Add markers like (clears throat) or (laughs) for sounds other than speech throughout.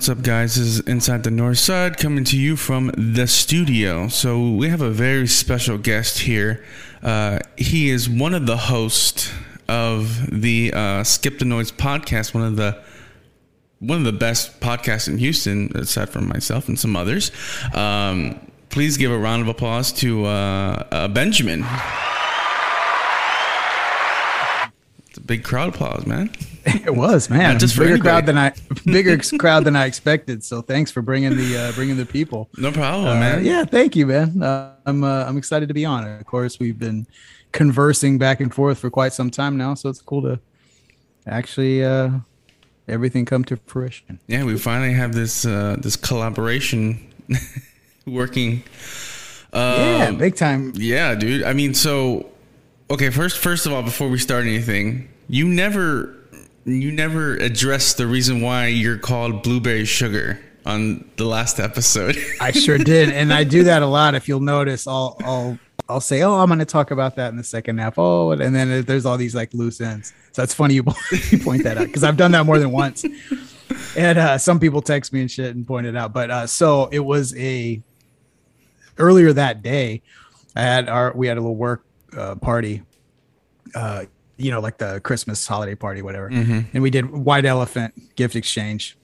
what's up, guys? This is Inside the North Side coming to you from the studio. So, we have a very special guest here. Uh, he is one of the hosts of the uh, Skip the Noise podcast, one of the one of the best podcasts in Houston, aside from myself and some others. Um, please give a round of applause to uh, uh, Benjamin. It's a big crowd applause, man. (laughs) It was, man. Not just bigger anybody. crowd than I (laughs) bigger crowd than I expected. So thanks for bringing the uh, bringing the people. No problem, Uh, man. yeah, thank you, man. Uh, I'm uh, I'm excited to be on it. Of course, we've been conversing back and forth for quite some time now, so it's cool to actually uh, everything come to fruition. Yeah, we finally have this uh, this collaboration (laughs) working. yeah, Um, big time. yeah, dude. I mean, so okay. First, first of all, before we start anything, you never you never addressed the reason why you're called blueberry sugar on the last episode. (laughs) I sure did, and I do that a lot. If you'll notice, I'll I'll I'll say, "Oh, I'm going to talk about that in the second half." Oh, and then there's all these like loose ends. So that's funny you, (laughs) point that out because I've done that more than once. And uh, some people text me and shit and point it out. But uh, so it was a earlier that day. I had our we had a little work uh, party, uh, you know, like the Christmas holiday party, whatever, and we did white elephant gift exchange.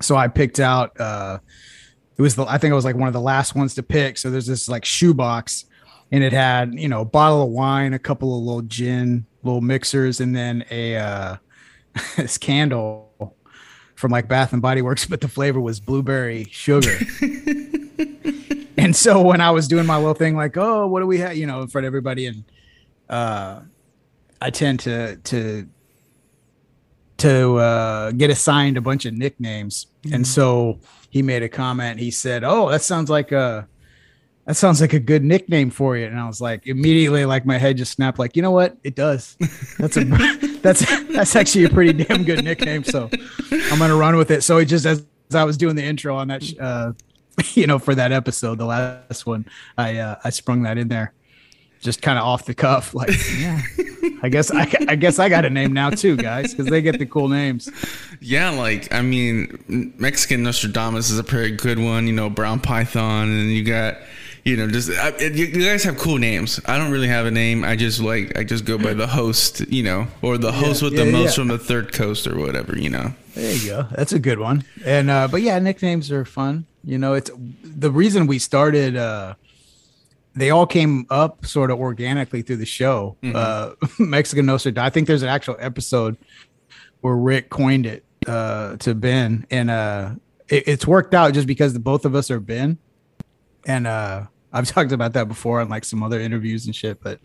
So I picked out. uh it was the I think it was like one of the last ones to pick. So there's this like shoebox, and it had you know a bottle of wine, a couple of little gin, little mixers, and then a uh, (laughs) this candle from like Bath and Body Works, (laughs) but the flavor was blueberry sugar. (laughs) and so when I was doing my little thing, like, oh, what do we have, you know, in front of everybody, and uh, I tend to to to uh, get assigned a bunch of nicknames, and so he made a comment. He said, "Oh, that sounds like a that sounds like a good nickname for you." And I was like, immediately, like my head just snapped. Like, you know what? It does. That's a (laughs) that's that's actually a pretty damn good nickname. So I'm gonna run with it. So it just as, as I was doing the intro on that, sh- uh, (laughs) you know, for that episode, the last one, I uh, I sprung that in there, just kind of off the cuff. Like, yeah, I guess I, I guess I got a name now too, guys, because they get the cool names. yeah, like I mean, Mexican Nostradamus is a pretty good one. You know, Brown Python, and you got. You know, just I, you you guys have cool names. I don't really have a name. I just like I just go by the host, you know, or the host with yeah, the yeah, most from the third coast or whatever, you know. There you go. That's a good one. And uh but yeah, nicknames are fun. You know, it's the reason we started uh they all came up sort of organically through the show. Uh (laughs) Mexican Nostra. I think there's an actual episode where Rick coined it uh to Ben and uh it, it's worked out just because the both of us are Ben. And uh I've (laughs) talked about that before in like some other interviews and shit, but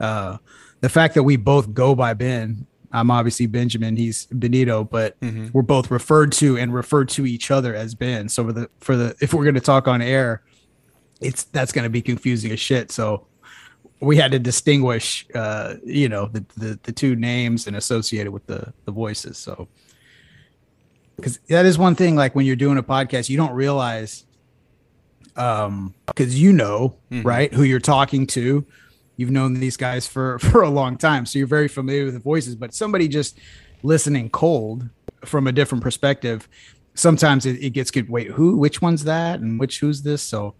uh the fact that we both go by Ben, I'm obviously Benjamin, he's Benito, but we're both referred to and referred to each other as Ben. So for the for the if we're gonna talk on air, it's that's gonna be confusing as shit. So we had to distinguish uh, you know, the, the the two names and associated with the the voices. So because that is one thing, like when you're doing a podcast, you don't realize um because you know right who you're talking to you've known these guys for (laughs) for a long time so you're very familiar with the voices but somebody just listening cold from a different perspective sometimes it, it gets good wait who which one's that and which who's this so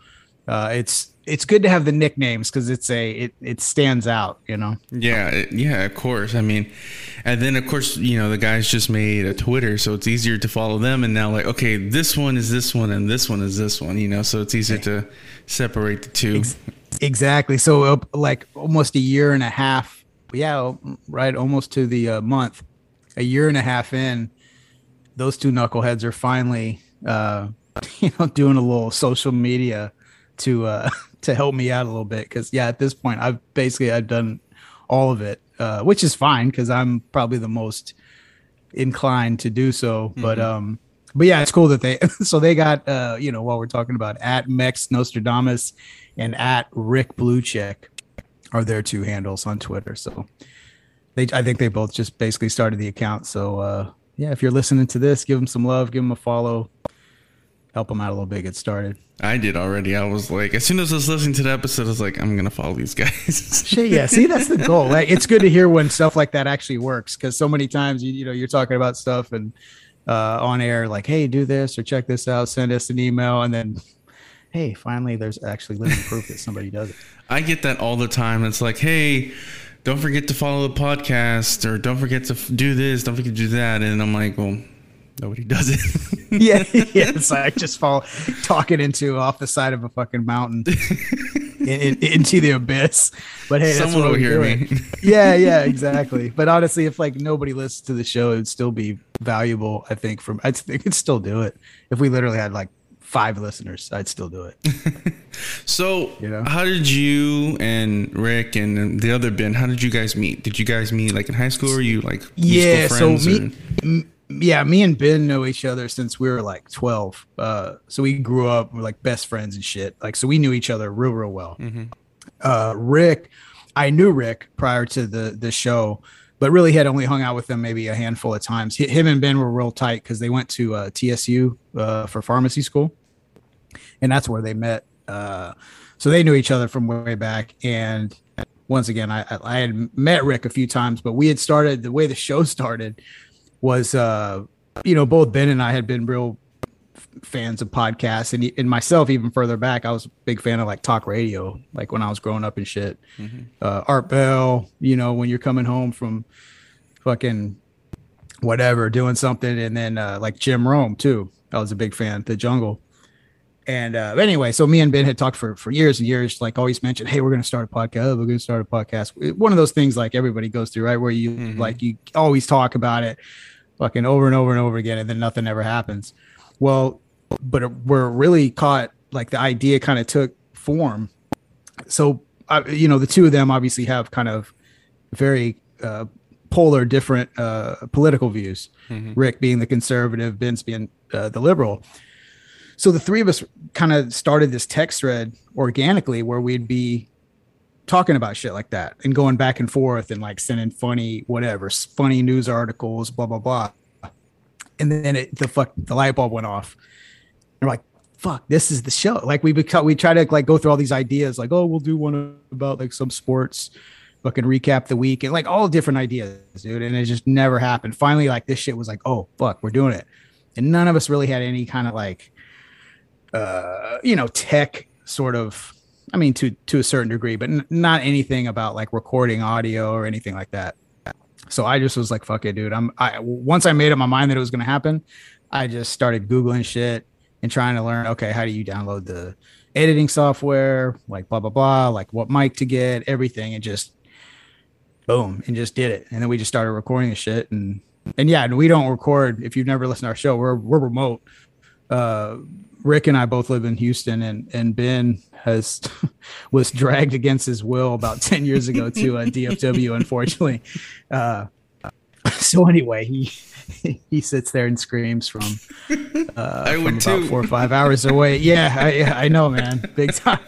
uh it's it's good to have the nicknames because it's a it, it stands out you know Yeah, yeah, of course. I mean, and then of course, you know, the guys just made a Twitter, so it's easier to follow them. And now, like, okay, this one is this one, and this one is this one. You know, so it's easier to separate the two. Exactly. So uh, like almost a year and a half. Yeah, right. Almost to the uh, month. A year and a half in, those two knuckleheads are finally, uh, (laughs) you know, doing a little social media to uh, (laughs) to help me out a little bit. Because yeah, at this point, I've basically I've done all of it, uh, which is fine because I'm probably the most inclined to do so. But um, but yeah, it's cool that they (laughs) so they got uh, you know, while we're talking about at Mex Nostradamus and at Rick Bluecheck are their two handles on Twitter. So they I think they both just basically started the account. So uh yeah, if you're listening to this, give them some love, give them a follow, help them out a little bit, get started. I did already. I was like, as soon as I was listening to the episode, I was like, I'm gonna follow these guys. (laughs) Shit, yeah. See, that's the goal. Like, it's good to hear when stuff like that actually works because so many times you you know you're talking about stuff and uh, on air, like, hey, do this or check this out, send us an email, and then, hey, finally, there's actually living proof that somebody does it. I get that all the time. It's like, hey, don't forget to follow the podcast or don't forget to f- do this, don't forget to do that. And I'm like, well, nobody does it. (laughs) yeah, (laughs) yeah. It's like just fall talking into off the side of a fucking mountain (laughs) in, in, into the abyss. But hey, that's Someone what will hear do me. Yeah, yeah, exactly. But honestly, if like nobody listens to the show, it'd still be valuable. I think from I think it'd still do it if we literally had like five listeners. I'd still do it. So, You know? how did you and Rick and the other Ben, how did you guys meet? Did you guys meet like in high school or you like Yeah, so friends me, or- yeah, me and Ben know each other since we were like 12. Uh, so we grew up, we're like best friends and shit. Like, so we knew each other real, real well. Uh, Rick, I knew Rick prior to the the show, but really had only hung out with him maybe a handful of times. Hi- Him and Ben were real tight because they went to uh, TSU uh, for pharmacy school, and that's where they met. Uh, so they knew each other from way back. And once again, I- I had met Rick a few times, but we had started the way the show (laughs) started was uh you know both Ben and I had been real fans of podcasts. And, and myself even further back I was a big fan of like talk radio like when I was growing up and shit. Uh Art Bell you know when you're coming home from fucking whatever doing something. And then uh like Jim Rome too. I was a big fan the jungle and uh anyway so me and Ben had talked for for years and years like always mentioned hey we're gonna start a podcast. We're gonna start a podcast. One of those things like everybody goes through right where you Mhm. like you always talk about it fucking over and over and over again and then nothing ever happens. Well but it- we're really caught like the idea kind of took form. So uh, you know the two of them obviously have kind of very uh, polar different uh, political views. Mhm. rick being the conservative ben's being uh, the liberal so the three of us kind of started this text thread organically where we'd be talking about shit like that and going back and forth and like sending funny whatever funny news articles blah blah blah. And then it, the fuck the light bulb went off. And we're like fuck this is the show. Like we become we try to like go through all these ideas like oh we'll do one about like some sports fucking recap the week and like all different ideas dude and it just never happened. Finally like this shit was like oh fuck we're doing it. And none of us really had any kind of like uh you know tech sort of i mean to to a certain degree but n- not anything about like recording audio or anything like that. So i just was like fuck it dude. I'm i once i made up my mind that it was going to happen i just started googling shit and trying to learn okay how do you download the editing software? Like blah blah blah like what mic to get everything and just boom and just did it. And then we just started recording the shit and and yeah and we don't record if you've never listened to our show we're we're remote uh rick and i both live in houston and and ben has (laughs) was dragged against his will about (laughs) 10 years ago to a dfw (laughs) unfortunately. Uh so anyway he he sits there and screams from uh I from about too. four or five hours away. Yeah i i know man. Big time.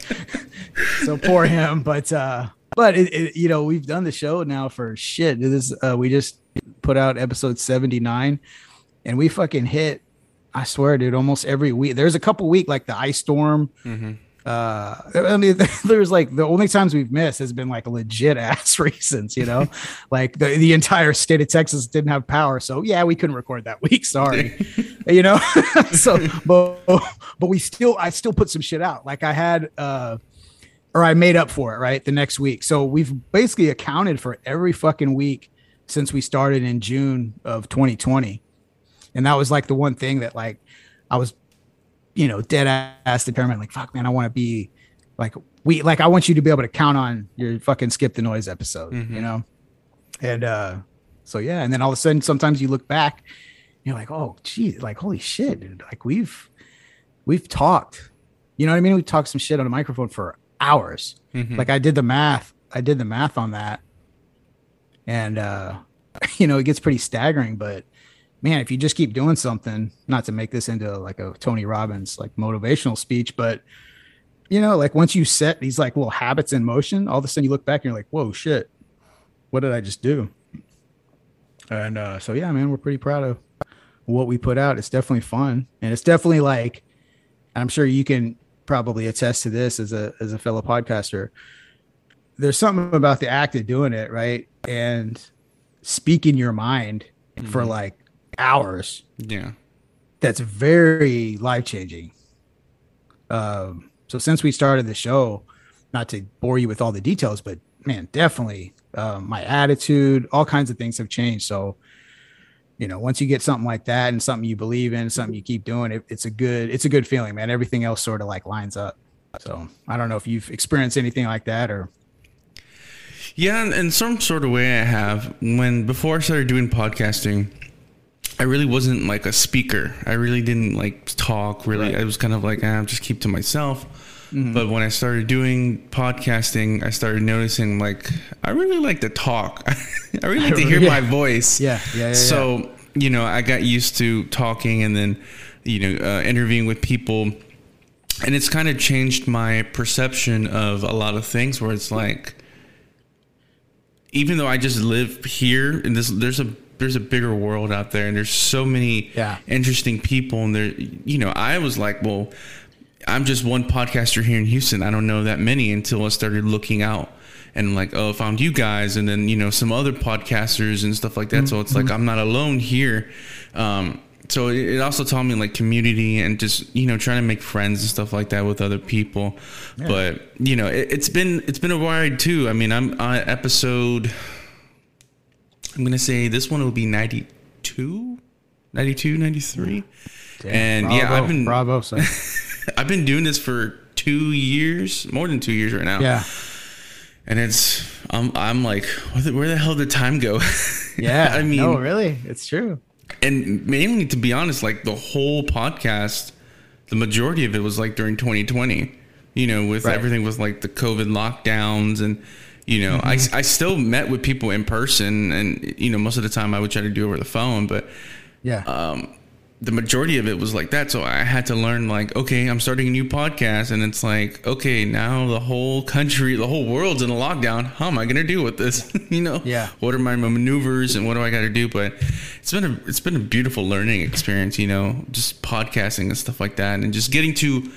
So poor him but uh but it, it, you know we've done the show now for shit. This uh we just put out episode 79 and we fucking hit i swear dude almost every week there's a couple week like the ice storm. Mhm. uh i mean (laughs) there's like the only times we've missed has been like legit (laughs) ass reasons you know? (laughs) Like the, the entire state of texas didn't have power so yeah we couldn't record that week sorry. You know? So but but we still i still put some shit out. Like i had uh or i made up for it right the next week. So we've basically accounted for every fucking week since we started in june of 2020 and that was like the one thing that like i was you know dead ass determined like fuck man i want to be like we like i want you to be able to count on your fucking skip the noise episode Mhm. you know? And uh so yeah and then all of a sudden sometimes you look back you're like oh gee like holy shit dude like we've we've talked. You know what i mean? We talked some shit on a microphone for hours. Mhm. like i did the math i did the math on that. And uh (laughs) you know it gets pretty staggering but man if you just keep doing something not to make this into like a tony robbins like motivational speech but you know like once you set these like little habits in motion all of a sudden you look back and you're like whoa shit. What did i just do? And uh so yeah man we're pretty proud of what we put out. It's definitely fun. And it's definitely like i'm sure you can probably attest to this as a as a fellow podcaster. There's something about the act of doing it right? And speaking your mind for Mhm. like hours. Yeah. That's very life changing. Um, so since we started the show, not to bore you with all the details, but man, definitely um, my attitude, all kinds of things have changed. So, you know, once you get something like that and something you believe in, something you keep doing, it, it's a good, it's a good feeling, man. Everything else sort of like lines up. So I don't know if you've experienced anything like that or. Yeah, in, in some sort of way, I have. When before I started doing podcasting, I really wasn't like a speaker. I really didn't like talk. Really, Right. I was kind of like, ah, just keep to myself. Mm-hmm. But when I started doing podcasting, I started noticing like I really like to talk. (laughs) I really like to (laughs) hear Yeah. my voice. Yeah, yeah, yeah, yeah. So you know, I got used to talking and then you know uh, interviewing with people, and it's kind of changed my perception of a lot of things. Where it's like, even though I just live here, and this there's a there's a bigger world out there, and there's so many Yeah. interesting people, and there, you know, I was like, well, I'm just one podcaster here in Houston. I don't know that many until I started looking out and like, oh, I found you guys, and then you know some other podcasters and stuff like that. So it's like I'm not alone here. Um, so it also taught me like community and just you know trying to make friends and stuff like that with other people. But you know, it, it's been it's been a ride too. I mean, I'm on episode. I'm gonna say this one will be 92, 92, 93. and yeah, I've been bravo. (laughs) So I've been doing this for two years, more than two years right now. yeah, and it's I'm I'm like, where the, where the hell did time go? (laughs) yeah. I mean, no, really, it's true. and mainly to be honest, like the whole podcast, the majority of it was like during 2020. You know, with Right. everything with like the COVID lockdowns and. You know, I, I still met with people in person, and you know, most of the time I would try to do it over the phone, but Yeah, um, the majority of it was like that. So I had to learn, like, okay, I'm starting a new podcast, and it's like, okay, now the whole country, the whole world's in a lockdown. How am I going to deal with this? (laughs) you know, Yeah. What are my maneuvers, and what do I got to do? But it's been a it's been a beautiful learning experience. You know, just podcasting and stuff like that, and just getting to,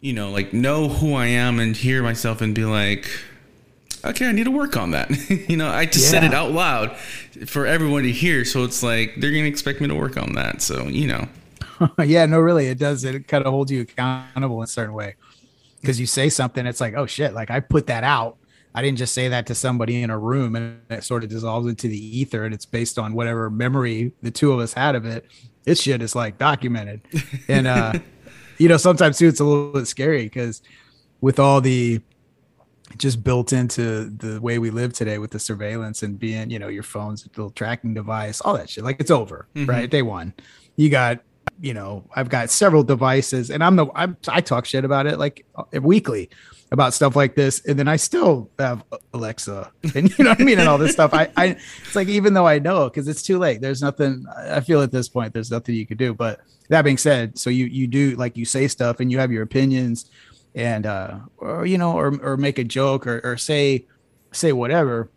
you know, like know who I am and hear myself and be like. Okay, I need to work on that. (laughs) you know, I just said it out loud for everyone to hear. So it's like they're gonna expect me to work on that. So you know, (laughs) yeah, no, really, it does. It kind of holds you accountable in a certain way because you say something, it's like, oh shit, like I put that out. I didn't just say that to somebody in a room and it sort of dissolves into the ether and it's based on whatever memory the two of us had of it. This shit is like documented. (laughs) And, uh, you know, sometimes too, it's a little bit scary because with all the just built into the way we live today with the surveillance and being, you know, your phone's little tracking device, all that shit, like it's over, right? Day one. You got you know, I've got several devices and I'm the I'm, I talk shit about it like uh, weekly about stuff like this and then I still have Alexa (laughs) and you know what I mean and all this stuff. I I it's like even though I know cuz it's too late. There's nothing I feel at this point there's nothing you could do. But that being said, so you you do like you say stuff and you have your opinions and uh or you know or or make a joke or or say say whatever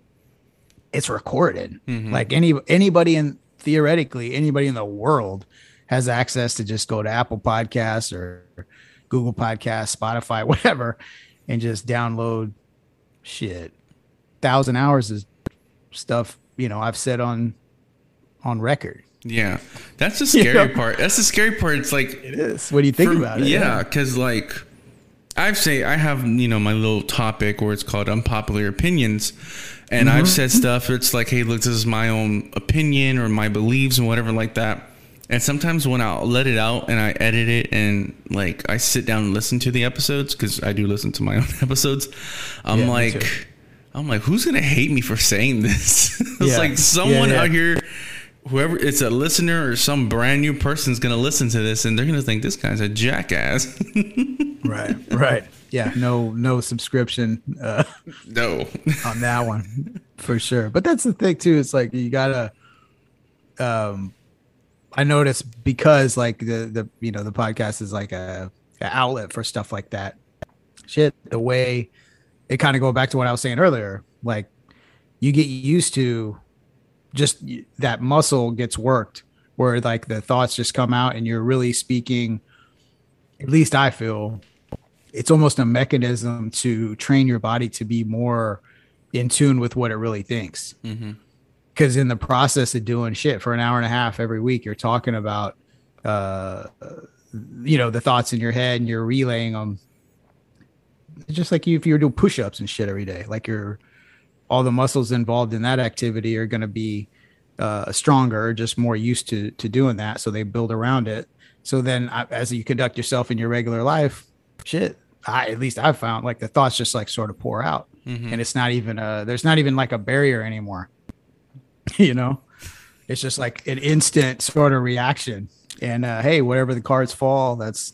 it's recorded. Like any anybody in theoretically anybody in the world has access to just go to Apple Podcasts or Google Podcasts, Spotify, (laughs) whatever, and just download shit. Thousand hours is stuff, you know, I've said on on record. yeah, that's the scary (laughs) know? part. That's the scary part. It's like It is. What do you think For- about it? Yeah, because like I've say I have you know my little topic where it's called unpopular opinions, and Mm-hmm. I've said stuff. It's like, hey, look, this is my own opinion or my beliefs and whatever like that. And sometimes when I'll let it out and I edit it and like I sit down and listen to the episodes because I do listen to my (laughs) own episodes, I'm Yeah, like. I'm like, who's gonna hate me for saying this? (laughs) it's Yeah. like someone yeah. out here, whoever it's a listener or some brand new person's gonna listen to this and they're gonna think this guy's a jackass. (laughs) Right. Right. Yeah. No, no subscription uh, no. on that one for sure. But that's the thing too. It's like you gotta. Um, I notice because like the the you know the podcast is like a, a outlet for stuff like that. Shit, the way it kind of go back to what I was saying earlier. Like you get used to just that muscle gets worked where like the thoughts just come out and you're really speaking. At least I feel it's almost a mechanism to train your body to be more in tune with what it really thinks. Because in the process of doing shit for an hour and a half every week, you're talking about, uh, you know, the thoughts in your head and you're relaying them. Just like you, if you're doing push-ups and shit every day, like you're all the muscles involved in that activity are going to be uh, stronger, just more used to to doing that, so they build around it. So then, as you conduct yourself in your regular life, shit, I at least I've found like the thoughts just like sort of pour out, mm-hmm. and it's not even a there's not even like a barrier anymore. (laughs) you know, it's just like an instant sort of reaction, and uh, hey, whatever the cards fall, that's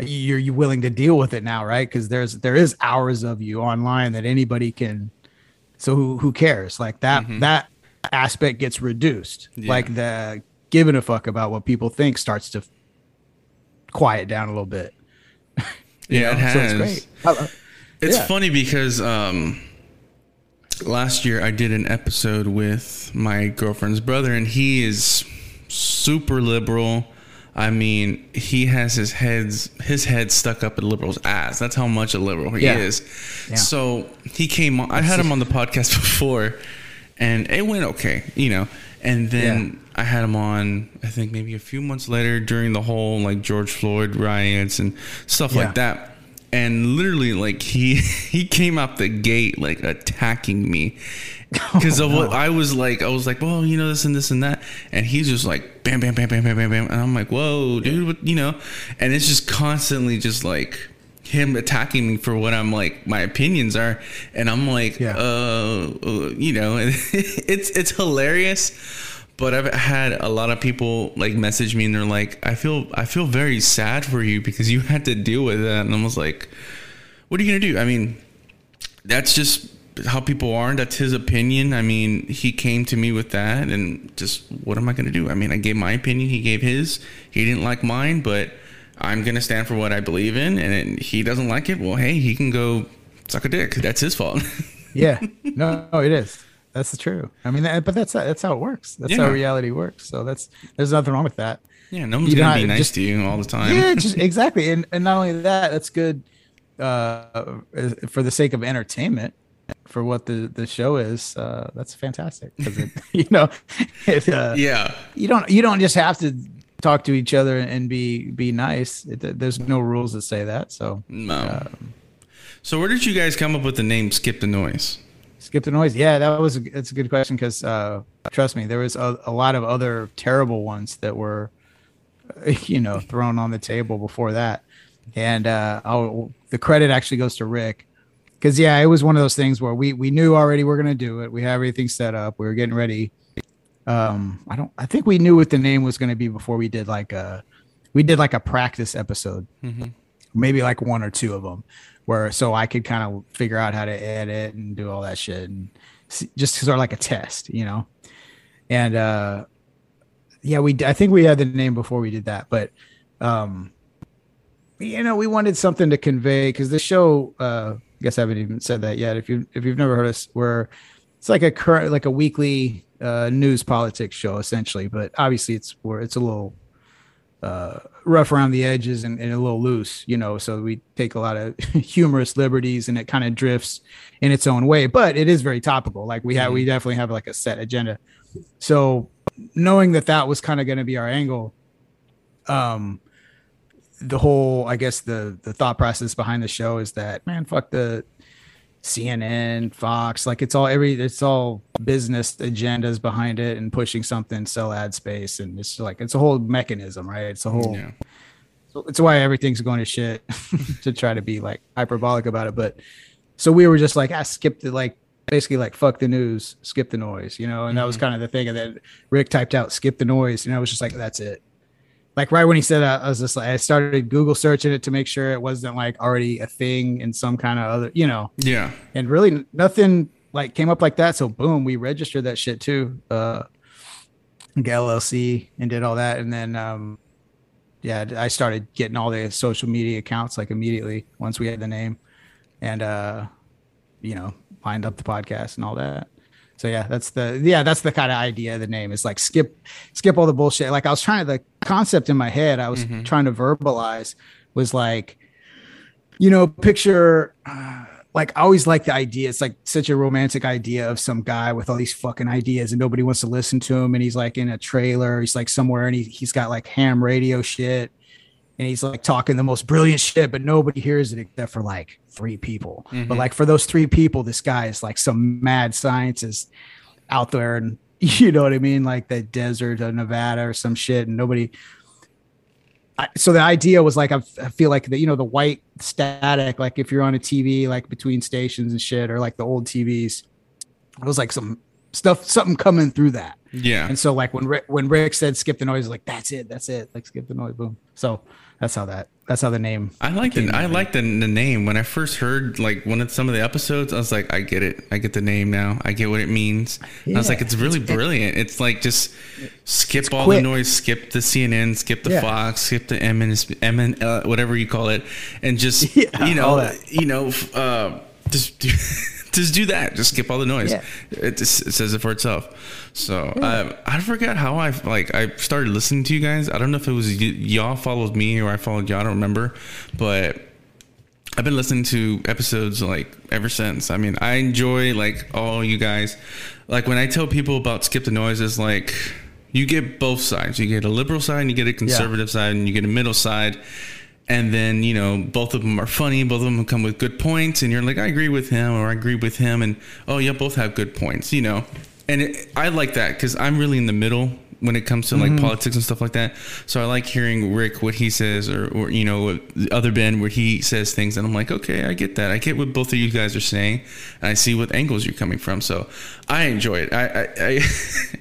you're you willing to deal with it now, right? Because there's there is hours of you online that anybody can. So who who cares? Like that mm-hmm. that aspect gets reduced. Yeah. Like the giving a fuck about what people think starts to quiet down a little bit. (laughs) yeah, know? it has. So it's great. It's yeah. funny because um, last year I did an episode with my girlfriend's brother, and he is super liberal. I mean, he has his heads his head stuck up a liberal's ass. That's how much a liberal he yeah. is. Yeah. So he came on. I had him on the podcast (laughs) before, and it went okay, you know. And then yeah. I had him on, I think maybe a few months later during the whole like George Floyd riots and stuff like that. And literally, like he (laughs) he came out the gate like attacking me (laughs) because oh, of what no. I was like. I was like, well, you know this and this and that, and he's just like bam, bam, bam, bam, bam, bam, bam, and I'm like, whoa, dude, what, you know. And it's just constantly just like him attacking me for what I'm like my opinions are and I'm like yeah. uh, uh you know (laughs) it's it's hilarious but I've had a lot of people like message me and they're like I feel I feel very sad for you because you had to deal with that and I was like what are you going to do I mean that's just how people are that's his opinion I mean he came to me with that and just what am I going to do I mean I gave my opinion he gave his he didn't like mine but I'm gonna stand for what I believe in, and he doesn't like it. Well, hey, he can go suck a dick. That's his fault. (laughs) yeah, no, no, it is. That's true. I mean, that, but that's that's how it works. That's yeah. how reality works. So that's there's nothing wrong with that. Yeah, no one's you gonna be nice just, to you all the time. Yeah, (laughs) just exactly. And and not only that, that's good uh, for the sake of entertainment for what the the show is uh that's fantastic because (laughs) you know it, uh, yeah you don't you don't just have to talk to each other and be be nice. It, there's no rules that say that. So no. Um, so where did you guys come up with the name Skip the Noise? Skip the Noise. Yeah, that was a, that's a good question because uh, trust me, there was a, a, lot of other terrible ones that were, (laughs) you know, thrown on the table before that. And uh, I'll, the credit actually goes to Rick because yeah, it was one of those things where we we knew already we are gonna do it. We had everything set up. We were getting ready um i don't i think we knew what the name was going to be before we did like a we did like a practice episode mm-hmm. maybe like one or two of them where so i could kind of figure out how to edit and do all that shit and just sort of like a test you know and uh yeah we i think we had the name before we did that but um you know we wanted something to convey because the show uh i guess i haven't even said that yet if you if you've never heard us we're it's like a current like a weekly uh, news politics show essentially, but obviously it's where it's a little uh, rough around the edges and, and, a little loose, you know. So we take a lot of (laughs) humorous liberties, and it kind of drifts in its own way. But it is very topical. Like we have, we mm-hmm. definitely have like a set agenda. So knowing that that was kind of going to be our angle, um, the whole, I guess the the thought process behind the show is that man, fuck the CNN, Fox, like it's all every it's all business agendas behind it and pushing something, sell ad space, and it's like it's a whole mechanism, right? It's a whole. Yeah. So it's why everything's going to shit (laughs) to try to be like hyperbolic about it. But so we were just like, I skipped the like basically like fuck the news, skip the noise, you know. And mm-hmm. that was mm-hmm. kind of the thing. And then Rick typed out skip the noise, and I was just like, that's it like right when he said that, I was just like, I started Google searching it to make sure it wasn't like already a thing in some kind of other, you know. Yeah. And really nothing like came up like that. So boom, we registered that shit too. Uh LLC and did all that. And then um yeah, I started getting all the social media accounts like immediately once we had the name and uh you know, lined up the podcast and all that. So yeah, that's the yeah, that's the kind of idea of the name is like skip skip all the bullshit. Like I was trying to the concept in my head, I was mm-hmm. trying to verbalize was like, you know, picture uh, like I always like the idea. It's like such a romantic idea of some guy with all these fucking ideas and nobody wants to listen to him. And he's like in a trailer, he's like somewhere and he, he's got like ham radio shit and he's like talking the most brilliant shit, but nobody hears it except for like three people. Mm-hmm. But like for those three people, this guy is like some mad scientist out there and (laughs) you know what I mean? Like the desert of Nevada or some shit and nobody so the idea was like I, feel like the you know the white static like if you're on a TV like between stations and shit or like the old TVs it was like some stuff something coming through that yeah and so like when Rick, when Rick said skip the noise like that's it that's it like skip the noise boom so that's how that that's how the name I like the I like the, the name when I first heard like one of some of the episodes I was like I get it I get the name now I get what it means yeah. I was like it's really it's, brilliant it's like just skip all quick. the noise skip the CNN skip the yeah. Fox skip the M and M and uh, whatever you call it and just (laughs) yeah, you know you know uh, just do (laughs) just do that. Just skip all the noise. Yeah. It just it says it for itself. So yeah. Um, I I forgot how I like I started listening to you guys. I don't know if it was y- y'all followed me or I followed y'all. I don't remember, but I've been listening to episodes like ever since. I mean, I enjoy like all you guys. Like when I tell people about skip the noises, like you get both sides. You get a liberal side and you get a conservative yeah. side and you get a middle side and then you know both of them are funny both of them come with good points and you're like i agree with him or i agree with him and oh yeah both have good points you know and it, i like that because i'm really in the middle when it comes to like mm-hmm. politics and stuff like that so i like hearing rick what he says or, or you know the other ben where he says things and i'm like okay i get that i get what both of you guys are saying and i see what angles you're coming from so i enjoy it i i, I (laughs)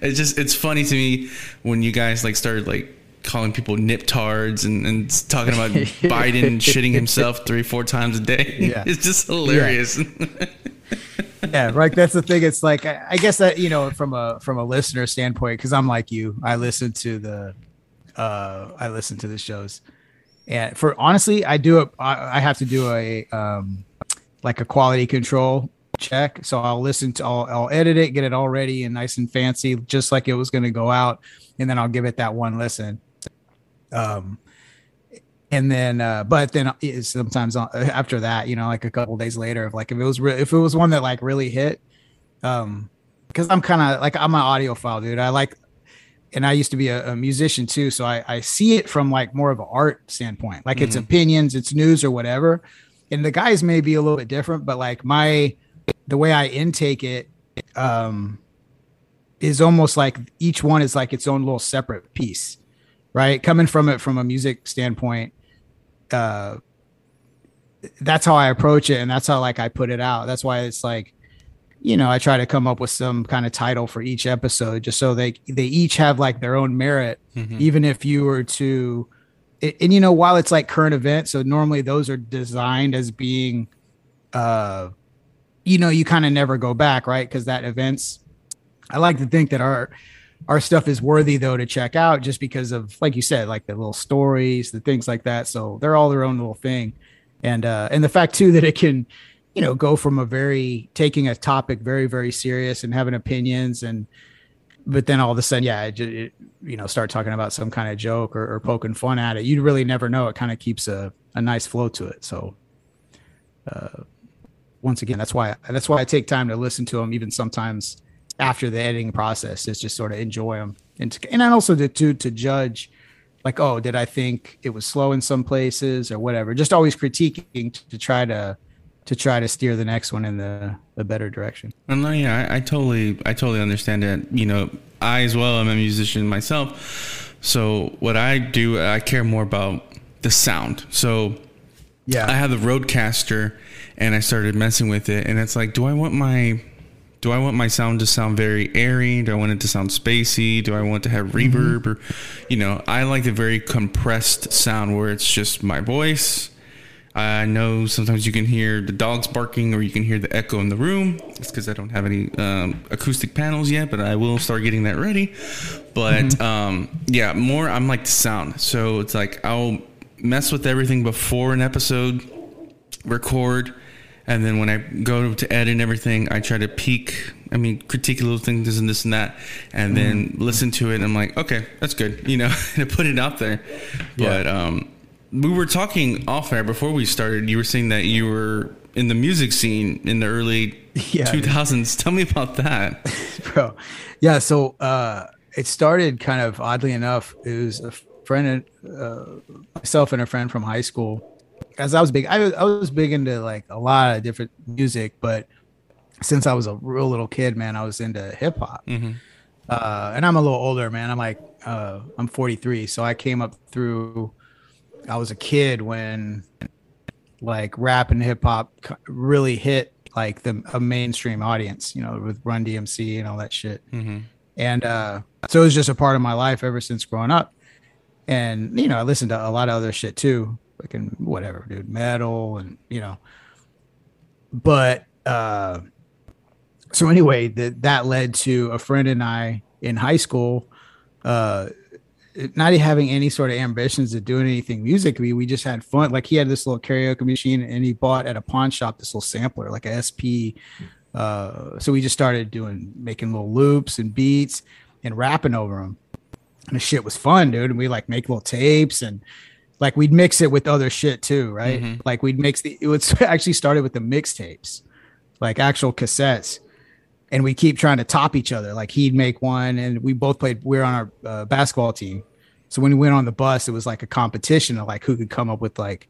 it's just it's funny to me when you guys like started like calling people niptards and, and talking about (laughs) Biden shitting himself three, four times a day. Yeah. (laughs) It's just hilarious. Yeah. (laughs) yeah, right. That's the thing. It's like I, I, guess that you know from a from a listener standpoint, because I'm like you, I listen to the uh I listen to the shows, and for honestly, I do a I, I have to do a um like a quality control check. So I'll listen to I'll, I'll edit it, get it all ready and nice and fancy, just like it was going to go out, and then I'll give it that one listen um, and then, uh, but then sometimes after that, you know, like a couple days later, like if it was re- if it was one that like really hit, um, because I'm kind of like I'm an audiophile dude. I like, and I used to be a, a, musician too, so I I see it from like more of an art standpoint, like mm-hmm. it's opinions, it's news or whatever. And the guys may be a little bit different, but like my the way I intake it, um, is almost like each one is like its own little separate piece right? Coming from it from a music standpoint, uh, that's how I approach it, and that's how like I put it out. That's why it's like, you know, I try to come up with some kind of title for each episode, just so they they each have like their own merit, mm-hmm. even if you were to. And, and you know, while it's like current events, so normally those are designed as being, uh, you know, you kind of never go back, right? Because that events, I like to think that our our stuff is worthy though to check out just because of like you said like the little stories the things like that. So they're all their own little thing. And uh and the fact too that it can you know go from a very taking a topic very very serious and having opinions and but then all of a sudden yeah it, it, you know start talking about some kind of joke or, or poking fun at it. You really never know. It kind of keeps a, a nice flow to it. So uh once again that's why that's why i take time to listen to them even sometimes after the editing process is just sort of enjoy them and to, and also to, to to judge like oh did I think it was slow in some places or whatever just always critiquing to, to try to to try to steer the next one in the the better direction. And uh, yeah, I, I totally I totally understand that. You know, I as well am a musician myself. So what I do, I care more about the sound. So yeah, I have the Rodecaster, and I started messing with it, and it's like, do I want my do I want my sound to sound very airy? Do I want it to sound spacey? Do I want to have reverb? Mm-hmm. Or, you know, I like the very compressed sound where it's just my voice. I know sometimes you can hear the dogs barking or you can hear the echo in the room. It's because I don't have any um, acoustic panels yet, but I will start getting that ready. But mm-hmm. um, yeah, more I'm like the sound. So it's like I'll mess with everything before an episode, record and then when I go to edit and everything, I try to peek. I mean, critique a little things and this and that, and then mm. listen to it. and I'm like, okay, that's good, you know, (laughs) to put it out there. Yeah. But um, we were talking off air before we started. You were saying that you were in the music scene in the early (laughs) Yeah, dude. 2000s. Tell me about that. (laughs) bro. Yeah, so uh, it started kind of oddly enough. It was a friend, uh, myself and a friend from high school. As I was big, I I was big into like a lot of different music, but since I was a real little kid, man, I was into hip hop. Uh, and I'm a little older, man. I'm like, uh, I'm 43, so I came up through. I was a kid when like rap and hip hop really hit like the a mainstream audience, you know, with Run DMC and all that shit. And uh, so it was just a part of my life ever since growing up. And you know, I listened to a lot of other shit too, in whatever, dude, metal and you know. But uh, so anyway, that that led to a friend and I in high school. Uh, not having any sort of ambitions of doing anything musically. We just had fun. Like he had this little karaoke machine and he bought at a pawn shop this little sampler, like a SP. Uh, so we just started doing, making little loops and beats and rapping over them. And the shit was fun, dude. And we like make little tapes and like we'd mix it with other shit too, right? Like we'd mix the, it was (laughs) actually started with the mixtapes, like actual cassettes and we keep trying to top each other. Like he'd make one, and we both played. We were on our uh, basketball team, so when we went on the bus, it was like a competition of like who could come up with like,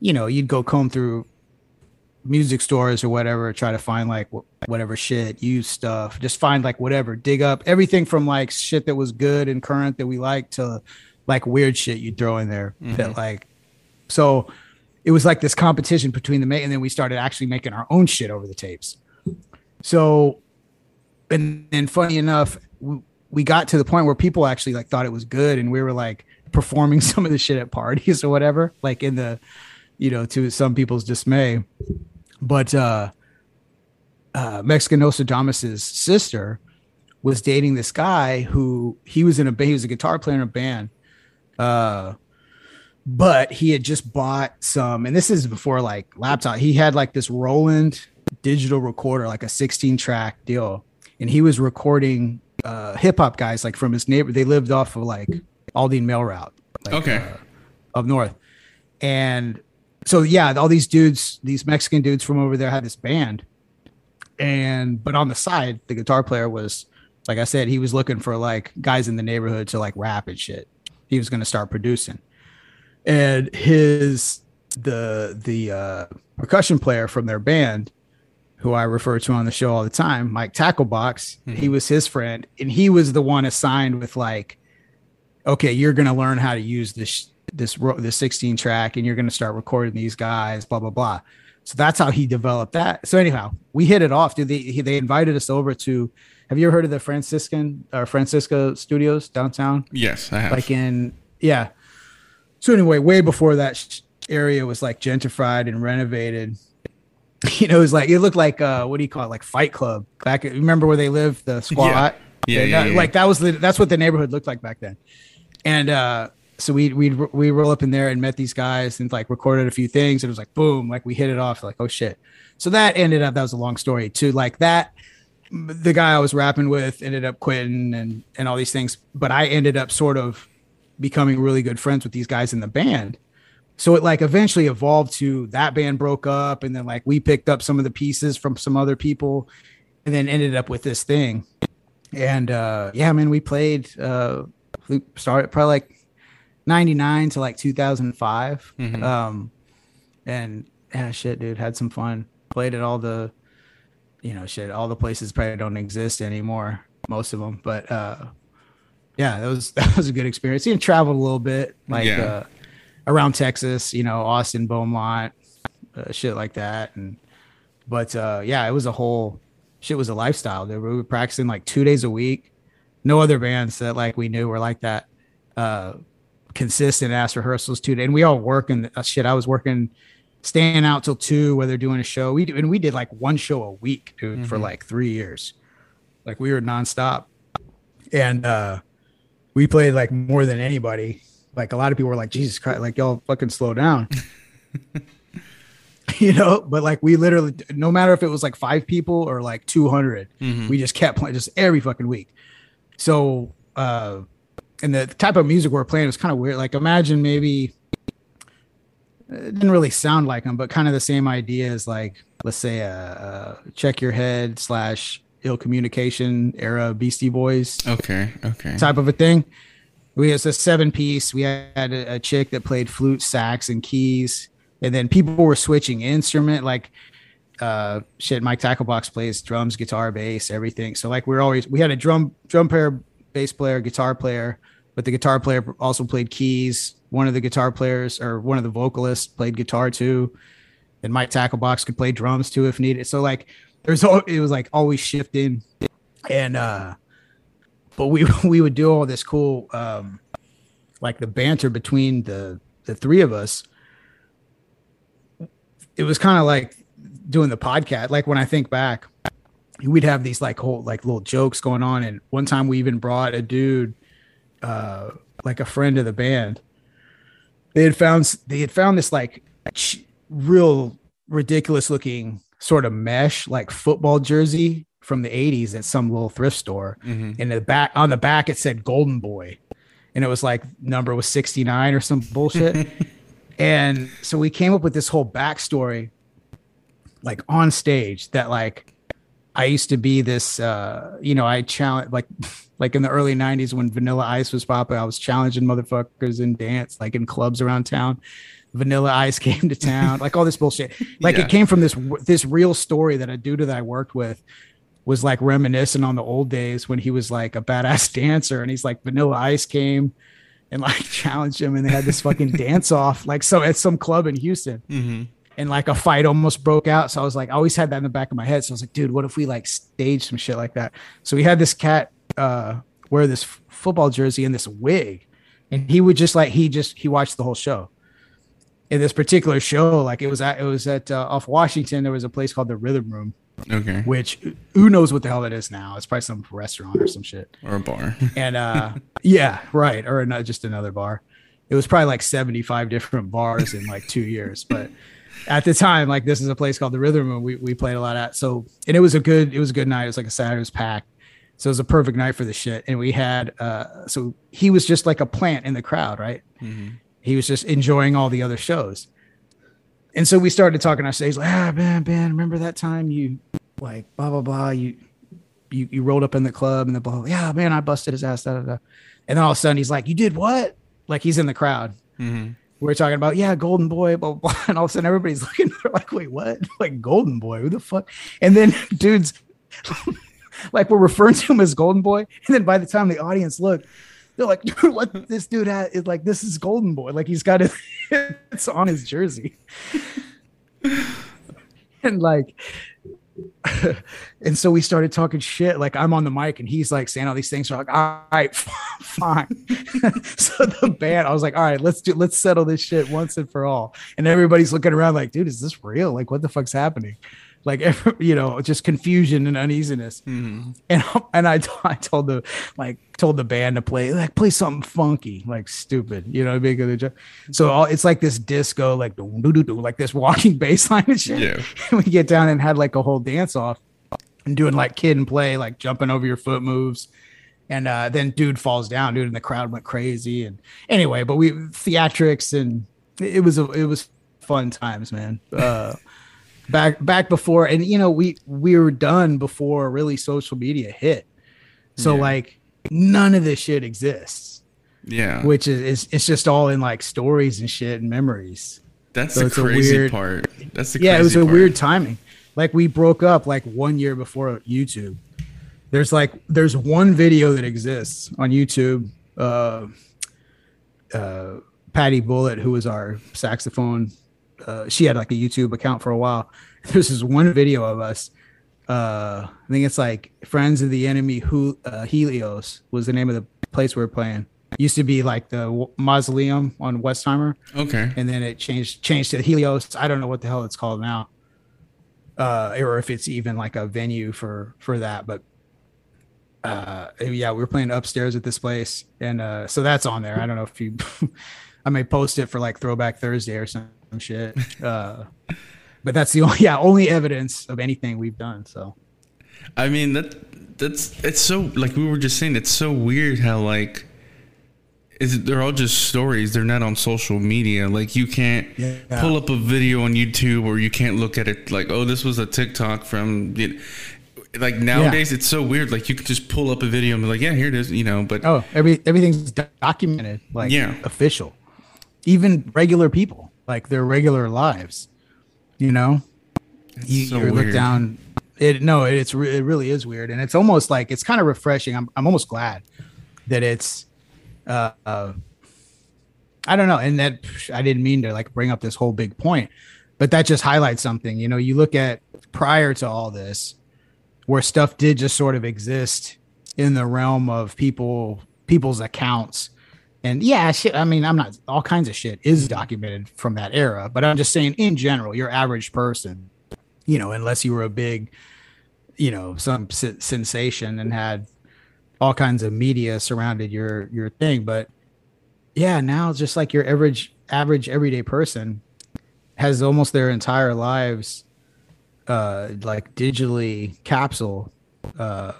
you know, you'd go comb through music stores or whatever, try to find like wh- whatever shit, used stuff, just find like whatever, dig up everything from like shit that was good and current that we liked to like weird shit you'd throw in there that like, so it was like this competition between the ma- and then we started actually making our own shit over the tapes. So, and then funny enough, we, we got to the point where people actually like thought it was good, and we were like performing (laughs) some of the shit at parties or whatever, like in the, you know, to some people's dismay. But uh, uh, Mexican Nostradamus's sister was dating this guy who he was in a he was a guitar player in a band. Uh, but he had just bought some, and this is before like laptop. He had like this Roland digital recorder, like a 16 track deal, and he was recording uh, hip hop guys like from his neighbor. They lived off of like Aldine Mail Route, like, Okay. uh, up north, and so yeah, all these dudes, these Mexican dudes from over there had this band, and but on the side, the guitar player was like I said, he was looking for like guys in the neighborhood to like rap and shit. He was going to start producing, and his the the uh, percussion player from their band, who I refer to on the show all the time, Mike Tacklebox, he was his friend, and he was the one assigned with like, okay, you're going to learn how to use this this this 16 track, and you're going to start recording these guys, blah blah blah. So that's how he developed that. So anyhow, we hit it off. Dude, they they invited us over to. Have you ever heard of the Franciscan or Francisco Studios downtown? Yes, I have. like in yeah. So anyway way before that area was like gentrified and renovated. (laughs) You know it was like it looked like uh what do you call it? Like fight club. Back remember where they lived the squat? Yeah, They- yeah, that- yeah, like that was the, that's what the neighborhood looked like back then. And uh so we we we roll up in there and met these guys and like recorded a few things and it was like boom like we hit it off like oh shit. So that ended up that was a long story too. Like that the guy I was rapping with ended up quitting and and all these things, but I ended up sort of becoming really good friends with these guys in the band. So it like eventually evolved to that band broke up and then like we picked up some of the pieces from some other people and then ended up with this thing. And uh yeah, man, we played uh we started probably like 99 to like 2005. Um and yeah, shit, dude, had some fun. Played at all the you know, shit, all the places probably don't exist anymore, most of them. But uh, yeah, that was (laughs) that was a good experience. You traveled a little bit, like Yeah. uh, around Texas, you know, Austin, Beaumont, uh, shit like that. And but uh, yeah, it was a whole shit was a lifestyle. We were practicing like two days a week. No other bands that like we knew were like that. Uh, consistent ass rehearsals too, and we all working. Uh, shit, I was working staying out till two where they're doing a show. We do, and we did like one show a week, dude, for like three years. Like we were nonstop, and uh, we played like more than anybody. Like a lot of people were like, Jesus Christ, like y'all fucking slow down. (laughs) you know, but like we literally, no matter if it was like five people or like 200, we just kept playing just every fucking week. So, uh, and the type of music we're playing was kind of weird. Like imagine maybe it didn't really sound like them, but kind of the same idea as like let's say a, a check your head slash ill communication era Beastie Boys. Okay, okay. Type of a thing. We had a seven piece. We had a, a chick that played flute, sax, and keys, and then people were switching instrument like uh shit mike tacklebox plays drums guitar bass everything so like we are always we had a drum drum player bass player guitar player but the guitar player also played keys. One of the guitar players or one of the vocalists played guitar too. And mike tacklebox could play drums too if needed. So like there's all it was like always shifting. And uh but we (laughs) we would do all this cool um like the banter between the the three of us. It was kind of like doing the podcast, like when I think back, we'd have these like whole like little jokes going on. And one time we even brought a dude, uh, like a friend of the band. They had found they had found this like real ridiculous looking sort of mesh like football jersey from the 80s at some little thrift store. Mm-hmm. And the back on the back it said Golden Boy. And it was like number was 69 or some bullshit. (laughs) and so we came up with this whole backstory like on stage that like I used to be this uh you know I challenge like (laughs) like in the early 90s when vanilla ice was popular I was challenging motherfuckers in dance like in clubs around town vanilla ice (laughs) came to town like all this bullshit like yeah. it came from this this real story that a dude that I worked with was like reminiscing on the old days when he was like a badass (laughs) dancer and he's like vanilla ice came and like (laughs) challenged him and they had this fucking dance off like so at some club in Houston mm-hmm and like a fight almost broke out. So I was like, I always had that in the back of my head. So I was like, dude, what if we like staged some shit like that? So we had this cat uh, wear this f- football jersey and this wig, and he would just like he just he watched the whole show. In this particular show, like it was at it was at uh, off Washington. There was a place called the Rhythm Room. Okay. Which who knows what the hell it is now? It's probably some restaurant or some shit or a bar. (laughs) and uh, yeah, right, or not just another bar. It was probably like seventy five different bars in like two years, but at the time, like this is a place called the Rhythm Room. We we played a lot at so, and it was a good it was a good night. It was like a Saturday, it was packed, so it was a perfect night for the shit. And we had uh, so he was just like a plant in the crowd, right? Mm-hmm. He was just enjoying all the other shows, and so we started talking on stage like, ah, man, man, remember that time you like blah blah blah you. You, you rolled up in the club and the blah, yeah man I busted his ass da, da, da. and then all of a sudden he's like you did what like he's in the crowd mm-hmm we're talking about, yeah, Golden Boy, blah, blah, blah. (laughs) And all of a sudden everybody's (laughs) looking, they're like, wait, what? (laughs) Like Golden Boy, who the fuck? And then dudes like we're referring to him as Golden Boy. (laughs) And then by the time the audience look, they're like, dude, what this dude had is like, this is Golden Boy. Like he's got it, (laughs) it's on his jersey. (laughs) and like and so we started talking shit. Like I'm on the mic and he's like saying all these things. We're like, all right, fine. so the band, I was like, all right, let's do, let's settle this shit once and for all. And everybody's looking around like, dude, is this real? Like, what the fuck's happening? Like every, (laughs) you know just confusion and uneasiness. Mm-hmm. and (laughs) and I, (laughs) I told the like told the band to play like play something funky like stupid you know big of the so all, it's like this disco like do do do like this walking bass line and shit. Yeah. and we get down and had like a whole dance off and doing like kid and play like jumping over your foot moves. And uh, then dude falls down dude and the crowd went crazy. And anyway but we theatrics and it was a, it was fun times man. Uh back back before and you know we we were done before really social media hit so yeah. like none of this shit exists yeah which is, is it's just all in like stories and shit and memories that's so the crazy weird, part that's the crazy part. yeah it was a part. weird timing like we broke up like one year before youtube there's like there's one video that exists on youtube uh uh patty bullet who was our saxophone uh, she had like a YouTube account for a while. (laughs) There's this one video of us. Uh, I think it's like Friends of the Enemy. Who uh, Helios was the name of the place we were playing. used to be like the mausoleum on Westheimer. Okay. And then it changed changed to Helios. I don't know what the hell it's called now. Uh, or if it's even like a venue for for that, but uh yeah we were playing upstairs at this place and uh so that's on there i don't know if you (laughs) i may post it for like throwback thursday or something shit. Uh, but that's the only (laughs) yeah only evidence of anything we've done. So, I mean that that's it's so like we were just saying it's so weird how like is they're all just stories. They're not on social media. Like you can't Yeah. pull up a video on YouTube or you can't look at it like, oh, this was a TikTok from. like nowadays, it's so weird. Like you can just pull up a video and be like, yeah, here it is. You know, but Oh, every everything's documented, like Yeah. official. Even regular people, like their regular lives. You know, you, so you look down. It no, it's it really is weird, and it's almost like it's kind of refreshing. I'm I'm almost glad that it's. Uh, uh, I don't know, and that I didn't mean to like bring up this whole big point, but that just highlights something. You know, you look at prior to all this, where stuff did just sort of exist in the realm of people people's accounts and yeah shit i mean i'm not all kinds of shit is documented from that era but i'm just saying in general your average person you know unless you were a big you know some sensation and had all kinds of media surrounded your your thing but yeah now it's just like your average average everyday person has almost their entire lives uh like digitally capsule uh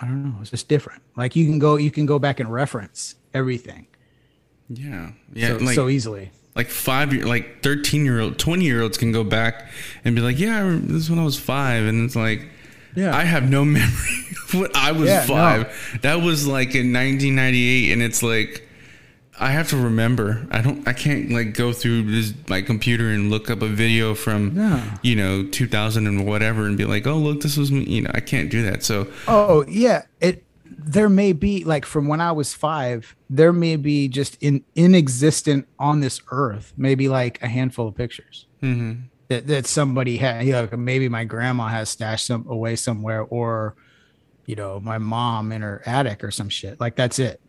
i don't know it's just different. Like you can go you can go back and reference everything yeah, yeah, so, like so easily like five year, like thirteen year old, twenty year olds can go back and be like, yeah, this is when I was five, and it's like. yeah I have no (laughs) memory of when I was Yeah, no. five. That was like in 1998, and it's like I have to remember. I don't. I can't like go through this, my computer and look up a video from No. you know 2000 and whatever and be like, oh look, this was me. You know, I can't do that. So Oh yeah, it there may be like from when I was five, there may be just in inexistent on this earth, maybe like a handful of pictures mhm. that, that somebody had. You know, maybe my grandma has stashed some away somewhere, or you know, my mom in her attic or some shit. Like that's it.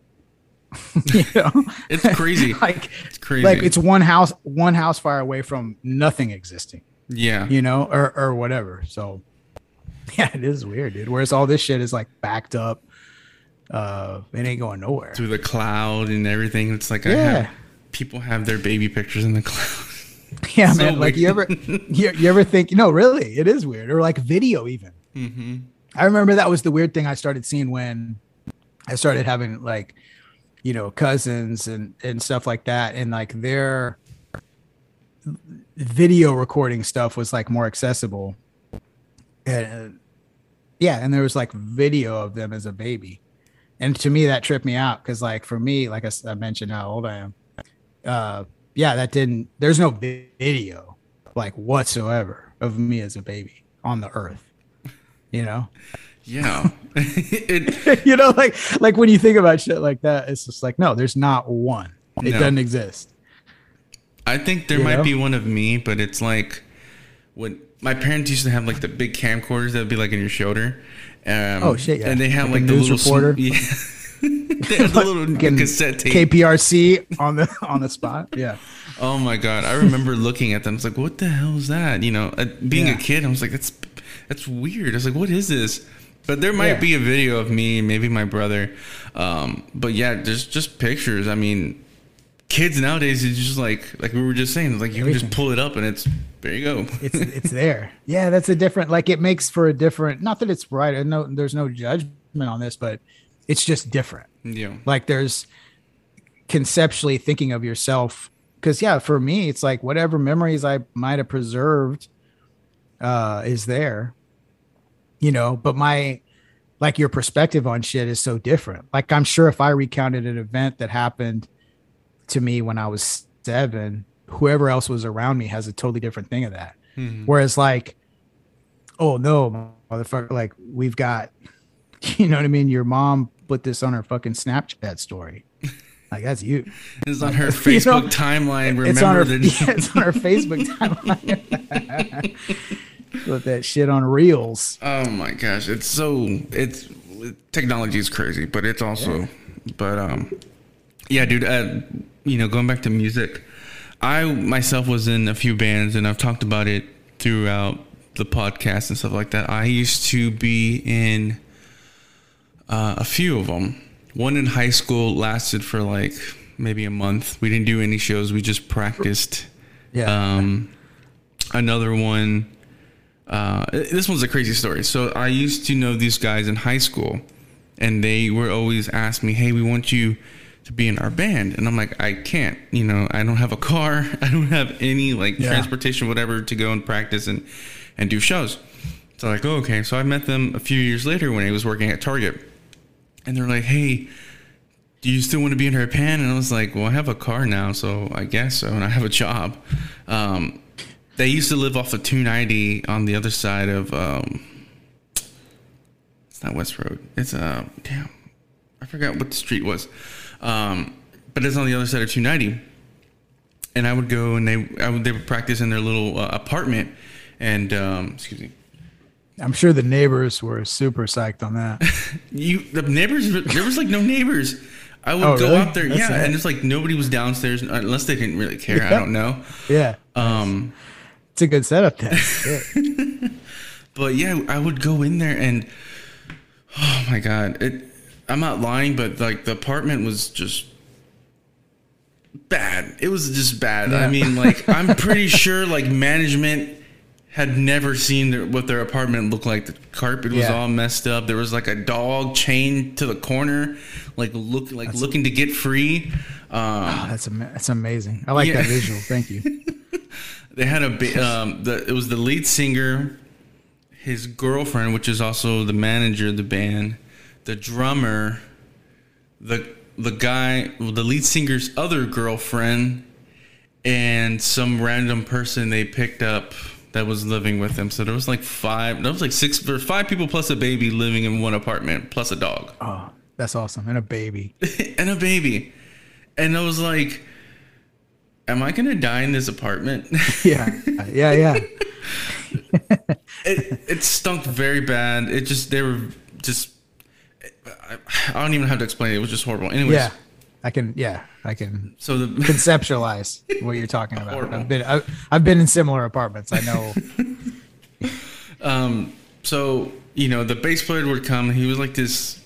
(laughs) you know, it's crazy. (laughs) like it's crazy. like it's one house one house fire away from nothing existing. yeah. you know, or or whatever. So (laughs) yeah, it is weird, dude. Whereas all this shit is like backed up. Uh it ain't going nowhere. Through the cloud and everything. It's like I have people have their baby pictures in the cloud. (laughs) Yeah, (laughs) so man. Like you ever you, you ever think no, really, it is weird. Or like video even. Mm-hmm. I remember that was the weird thing I started seeing when I started having like, you know, cousins and and stuff like that, and like their video recording stuff was like more accessible. And uh, yeah, and there was like video of them as a baby, and to me that tripped me out because like for me, like I mentioned how old I am, uh, yeah, that didn't. There's no video like whatsoever of me as a baby on the earth. You know, Yeah. (laughs) it, you know, like like when you think about shit like that, it's just like no, there's not one. It No. doesn't exist. I think there You might know? be one of me, but it's like when my parents used to have like the big camcorders that would be like in your shoulder. Um, Oh, shit, yeah. And they have Like like, the news little reporter? Yeah. (laughs) the little cassette tape. KPRC on the (laughs) on the spot. Yeah. Oh my god! I remember looking at them. I was like, "What the hell is that?" You know, uh, being Yeah. a kid, I was like, "That's that's weird." I was like, "What is this?" But there might Yeah. be a video of me, maybe my brother. Um, but yeah, there's just pictures. I mean, kids nowadays it's just like like we were just saying, like you can just pull it up and it's there you go. It's it's there. (laughs) Yeah, that's a different like it makes for a different not that it's right. Know there's no judgment on this, but it's just different. yeah. like there's conceptually thinking of yourself because yeah for me it's like whatever memories i might have preserved uh is there you know but my like your perspective on shit is so different like i'm sure if i recounted an event that happened to me when i was seven whoever else was around me has a totally different thing of that Mhm. whereas like oh no motherfucker like we've got (laughs) you know what i mean your mom put this on her fucking snapchat story (laughs) like that's you It's on her (laughs) You Facebook know, timeline. Remember it's on her that? yeah, it's on her facebook timeline put that shit on reels Oh my gosh, it's so it's technology is crazy, but it's also but um yeah, dude, uh, you know, going back to music, I myself was in a few bands and I've talked about it throughout the podcast and stuff like that. I used to be in uh, a few of them. One in high school lasted for like maybe a month. We didn't do any shows. We just practiced. yeah Um, another one. Uh, this one's a crazy story. So I used to know these guys in high school, and they were always asking me, "Hey, we want you to be in our band. And I'm like, I can't, you know, I don't have a car. (laughs) I don't have any like Yeah. transportation, whatever, to go and practice and, and do shows. So like, oh, okay. So I met them a few years later when I was working at Target. And they're like, hey, do you still want to be in her band? And I was like, well, I have a car now, so I guess so. And I have a job. Um, they used to live off of 290 on the other side of, um, it's not West Road. It's, uh, damn, I forgot what the street was. Um, but it's on the other side of 290. And I would go and they, I would, they would practice in their little uh, apartment. And, um, excuse me. I'm sure the neighbors were super psyched on that. (laughs) You the neighbors there was like no neighbors. I would Oh, go really? out there, That's yeah, and it's like nobody was downstairs unless they didn't really care. I don't know. Yeah, Um, it's a good setup then. (laughs) Yeah. but yeah, I would go in there and oh my god, it. I'm not lying, but like the apartment was just bad. It was just bad. I mean, like I'm (laughs) pretty sure like management had never seen their, what their apartment looked like. The carpet was Yeah. all messed up. There was like a dog chained to the corner, like look like looking to get free. Um, Oh, that's ama- that's amazing. I like Yeah. that visual. Thank you. (laughs) they had a um, the it was the lead singer, his girlfriend, which is also the manager of the band, the drummer, the the guy, the lead singer's other girlfriend, and some random person they picked up that was living with them. So there was like five. There was like six there or five people plus a baby living in one apartment plus a dog Oh, that's awesome. And a baby. (laughs) and a baby, and I was like. Am I gonna die in this apartment? (laughs) Yeah, yeah, yeah. (laughs) it, it stunk very bad. It just they were just. I, I don't even have to explain it. It was just horrible. Anyways, Yeah, I can. Yeah, I can so the (laughs) conceptualize what you're talking about. Horrible. I've been I've, I've been in similar apartments. I know. (laughs) um so you know the bass player would come. He was like this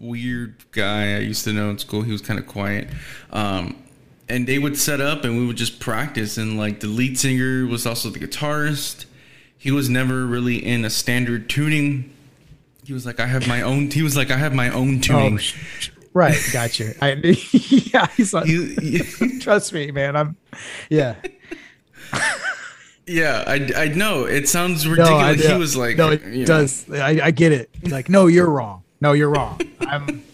weird guy I used to know in school. He was kind of quiet. Um, and they would set up and we would just practice. And like the lead singer was also the guitarist. He was never really in a standard tuning. He was like, I have my own. He was like, I have my own oh, tuning. oh, sh- sh- right. Gotcha. I (laughs) yeah. He's like, You- (laughs) you- trust me, man. I'm. Yeah. Yeah, I, I know. It sounds No, ridiculous. I, he was like, no, it you know. does. I, I get it. Like, no, you're wrong. No, you're wrong. I'm,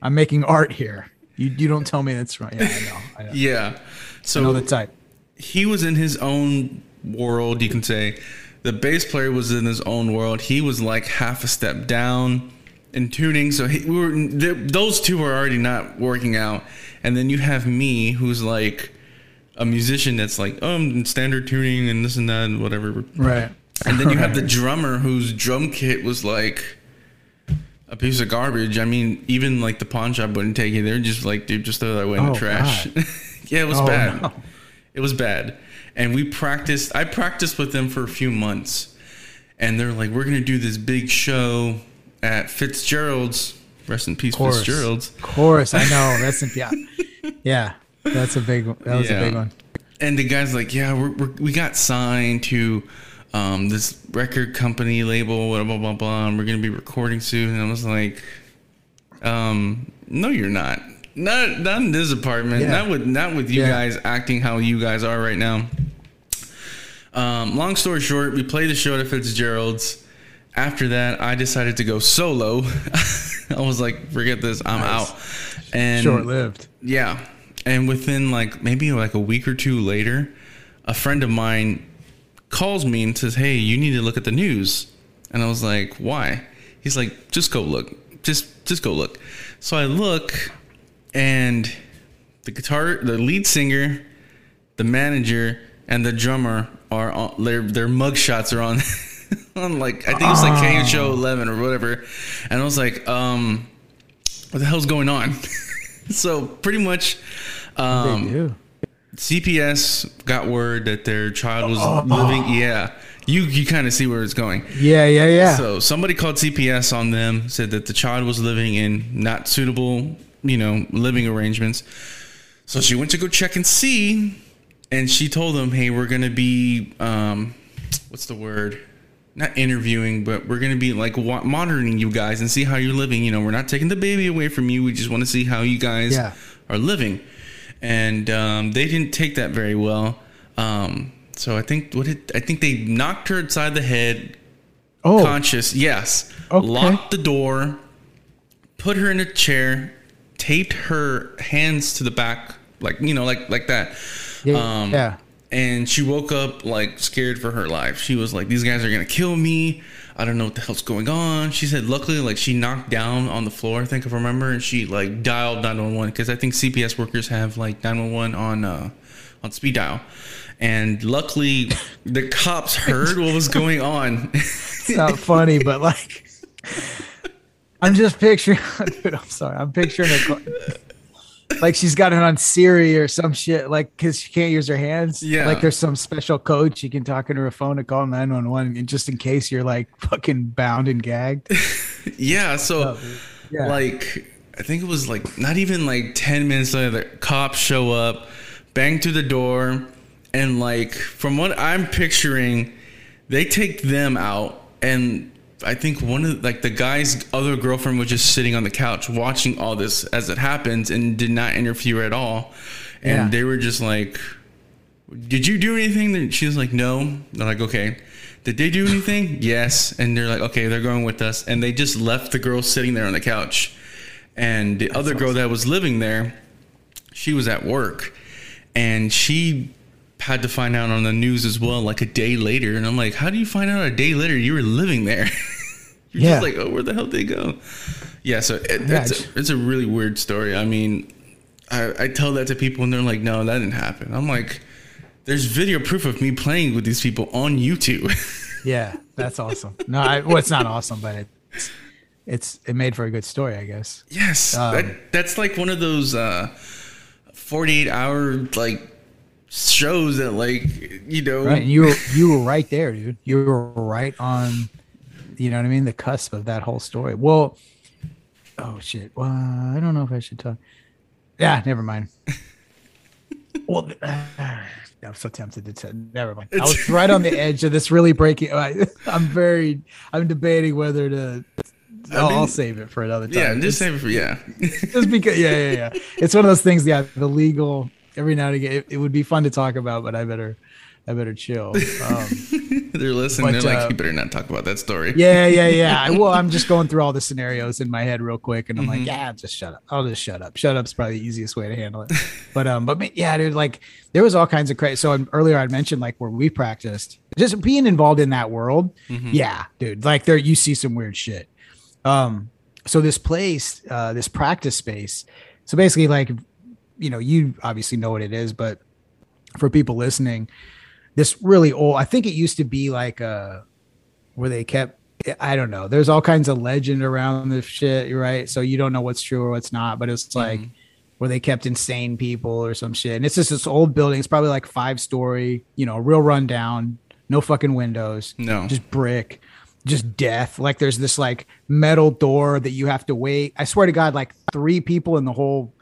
I'm making art here. You, you don't tell me that's wrong. Yeah, I know. I know, Yeah. I know So the type. he was in his own world, you can say. The bass player was in his own world. He was like half a step down in tuning. So he, we were th- those two were already not working out. And then you have me, who's like a musician that's like, oh, I'm standard tuning and this and that and whatever. Right. And then you have the drummer whose drum kit was like a piece of garbage. I mean, even like the pawn shop wouldn't take it. They're just like, dude, just throw that away in Oh, the trash. (laughs) yeah, it was Oh, bad. no. It was bad. And we practiced. I practiced with them for a few months, and they're like, "We're gonna do this big show at Fitzgerald's. Rest in peace, course. Fitzgerald's." Of course, I know. (laughs) That's a, yeah, yeah. That's a big one. That was Yeah. a big one. And the guy's like, "Yeah, we're, we're, we got signed to um, this record company label, blah blah blah blah. And we're gonna be recording soon." And I was like, um, "No, you're not. Not not in this apartment. Yeah. Not with not with you Yeah. guys acting how you guys are right now." Um, long story short, we played the show at Fitzgerald's. After that, I decided to go solo. (laughs) I was like, "Forget this, I'm Nice. out." And Short lived. yeah. And within like maybe like a week or two later, a friend of mine calls me and says, Hey, you need to look at the news. And I was like, Why? He's like, Just go look. Just just go look. So I look and the guitar the lead singer, the manager, and the drummer are on their their mug shots are on (laughs) on like I think it's like KHOU eleven or whatever. And I was like, um, what the hell's going on? (laughs) so pretty much um. CPS got word that their child was living. Yeah, you you kind of see where it's going. Yeah, yeah, yeah. So somebody called CPS on them, said that the child was living in not suitable, you know, living arrangements. So she went to go check and see, and she told them, "Hey, we're gonna be, um, what's the word? not interviewing, but we're gonna be like monitoring you guys and see how you're living. You know, we're not taking the baby away from you. We just want to see how you guys Yeah. are living." And um, they didn't take that very well. Um, so I think what did I think they knocked her inside the head, Oh, conscious. Yes. Okay. Locked the door, put her in a chair, taped her hands to the back, like you know, like like that. yeah, um, yeah. And she woke up like scared for her life. She was like, "These guys are gonna kill me. I don't know what the hell's going on." She said, "Luckily, like she knocked down on the floor. I think if I remember, and she like dialed nine one one because I think CPS workers have like nine one one on uh on speed dial." And luckily, the cops heard what was going on. (laughs) It's not funny, but like, I'm just picturing. (laughs) Dude, I'm sorry. I'm picturing it. Like she's got it on Siri or some shit, like because she can't use her hands. Yeah. Like there's some special code she can talk into her phone to call 911, and just in case you're like fucking bound and gagged. (laughs) yeah, so Yeah. like I think it was like not even like 10 minutes later the cops show up, bang through the door and like from what I'm picturing they take them out and I think one of like the guy's other girlfriend was just sitting on the couch watching all this as it happens and did not interfere at all. And Yeah. they were just like did you do anything? And she was like, no. They're like, okay. Did they do (laughs) anything? yes. And they're like, okay, they're going with us. And they just left the girl sitting there on the couch. And the other girl that was living there, she was at work. And she had to find out on the news as well, like a day later. And I'm like, how do you find out a day later you were living there? (laughs) You're Yeah. just like, oh, where the hell did they go? Yeah, so it, Yeah, it's, it's- a, it's a really weird story. I mean, I, I tell that to people and they're like, no, that didn't happen. I'm like, there's video proof of me playing with these people on YouTube. (laughs) Yeah, that's awesome. No, I, well, it's not awesome, but it's it's it made for a good story, I guess. yes, Um, that, that's like one of those uh, 48 hour like shows that like you know. Right, and you were you were right there, dude. You were right on, you know what I mean, the cusp of that whole story. Well, oh shit. Well, I don't know if I should talk. Yeah, never mind. (laughs) well, I'm (sighs) so tempted to tell. Never mind. I was right on the (laughs) edge of this really breaking. I, I'm very. I'm debating whether to. I'll, mean- I'll save it for another time. yeah, It's- just save it for yeah. (laughs) just because yeah yeah yeah it's one of those things yeah the legal every now and again it, it would be fun to talk about but i better i better chill (laughs) um, they're listening. But, they're like, uh, you better not talk about that story. yeah yeah yeah I, (laughs) well i'm just going through all the scenarios in my head real quick and i'm Mm-hmm. like yeah just shut up i'll just shut up shut up's probably the easiest way to handle it but um but yeah dude like there was all kinds of crazy so um, earlier i mentioned like where we practiced just being involved in that world Mm-hmm. yeah dude like there you see some weird shit um so this place uh this practice space so basically like you know you obviously know what it is but for people listening this really old i think it used to be like uh where they kept i don't know there's all kinds of legend around this shit right? So you don't know what's true or what's not but it's like where they kept insane people or some shit. And it's just this old building it's probably like five story you know real rundown no fucking windows No. just brick just death. Like there's this like metal door that you have to wait. I swear to god like three people in the whole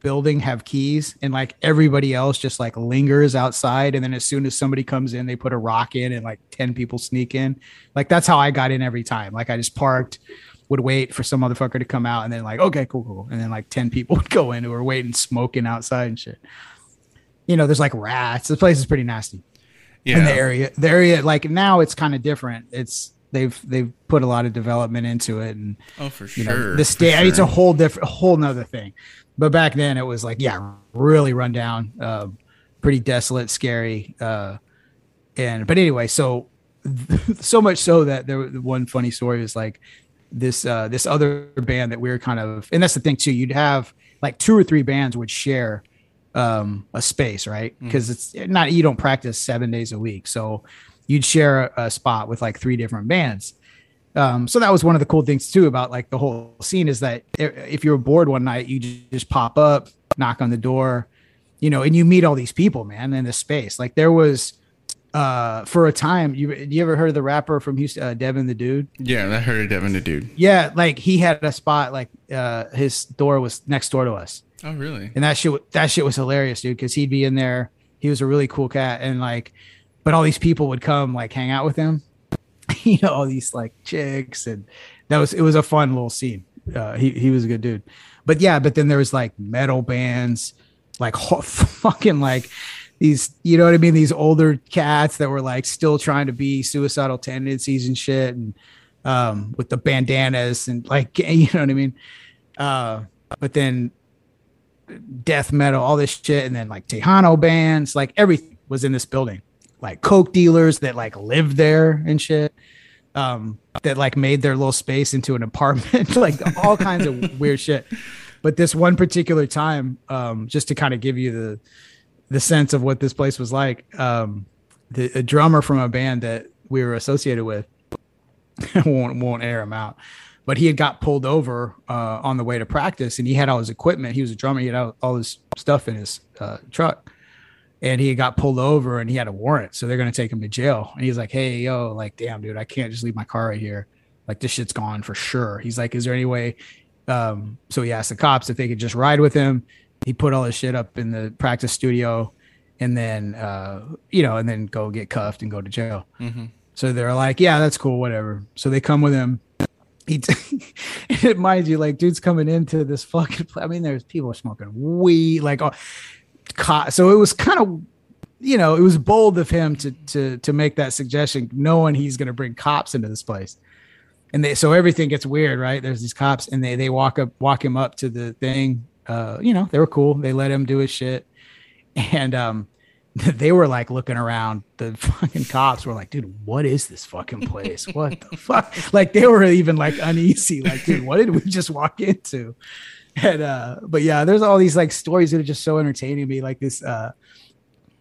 building have keys and like everybody else just like lingers outside and then as soon as somebody comes in they put a rock in and like 10 people sneak in like that's how i got in every time like i just parked would wait for some motherfucker to come out and then like okay cool cool and then like 10 (laughs) people would go in who were waiting smoking outside and shit you know there's like rats the place is pretty nasty Yeah. in the area. The area, like now, it's kind of different. It's they've they've put a lot of development into it, and Oh, for you sure. know the state. I mean, It's a whole different, whole nother thing. But back then, it was like yeah, really run down, uh, pretty desolate, scary. Uh, and but anyway, so (laughs) so much so that there was one funny story was like this uh this other band that we were kind of and that's the thing too you'd have like two or three bands would share um a space right? Because it's not you don't practice seven days a week. So you'd share a, a spot with like three different bands um so that was one of the cool things too about like the whole scene is that if you're bored one night you just pop up knock on the door you know and you meet all these people man in this space. Like there was uh for a time you you ever heard of the rapper from Houston uh, Devin the dude? Yeah, I heard of Devin the dude. yeah like he had a spot like uh his door was next door to us. Oh, really? and that shit that shit was hilarious dude because he'd be in there. He was a really cool cat and like but all these people would come like hang out with him (laughs) you know all these like chicks and that was it was a fun little scene. Uh, he he was a good dude. But yeah but then there was like metal bands like (laughs) fucking like these you know what i mean? These older cats that were like still trying to be suicidal tendencies and shit and um with the bandanas and like (laughs) you know what i mean? Uh but then death metal all this shit and then like tejano bands like everything was in this building. Like coke dealers that like lived there and shit um that like made their little space into an apartment (laughs) like all kinds of (laughs) weird shit. But this one particular time um just to kind of give you the the sense of what this place was like um the a drummer from a band that we were associated with (laughs) won't won't air him out. But he had got pulled over uh, on the way to practice and he had all his equipment. He was a drummer. He had all, all his stuff in his uh, truck and he got pulled over and he had a warrant. So they're going to take him to jail. And he's like, Hey, yo, like, damn, dude, I can't just leave my car right here. Like, this shit's gone for sure. He's like, Is there any way? Um, so he asked the cops if they could just ride with him. He put all his shit up in the practice studio and then, uh, you know, and then go get cuffed and go to jail. Mm-hmm. So they're like, Yeah, that's cool, whatever. So they come with him. He, t- (laughs) mind you, like, dude's coming into this fucking. I mean, there's people smoking weed, like, oh, so it was kind of you know it was bold of him to to to make that suggestion knowing he's going to bring cops into this place. And they so everything gets weird right? There's these cops and they they walk up walk him up to the thing. Uh you know they were cool. They let him do his shit. And um (laughs) they were like looking around. The fucking cops were like dude what is this fucking place? What the (laughs) fuck? Like they were even like uneasy. Like dude what did we just walk into (laughs) and uh but yeah there's all these like stories that are just so entertaining to me like this uh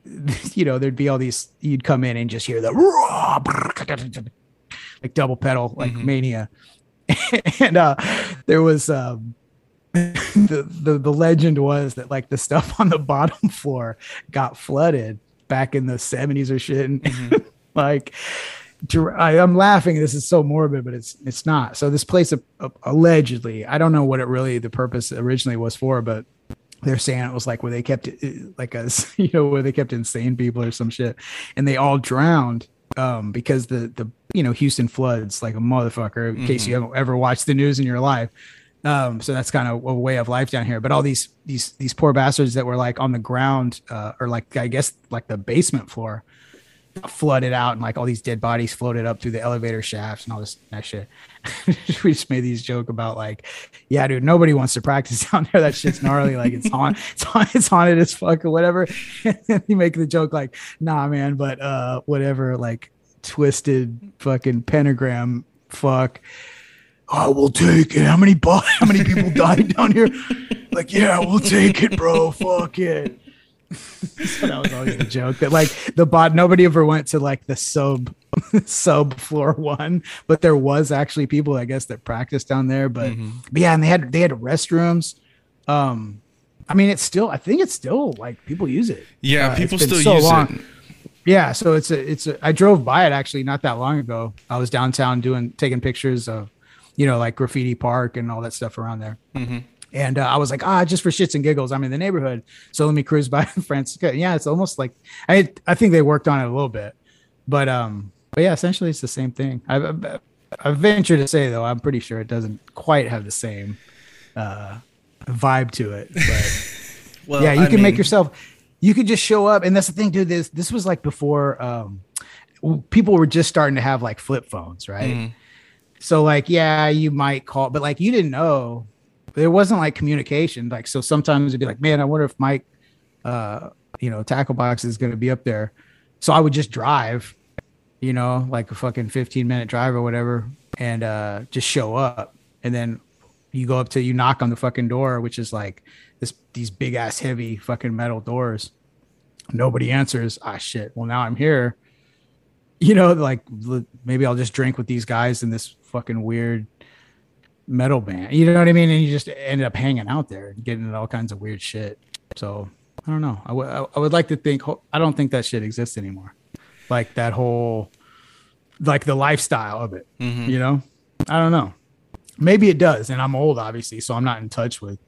(laughs) you know there'd be all these you'd come in and just hear the (laughs) like double pedal like mm-hmm. mania and uh there was um the, the the legend was that like the stuff on the bottom floor got flooded back in the 70s or shit and mm-hmm. like I, am laughing. This is so morbid, but it's it's not. So this place uh, uh, allegedly, I don't know what it really the purpose originally was for, but they're saying it was like where they kept it like a (laughs) you know where they kept insane people or some shit, and they all drowned um, because the the you know Houston floods like a motherfucker. In mm-hmm. case you haven't ever watched the news in your life. Um, so that's kind of a way of life down here. But all these these these poor bastards that were like on the ground, uh, or like I guess like the basement floor, flooded out and like all these dead bodies floated up through the elevator shafts and all this that shit. (laughs) we just made these joke about like, yeah, dude, nobody wants to practice (laughs) down there. That shit's gnarly. Like it's on, (laughs) it's on, it's haunted as fuck or whatever. and you make the joke like, nah, man, but uh, whatever, like twisted fucking pentagram, fuck. I will take it. How many how many people died down here? Like, yeah, we'll take it, bro. Fuck it so that was always a joke that like the bot nobody ever went to like the sub (laughs) sub floor one but there was actually people i guess that practiced down there but, mm-hmm. but yeah and they had they had restrooms um i mean it's still i think it's still like people use it yeah uh, people still so use long. it yeah so it's a it's a i drove by it actually not that long ago i was downtown doing taking pictures of you know like graffiti park and all that stuff around there mm-hmm. And uh, I was like, ah, just for shits and giggles, I'm in the neighborhood, so let me cruise (laughs) by Francisco. Yeah, it's almost like I I think they worked on it a little bit, but um, but yeah, essentially it's the same thing. I I venture to say though, I'm pretty sure it doesn't quite have the same uh, vibe to it. But (laughs) well, yeah, you I can mean, make yourself. You could just show up, and that's the thing, dude. This this was like before um, people were just starting to have like flip phones, right? Mm. So like, yeah, you might call, but like you didn't know there wasn't like communication. Like, so sometimes it'd be like, man, I wonder if Mike, uh, you know, tackle box is going to be up there. So I would just drive, you know, like a fucking 15 minute drive or whatever, and uh, just show up. And then you go up to, you knock on the fucking door, which is like this, these big ass heavy fucking metal doors. Nobody answers. Ah, shit. Well, now I'm here. You know, like maybe I'll just drink with these guys in this fucking weird metal band. You know what I mean? And you just ended up hanging out there, getting into all kinds of weird shit. So I don't know. I, w- I would like to think. I don't think that shit exists anymore. Like that whole, like the lifestyle of it. Mm-hmm. You know, I don't know. Maybe it does, and I'm old, obviously, so I'm not in touch with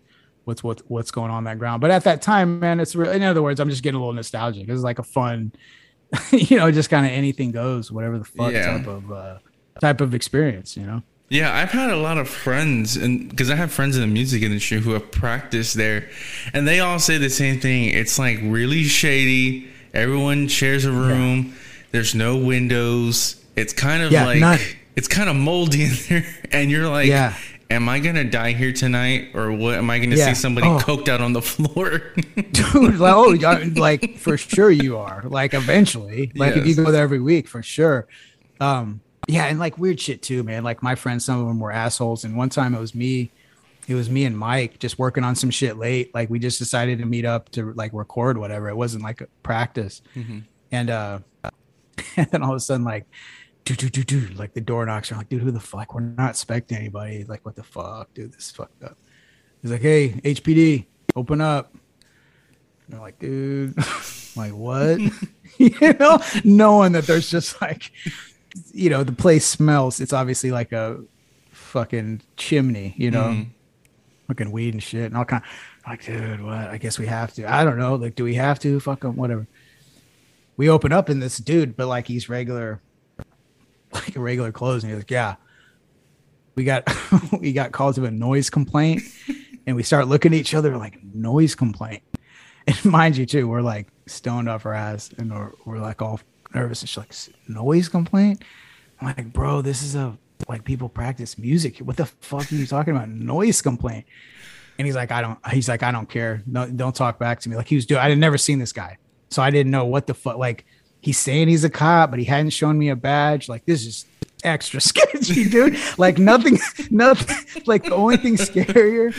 what's what what's going on that ground. But at that time, man, it's real. In other words, I'm just getting a little nostalgic. Because it's like a fun, (laughs) you know, just kind of anything goes, whatever the fuck yeah. type of uh, type of experience, you know. Yeah, I've had a lot of friends, and because I have friends in the music industry who have practiced there, and they all say the same thing. It's like really shady. Everyone shares a room. Yeah. There's no windows. It's kind of yeah, like not, it's kind of moldy (laughs) in there, and you're like, yeah. Am I gonna die here tonight, or what? Am I gonna see somebody oh. coked out on the (laughs) floor? (laughs) Dude, like, oh, like for sure you are. Like eventually, like yes. if you go there every week, for sure. Um, yeah, and like weird shit too, man. Like my friends, some of them were assholes. And one time it was me, it was me and Mike just working on some shit late. Like we just decided to meet up to like record whatever. It wasn't like a practice. Mm-hmm. And uh (laughs) and then all of a sudden like do do do do like the door knocks are like, dude, who the fuck? We're not expecting anybody. Like, what the fuck, dude? This is fucked up. He's like, hey, HPD, open up. And they're like, dude, (laughs) like what? (laughs) you know, knowing that there's just like you know, the place smells. It's obviously like a fucking chimney, you know, mm. fucking weed and shit and all kind. Of, like, dude, what? I guess we have to. I don't know. Like, do we have to? Fuck them, whatever. We open up in this dude, but like he's regular, like a regular clothes, and he's like, yeah, we got (laughs) we got called to a noise complaint, (laughs) and we start looking at each other like noise complaint. And (laughs) mind you, too, we're like stoned off our ass, and we're, we're like all nervous. And she's like, noise complaint? I'm like, bro, this is a like people practice music. What the fuck are you talking about? Noise complaint. And he's like, I don't, he's like, I don't care. No, don't talk back to me. Like he was doing, I had never seen this guy. So I didn't know what the fuck, like he's saying he's a cop, but he hadn't shown me a badge. Like this is extra (laughs) sketchy, dude. like nothing, (laughs) nothing, like the only thing scarier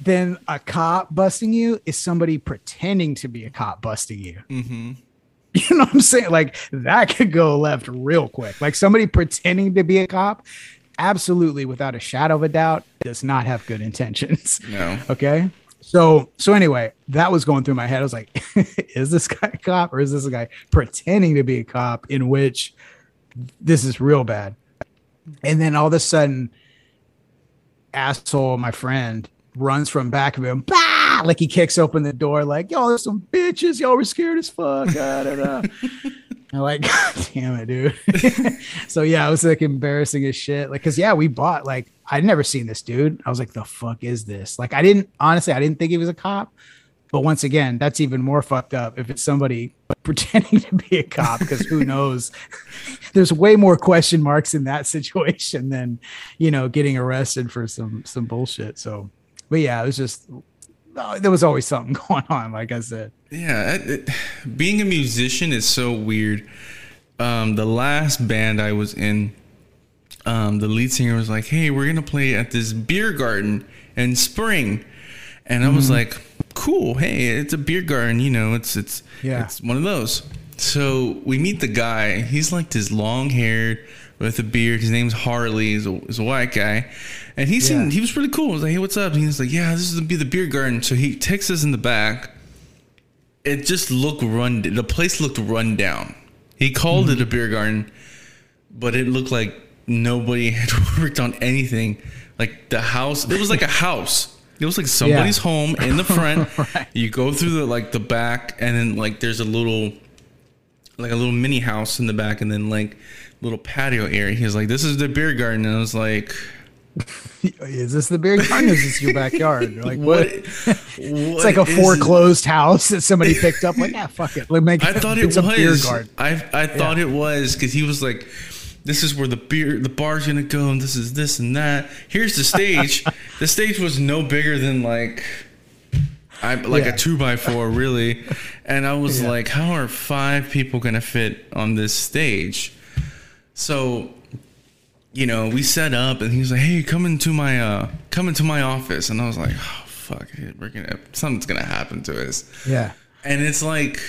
than a cop busting you is somebody pretending to be a cop busting you. Mm-hmm. (laughs) You know what I'm saying? Like that could go left real quick. Like somebody pretending to be a cop, absolutely without a shadow of a doubt, does not have good intentions. No. (laughs) Okay. So so anyway, that was going through my head. I was like, (laughs) is this guy a cop or is this a guy pretending to be a cop in which this is real bad? And then all of a sudden, asshole, my friend, runs from back of him, bah! like he kicks open the door, like, y'all are some bitches, y'all were scared as fuck. Da, da, da. I'm like, (laughs) God damn it, dude. (laughs) so yeah, it was like embarrassing as shit. Like, cause yeah, we bought like I'd never seen this dude. I was like, the fuck is this? Like, I didn't honestly, I didn't think he was a cop. But once again, that's even more fucked up if it's somebody (laughs) pretending to be a cop, because who knows? There's way more question marks in that situation than, you know, getting arrested for some some bullshit. So but yeah, it was just uh, there was always something (laughs) going on. Like I said, yeah, it, it, being a musician is so weird. Um, the last band I was in, um, the lead singer was like, "Hey, we're gonna play at this beer garden in spring," and I was mm-hmm. like, "Cool, hey, it's a beer garden, you know, it's it's yeah, it's one of those." So we meet the guy. He's like this long haired with a beard. His name's Harley. He's a, he's a white guy, and he seemed yeah. he was really cool. I was like, "Hey, what's up?" And he was like, "Yeah, this is gonna be the beer garden." So he takes us in the back. It just looked run. The place looked run down. He called mm-hmm. it a beer garden, but it looked like nobody (laughs) had worked on anything. Like the house, it was like a (laughs) house. It was like somebody's yeah. home in the (laughs) front. right. You go through the like the back, and then like there's a little, like a little mini house in the back, and then like little patio area. He was like, "This is the beer garden," and I was like. (laughs) is this the beer garden? is this your backyard? You're like (laughs) what? what it's like a foreclosed house that somebody picked up. Like, yeah, (laughs) fuck it. Let make. I thought it was. Beer garden. I I thought yeah. it was because he was like, "This is where the beer, the bar's gonna go, and this is this and that." Here's the stage. the stage was no bigger than like I like yeah. a two by four, really. And I was yeah. like, how are five people gonna fit on this stage? So, you know, we set up and he was like, "Hey, come into my uh come into my office." And I was like, "Oh, fuck it. We're to something's going to happen to us." Yeah. And it's like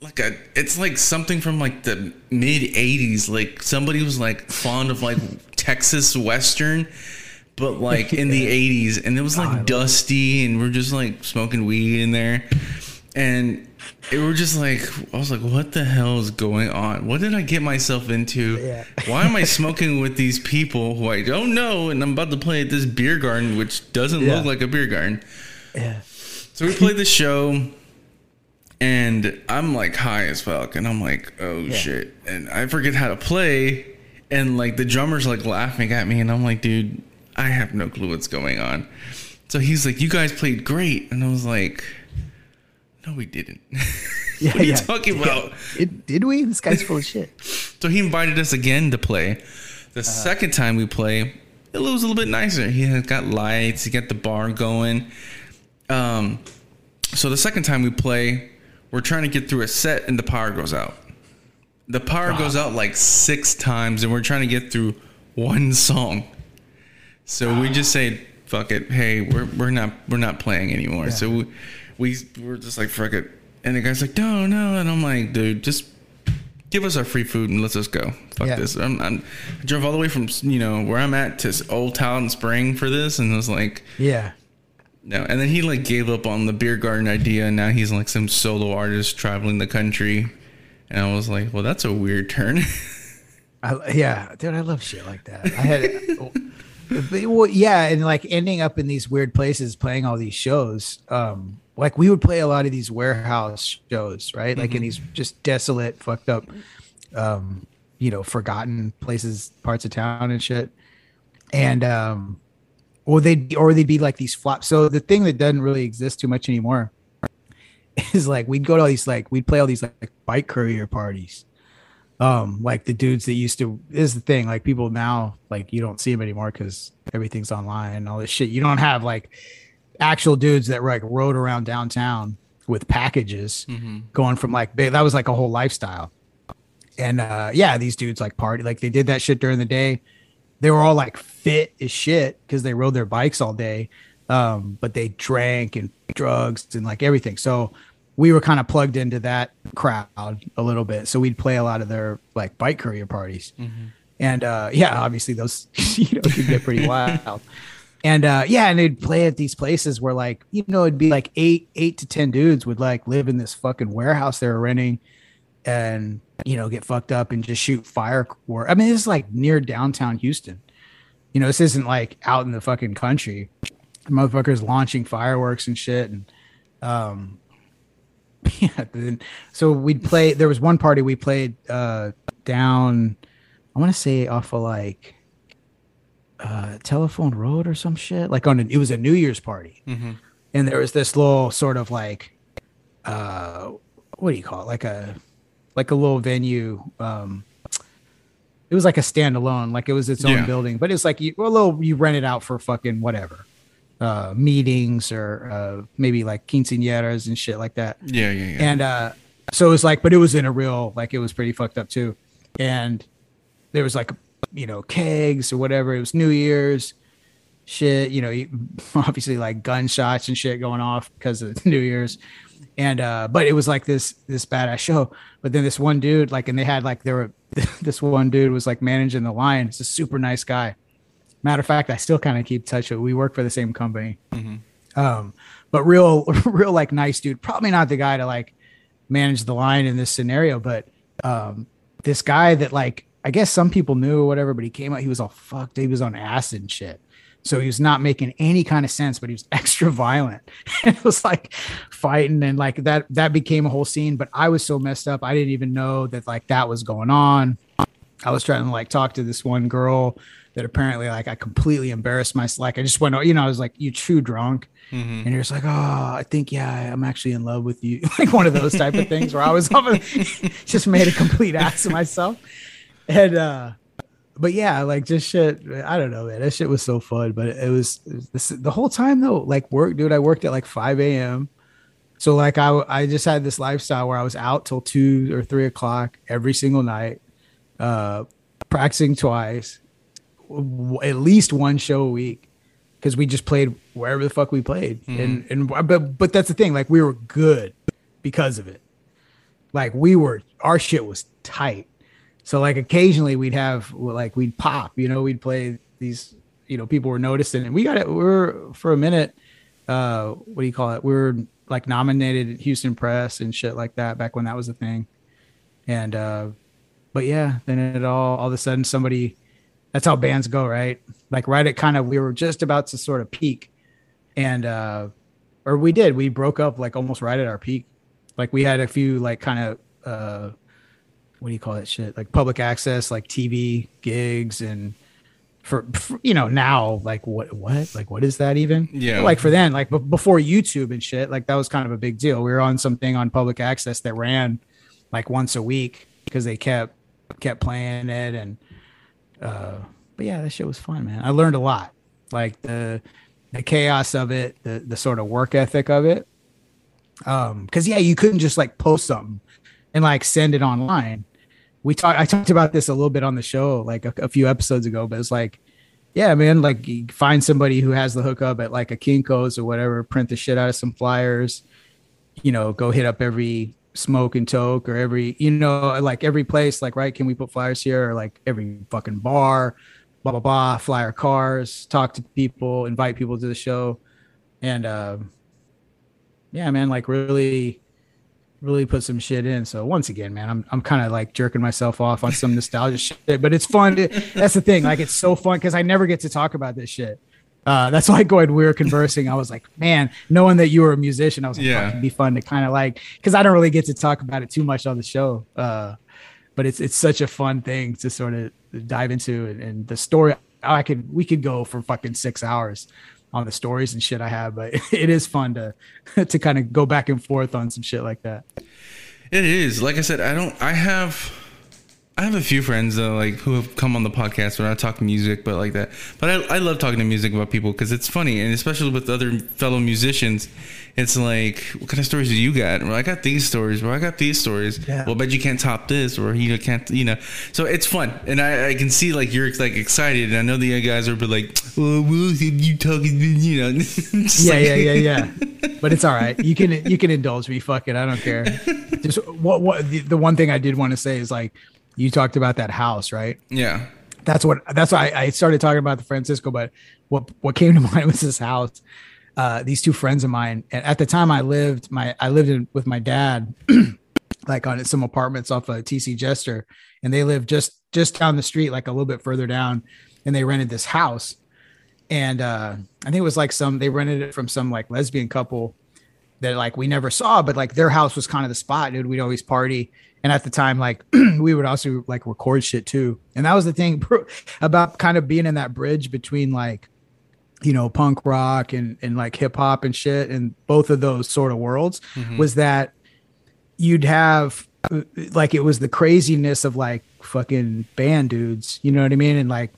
like a it's like something from like the mid 80s like somebody was like fond of like Texas western but like in the (laughs) 80s and it was like dusty and we're just like smoking weed in there and it were just like I was like, what the hell is going on? What did I get myself into? Yeah. Why am I smoking with these people who I don't know? And I'm about to play at this beer garden, which doesn't yeah. look like a beer garden. Yeah. So we played the show, and I'm like high as fuck, and I'm like, oh shit, and I forget how to play, and like the drummer's like laughing at me, and I'm like, dude, I have no clue what's going on. So he's like, you guys played great, and I was like, no, we didn't. (laughs) Yeah, what are you yeah. talking about? It, did we? This guy's full of shit. (laughs) So he invited us again to play. The second time we play, it was a little bit nicer. He had got lights, he got the bar going. Um, so the second time we play, we're trying to get through a set and the power goes out. The power goes out like six times and we're trying to get through one song. So we just say, fuck it. Hey, we're, we're not we're not playing anymore. So we, we we're just like fuck it. And the guy's like, no, no, and I'm like, dude, just give us our free food and let's just go. Fuck Yeah. this. I'm, I'm, I drove all the way from you know where I'm at to Old Town Spring for this, and I was like, Yeah. no. And then he like gave up on the beer garden idea, and now he's like some solo artist traveling the country. And I was like, well, that's a weird turn. (laughs) I, yeah, dude, I love shit like that. I had, but, (laughs) well, yeah, and like ending up in these weird places, playing all these shows. Um, like we would play a lot of these warehouse shows, right? Like in these just desolate, fucked up, um, you know, forgotten places, parts of town and shit. And um, or they'd or they'd be like these flops. So the thing that doesn't really exist too much anymore (laughs) is like we'd go to all these like we'd play all these like bike courier parties um like the dudes that used to this is the thing like people now like you don't see them anymore because everything's online and all this shit you don't have like actual dudes that like rode around downtown with packages going from like that was like a whole lifestyle. And uh yeah these dudes like party like they did that shit during the day. They were all like fit as shit because they rode their bikes all day um but they drank and drugs and like everything. So we were kind of plugged into that crowd a little bit. So we'd play a lot of their like bike courier parties. And uh yeah obviously those (laughs) you know could get pretty (laughs) wild and uh yeah and they'd play at these places where like you know it'd be like eight eight to ten dudes would like live in this fucking warehouse they were renting and you know get fucked up and just shoot fire i mean this is like near downtown houston. You know this isn't like out in the fucking country. Motherfuckers launching fireworks and shit and um (laughs) yeah then, so we'd play there was one party we played uh down i want to say off of like uh telephone road or some shit? Like on a, it was a new year's party. And there was this little sort of like uh what do you call it? Like a like a little venue um it was like a standalone like it was its own Yeah. building but it's like you a little you rent it out for fucking whatever uh meetings or uh maybe like quinceañeras and shit like that. Yeah, yeah, yeah. and uh so it was like but it was in a real like it was pretty fucked up too. And there was like you know kegs or whatever. It was new year's shit you know (laughs) obviously like gunshots and shit going off because of (laughs) new year's. And uh but it was like this this badass show. But then this one dude like and they had like there were (laughs) this one dude was like managing the line. It's a super nice guy. Matter of fact i still kind of keep touch with we work for the same company. Um but real real like nice dude. Probably not the guy to like manage the line in this scenario but um this guy that like i guess some people knew or whatever but he came out he was all fucked he was on acid and shit so he was not making any kind of sense but he was (laughs) extra violent (laughs) it was like fighting and like that that became a whole scene but i was so messed up i didn't even know that like that was going on I was trying to like talk to this one girl that apparently like I completely embarrassed myself. Like I just went, you know, I was like, you true drunk. Mm-hmm. And you're just like, oh, I think, yeah, I'm actually in love with you. (laughs) like one of those type of things where I was just made a complete ass of myself. And, uh, but yeah, like just shit. I don't know, man. That shit was so fun. But it was, it was this, the whole time though, like work, dude. I worked at like 5 a.m. So like I, I just had this lifestyle where I was out till two or three o'clock every single night uh, practicing twice, w- at least one show a week, because we just played wherever the fuck we played, and and but but that's the thing, like we were good because of it. Like we were, our shit was tight. So like occasionally we'd have like we'd pop, you know, we'd play these, you know, people were noticing, and we got it. we're for a minute. Uh, what do you call it? We were like nominated at Houston Press and shit like that back when that was a thing. And uh, but yeah, then it all all of a sudden somebody that's how bands go, right? Like right at kind of we were just about to sort of peak. And uh or we did, we broke up like almost right at our peak. Like we had a few like kind of uh, what do you call that shit? Like public access, like TV gigs and. For, for you know now like what what like what is that even Yeah. like for then like b- before youtube and shit like that was kind of a big deal we were on something on public access that ran like once a week because they kept kept playing it and uh but yeah that shit was fun man i learned a lot like the the chaos of it the the sort of work ethic of it um because yeah you couldn't just like post something and like send it online we talked i talked about this a little bit on the show like a, a few episodes ago but it's like yeah man like find somebody who has the hookup at like a kinko's or whatever print the shit out of some flyers you know go hit up every smoke and toke or every you know like every place like right can we put flyers here or like every fucking bar blah blah blah flyer cars talk to people invite people to the show. And um yeah man like really really put some shit in so once again man i'm, I'm kind of like jerking myself off on some nostalgia (laughs) shit but it's fun to, that's the thing like it's so fun because i never get to talk about this shit uh, that's why when we were conversing, I was like, man, knowing that you were a musician, I was like, Yeah. yeah. it'd be fun to kind of like, because I don't really get to talk about it too much on the show. Uh, but it's it's such a fun thing to sort of dive into, and, and the story. I could we could go for fucking six hours on the stories and shit I have, but (laughs) it is fun to (laughs) to kind of go back and forth on some shit like that. It is. Like I said, I don't. I have. I have a few friends though, like who have come on the podcast where I talk music, but like that. But I, I love talking to music about people because it's funny, and especially with other fellow musicians, it's like, what kind of stories do you got? Well, I got these stories. Well, I got these stories. Yeah. Well, bet you can't top this, or you can't, you know. So it's fun, and I, I can see like you're like excited, and I know the other guys are but like, oh, well, you talking, you know. (laughs) Yeah, like- yeah, yeah, yeah. (laughs) But it's all right. You can you can indulge me. Fuck it. I don't care. Just what what the, the one thing I did want to say is like you talked about that house, right? yeah. that's what that's why I, I started talking about the Francisco. But what what came to (laughs) mind was this house. Uh, these two friends of mine, and at the time I lived my I lived in, with my dad, (clears throat) like on some apartments off of TC Jester, and they lived just just down the street, like a little bit further down, and they rented this house, and uh, I think it was like some they rented it from some like lesbian couple that like we never saw, but like their house was kind of the spot, dude. We'd always party. And at the time, like (clears throat) we would also like record shit too. And that was the thing about kind of being in that bridge between like, you know, punk rock and, and like hip hop and shit. And both of those sort of worlds was that you'd have uh, like it was the craziness of like fucking band dudes, you know what I mean? And like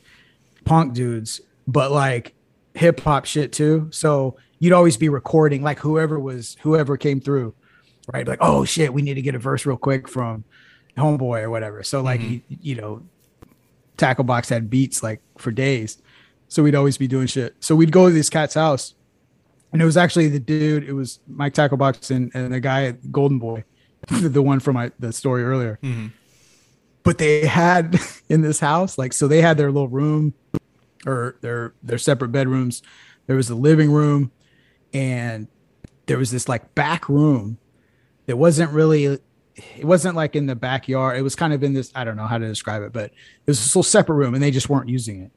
punk dudes, but like hip hop shit too. So you'd always be recording like whoever was whoever came through, right? Like, oh shit, we need to get a verse real quick from homeboy or whatever. So like you, you know, tackle box had beats like for days. So we'd always be doing shit. So we'd go to this cat's house. And it was actually the dude, it was Mike Tacklebox and, and the guy at Golden Boy, (laughs) the one from my the story earlier. Mm-hmm. But they had (laughs) in this house, like so they had their little room or their their separate bedrooms. There was a living room and there was this like back room that wasn't really it wasn't like in the backyard. It was kind of in this, I don't know how to describe it, but it was this little separate room and they just weren't using it.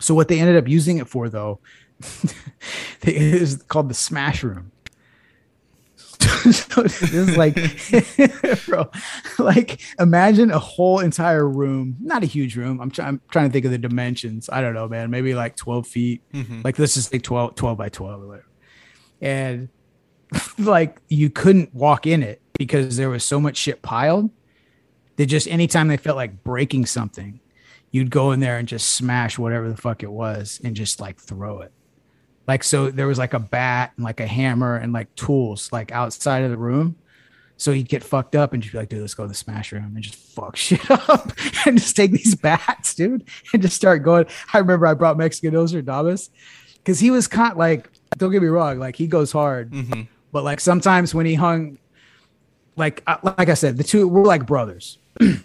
So what they ended up using it for though, (laughs) is called the smash room. (laughs) so this is like, (laughs) bro, like imagine a whole entire room, not a huge room. I'm, try- I'm trying to think of the dimensions. I don't know, man, maybe like 12 feet. Mm-hmm. Like let's just say 12, 12 by 12 or whatever. And like you couldn't walk in it because there was so much shit piled that just anytime they felt like breaking something, you'd go in there and just smash whatever the fuck it was and just like throw it. Like so there was like a bat and like a hammer and like tools like outside of the room. So he'd get fucked up and just be like, dude, let's go to the smash room and just fuck (laughs) shit up (laughs) and just take these bats, dude, and just start going. I remember I brought Mexican Damas because he was kind like, don't get me wrong, like he goes hard, mm-hmm. but like sometimes when he hung, like like I said, the two we're like brothers. (clears throat)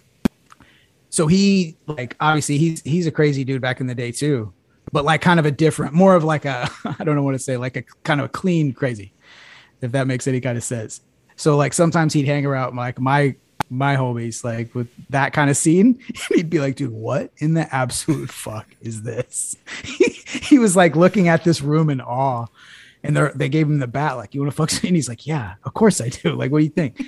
so he like obviously he's he's a crazy dude back in the day too, but like kind of a different, more of like a (laughs) I don't know what to say, like a kind of a clean crazy, if that makes any kind of sense. So like sometimes he'd hang around like my my homies like with that kind of scene (laughs) and he'd be like dude what in the absolute (laughs) fuck is this he, he was like looking at this room in awe and they they gave him the bat, like, you want to fuck? And he's like, yeah, of course I do. Like, what do you think?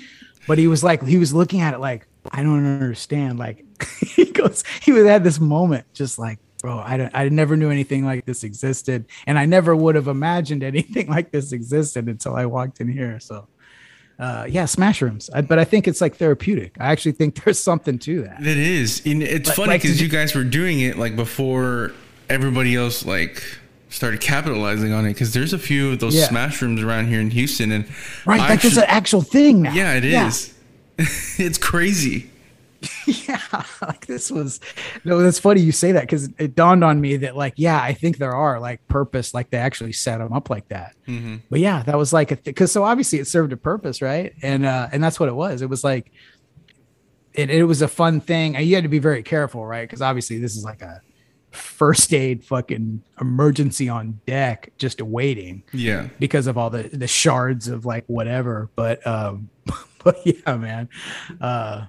But he was like, he was looking at it like, I don't understand. Like, (laughs) he goes, he would had this moment, just like, bro, I don't, I never knew anything like this existed, and I never would have imagined (laughs) anything like this existed until I walked in here. So, uh, yeah, smash rooms. I, but I think it's like therapeutic. I actually think (laughs) there's something to that. It is. And it's like, funny because like, you guys were doing it like before everybody else like started capitalizing on it because there's a few of those yeah. smash rooms around here in Houston and right, like actually, there's an actual thing now. Yeah, it is. yeah. it's crazy. (laughs) yeah, like this was no, that's funny you say that because it dawned on me that like yeah, I think there are like purpose, like they actually set them up like that. Mm-hmm. But yeah, that was like a because th- so obviously it served a purpose, right? And uh and that's what it was. It was like it, it was a fun thing. And you had to be very careful, right? Because obviously this is like a first aid fucking emergency on deck just awaiting yeah because of all the the shards of like whatever but um (laughs) but yeah man uh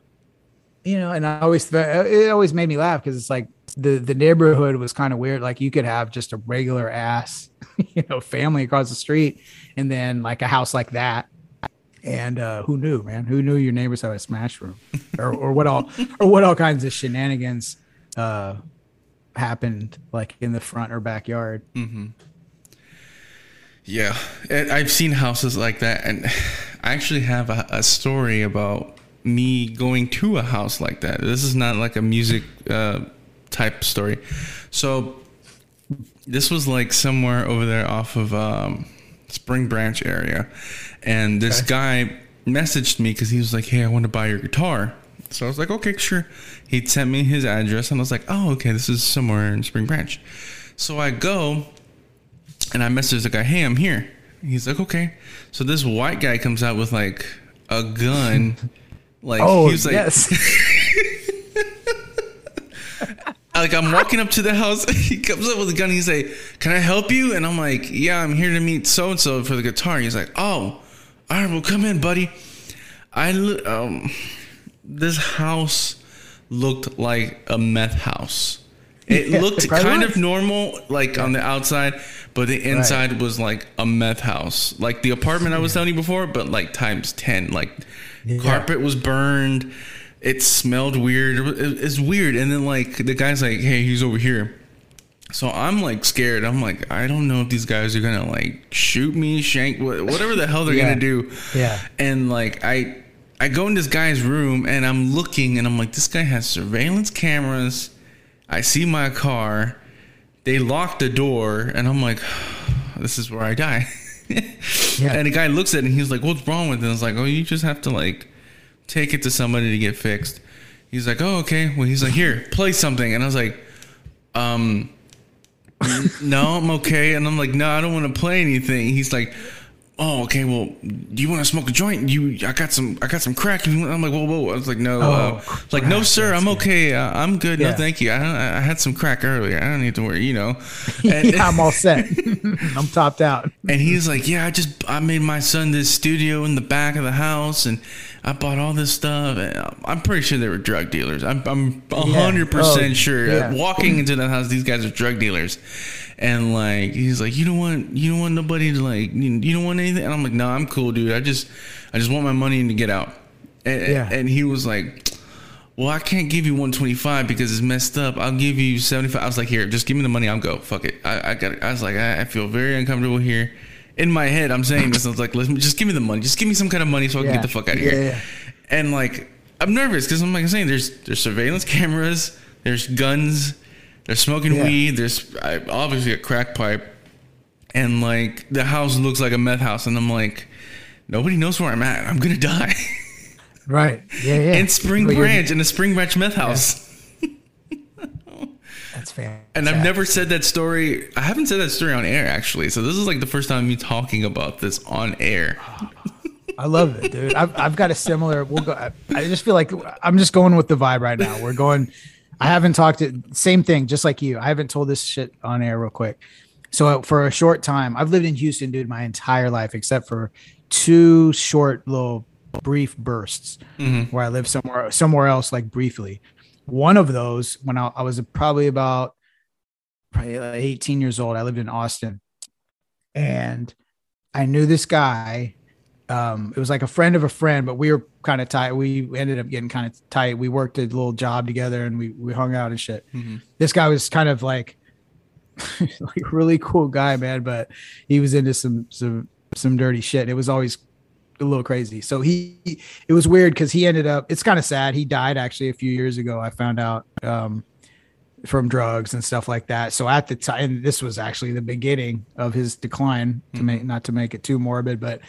you know and i always it always made me laugh because it's like the the neighborhood was kind of weird like you could have just a regular ass (laughs) you know family across the street and then like a house like that and uh, who knew, man? Who knew your neighbors had a smash room, (laughs) or, or what all, or what all kinds of shenanigans uh, happened like in the front or backyard. Mm-hmm. Yeah, I've seen houses like that, and (sighs) I actually have a, a, story about me going to a house like that. This is not like a music uh, type story. So this was like somewhere over there off of um, Spring Branch area, and this okay. guy messaged me because he was like, "Hey, I want to buy your guitar." So I was like, okay, sure. He sent me his address, and I was like, oh, okay, this is somewhere in Spring Branch. So I go, and I message the guy, hey, I'm here. He's like, okay. So this white guy comes out with like a gun. (laughs) like, oh, he's like, yes. (laughs) like I'm walking up to the house. (laughs) He comes up with a gun. He's like, "Can I help you?" And I'm like, "Yeah, I'm here to meet so and so for the guitar." And He's like, "Oh, all right, well, come in, buddy." I um, this house looked like a meth house. It (laughs) yeah, looked it kind was. of normal, like yeah. on the outside, but the inside right. was like a meth house, like the apartment I was telling you before, but like times ten. Like yeah. carpet was burned. It smelled weird. it's weird. And then like the guy's like, "Hey, he's over here." So I'm like scared. I'm like, I don't know if these guys are gonna like shoot me, shank, whatever the hell they're gonna do. Yeah. And like I I go in this guy's room and I'm looking and I'm like, this guy has surveillance cameras. I see my car. They lock the door and I'm like, (sighs) this is where I die. (laughs) (laughs) yeah. And the guy looks at it and he's like, what's wrong with it? And I was like, oh, you just have to like take it to somebody to get fixed. He's like, oh, okay. Well, he's like, here, play something. And I was like, um, (laughs) no, I'm okay. And I'm like, no, I don't want to play anything. He's like, oh, okay. Well, do you want to smoke a joint? You, I got some, I got some crack. And I'm like, whoa, whoa. I was like, no, oh, uh, like, no, sir, I'm okay. Uh, I'm good. Yeah. No, thank you. I, I had some crack earlier. I don't need to worry. You know, (laughs) and, yeah, I'm all set. (laughs) I'm topped out. and he's like, yeah, I just, I made my son this studio in the back of the house, and I bought all this stuff. I'm pretty sure they were drug dealers. I'm, I'm hundred oh, yeah. percent oh, sure. Walking into the house, these guys are drug dealers. And like he's like you don't want you don't want nobody to like you, you don't want anything? And i'm like no i'm cool dude. I just i just want my money and to get out. And, yeah. and he was like well i can't give you 125 because it's messed up. I'll give you 75 i was like here just give me the money. I'll go. Fuck it. I, I got i was like I, I, feel very uncomfortable here in my head i'm saying this i was like listen just give me the money just give me some kind of money so i can yeah. get the fuck out of here yeah, and like i'm nervous because i'm like i'm saying there's there's surveillance cameras there's guns they're smoking yeah. weed. There's obviously a crack pipe, and like the house looks like a meth house. And I'm like, nobody knows where I'm at. I'm gonna die. Right. Yeah. Yeah. (laughs) in Spring Branch, in a Spring Branch meth house. Fair. And I've never said that story. I haven't said that story on air actually. So this is like the first time me talking about this on air. (laughs) I love it, dude. I've, I've got a similar. We'll go. I just feel like I'm just going with the vibe right now. We're going I haven't talked to same thing, just like you. I haven't told this shit on air real quick. So for a short time, I've lived in Houston, dude, my entire life, except for two short little brief bursts mm-hmm. where I lived somewhere somewhere else, like briefly. One of those, when I, I was probably about probably 18 years old, I lived in Austin, and I knew this guy. Um, it was like a friend of a friend, but we were kind of tight. We ended up getting kind of tight. We worked a little job together and we we hung out and shit. Mm-hmm. This guy was kind of like (laughs) like really cool guy, man, but he was into some some some dirty shit. It was always a little crazy. So he, it was weird because he ended up. It's kind of sad. He died actually a few years ago. I found out um, from drugs and stuff like that. So at the time, this was actually the beginning of his decline. To Mm-hmm. make not to make it too morbid, but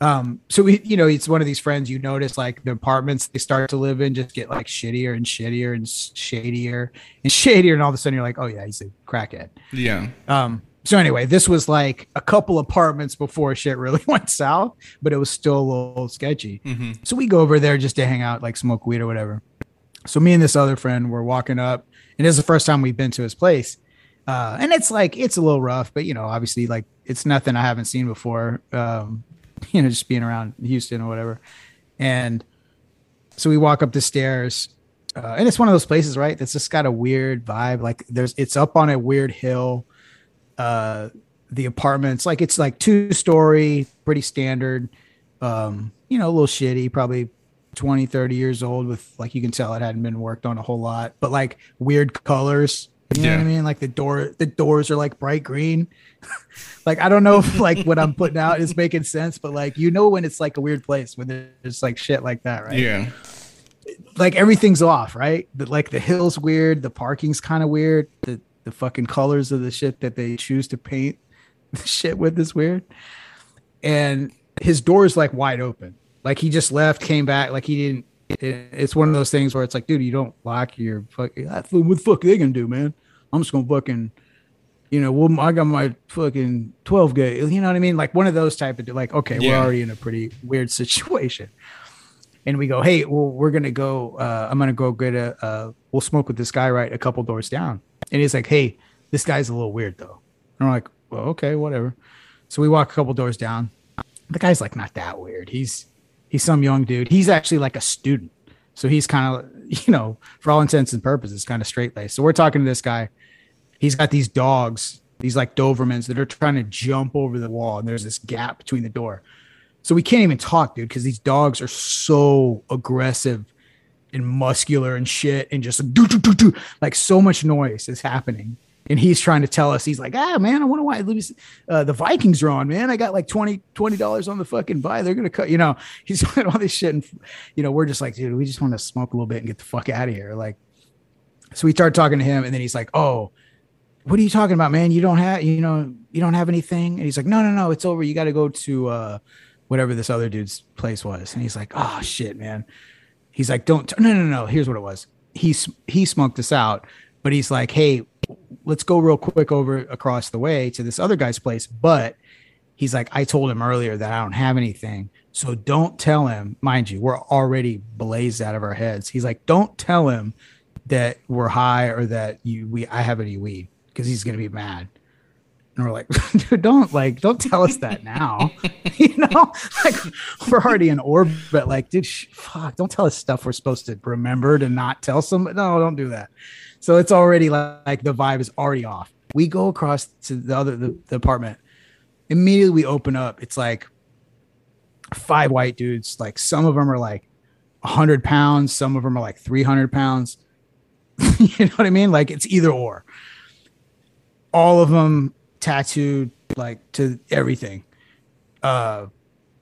um, so we, you know, it's one of these friends you notice like the apartments they start to live in just get like shittier and shittier and shadier and (laughs) shadier, and all of a sudden you're like, oh yeah, he's a crackhead. Yeah. Um, so anyway, this was like a couple apartments before shit really (laughs) went south, but it was still a little sketchy. Mm-hmm. So we go over there just to hang out, like smoke weed or whatever. So me and this other friend were walking up, and this is the first time we've been to his place. Uh, and it's like it's a little rough, but you know, obviously, like it's nothing I haven't seen before. Um, (laughs) you know, just being around Houston or whatever. And so we walk up the stairs, uh, and it's one of those places, right? That's just got a weird vibe. Like there's, it's up on a weird hill. Uh, the apartments, like it's like two story, pretty standard. Um, you know, a little shitty, probably 20, 30 years old with like you can tell it hadn't been worked on a whole lot, but like weird colors. You know what I mean? Like the door, the doors are like bright green. (laughs) like I don't know if like what I'm putting out is making sense, but like you know when it's like a weird place when there's like shit like that, right? Yeah. Like everything's off, right? The, like the hill's weird, the parking's kind of weird, the the fucking colors of the shit that they choose to paint the (laughs) shit with is weird. And his door is like wide open. Like he just left, came back, like he didn't. it- it's one of those things where it's like, dude, you don't lock your fucking. What the fuck are they gonna do, man? I'm just gonna fucking, you know, well, I got my fucking 12 gauge. You know what I mean? Like one of those type of like, okay, we're already in a pretty weird (laughs) situation. And we go, hey, well, we're gonna go. Uh, I'm gonna go get a. Uh, we'll smoke with this guy right a couple doors down. And he's like, hey, this guy's a little weird though. And we're like, well, okay, whatever. So we walk a couple doors down. The guy's like not that weird. He's he's some young dude. He's actually like a student. So he's kind of, (laughs) you know, for all intents and purposes, kind of straight laced. So we're talking to this guy. He's got these dogs, these like Dobermans that are trying to jump over the wall, and there's this gap between the door. So we can't even talk, dude, because these dogs are so aggressive and muscular and shit, and just like, doo, doo, doo, doo, like so much noise is happening. And he's trying to tell us, he's like, ah, man, I wonder why uh, the Vikings are on, man. I got like 20 dollars on the fucking buy. They're gonna cut, you know. (laughs) He's doing all this shit, and you know, we're just like, dude, we just want to smoke a little bit and get the fuck out of here. Like, so we start talking to him, and then he's like, oh, what are you talking about, man? You don't have, you know, you don't have anything. And he's like, no, no, no, it's over. You got to go to uh, whatever this other dude's place was. And he's like, oh shit, man. He's like, don't, no, no, no. Here's what it was. He he smoked us out, but he's like, hey, let's go real quick over across the way to this other guy's place. But he's like, I told him earlier that I don't have anything. So don't tell him, mind you, we're already blazed out of our heads. He's like, don't tell him that we're high or that you we I have any weed because he's gonna be mad. And we're like, (laughs) dude, don't like, don't tell us that now. (laughs) you know, (laughs) like we're already in orbit. But like, dude, sh- fuck, don't tell us stuff we're supposed to remember to not tell somebody. No, don't do that. So it's already like, like the vibe is already off. We go across to the other the, the apartment. Immediately we open up. It's like five white dudes. Like some of them are like 100 pounds. Some of them are like 300 pounds. you know what I mean? Like it's either or. All of them tattooed like to everything. Uh,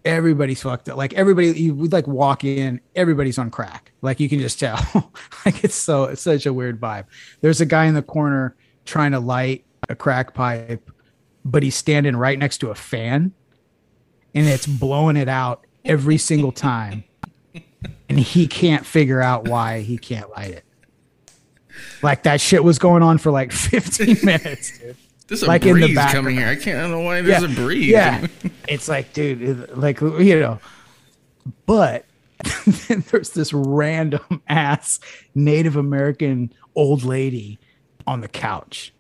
everybody's fucked up. Like everybody, you would like walk in, everybody's on crack. Like you can just tell. (laughs) like it's so it's such a weird vibe. There's a guy in the corner trying to light a crack pipe, but he's standing right next to a fan, and it's blowing it out every single time, and he can't figure out why he can't light it. Like that shit was going on for like (laughs) 15 minutes, dude. There's a Like in the breeze background. coming here. I can't I don't know why there's a breeze. Yeah. it's like, dude, like, you know, but then (laughs) there's this random ass Native American old lady on the couch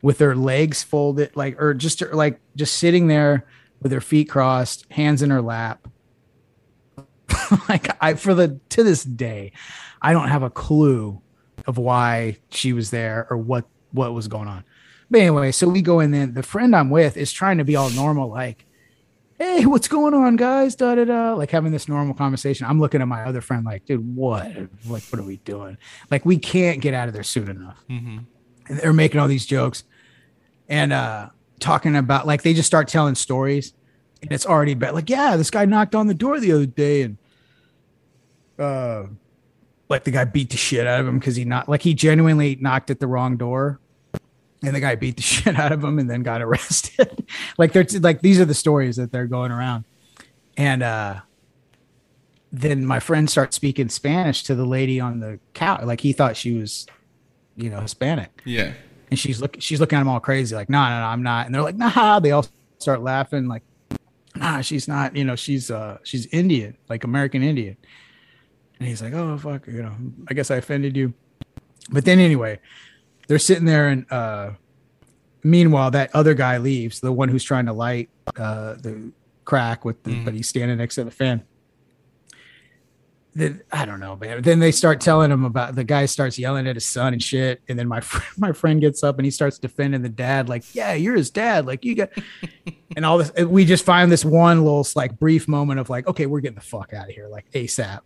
with her legs folded, like, or just like just sitting there with her feet crossed, hands in her lap. (laughs) like, I, for the, to this day, I don't have a clue of why she was there or what, what was going on. But anyway, so we go in there. The friend I'm with is trying to be all normal, like, hey, what's going on, guys? Da da da. Like having this normal conversation. I'm looking at my other friend, like, dude, what? Like, what are we doing? Like, we can't get out of there soon enough. Mm-hmm. And they're making all these jokes and uh talking about like they just start telling stories, and it's already bad. Like, yeah, this guy knocked on the door the other day, and uh, like the guy beat the shit out of him because he not like he genuinely knocked at the wrong door and the guy beat the (laughs) shit out of him and then got arrested. (laughs) like they're like these are the stories that they're going around. And uh then my friend starts speaking Spanish to the lady on the couch. Like he thought she was, you know, Hispanic. Yeah. And she's looking she's looking at him all crazy, like, no, no, no, I'm not. And they're like, nah, they all start laughing, like, nah, she's not, you know, she's uh she's Indian, like American Indian. And he's like, oh fuck, you know, I guess I offended you. But then anyway, they're sitting there and uh meanwhile that other guy leaves the one who's trying to light uh the crack with the Mhm. but he's standing next to the fan. Then i don't know man. Then they start telling him about the guy starts yelling at his son and shit and then my (laughs) friend my friend gets up and he starts defending the dad like yeah you're his dad like you got (laughs) and all this we just find this one little like brief moment of like okay we're getting the fuck out of here like asap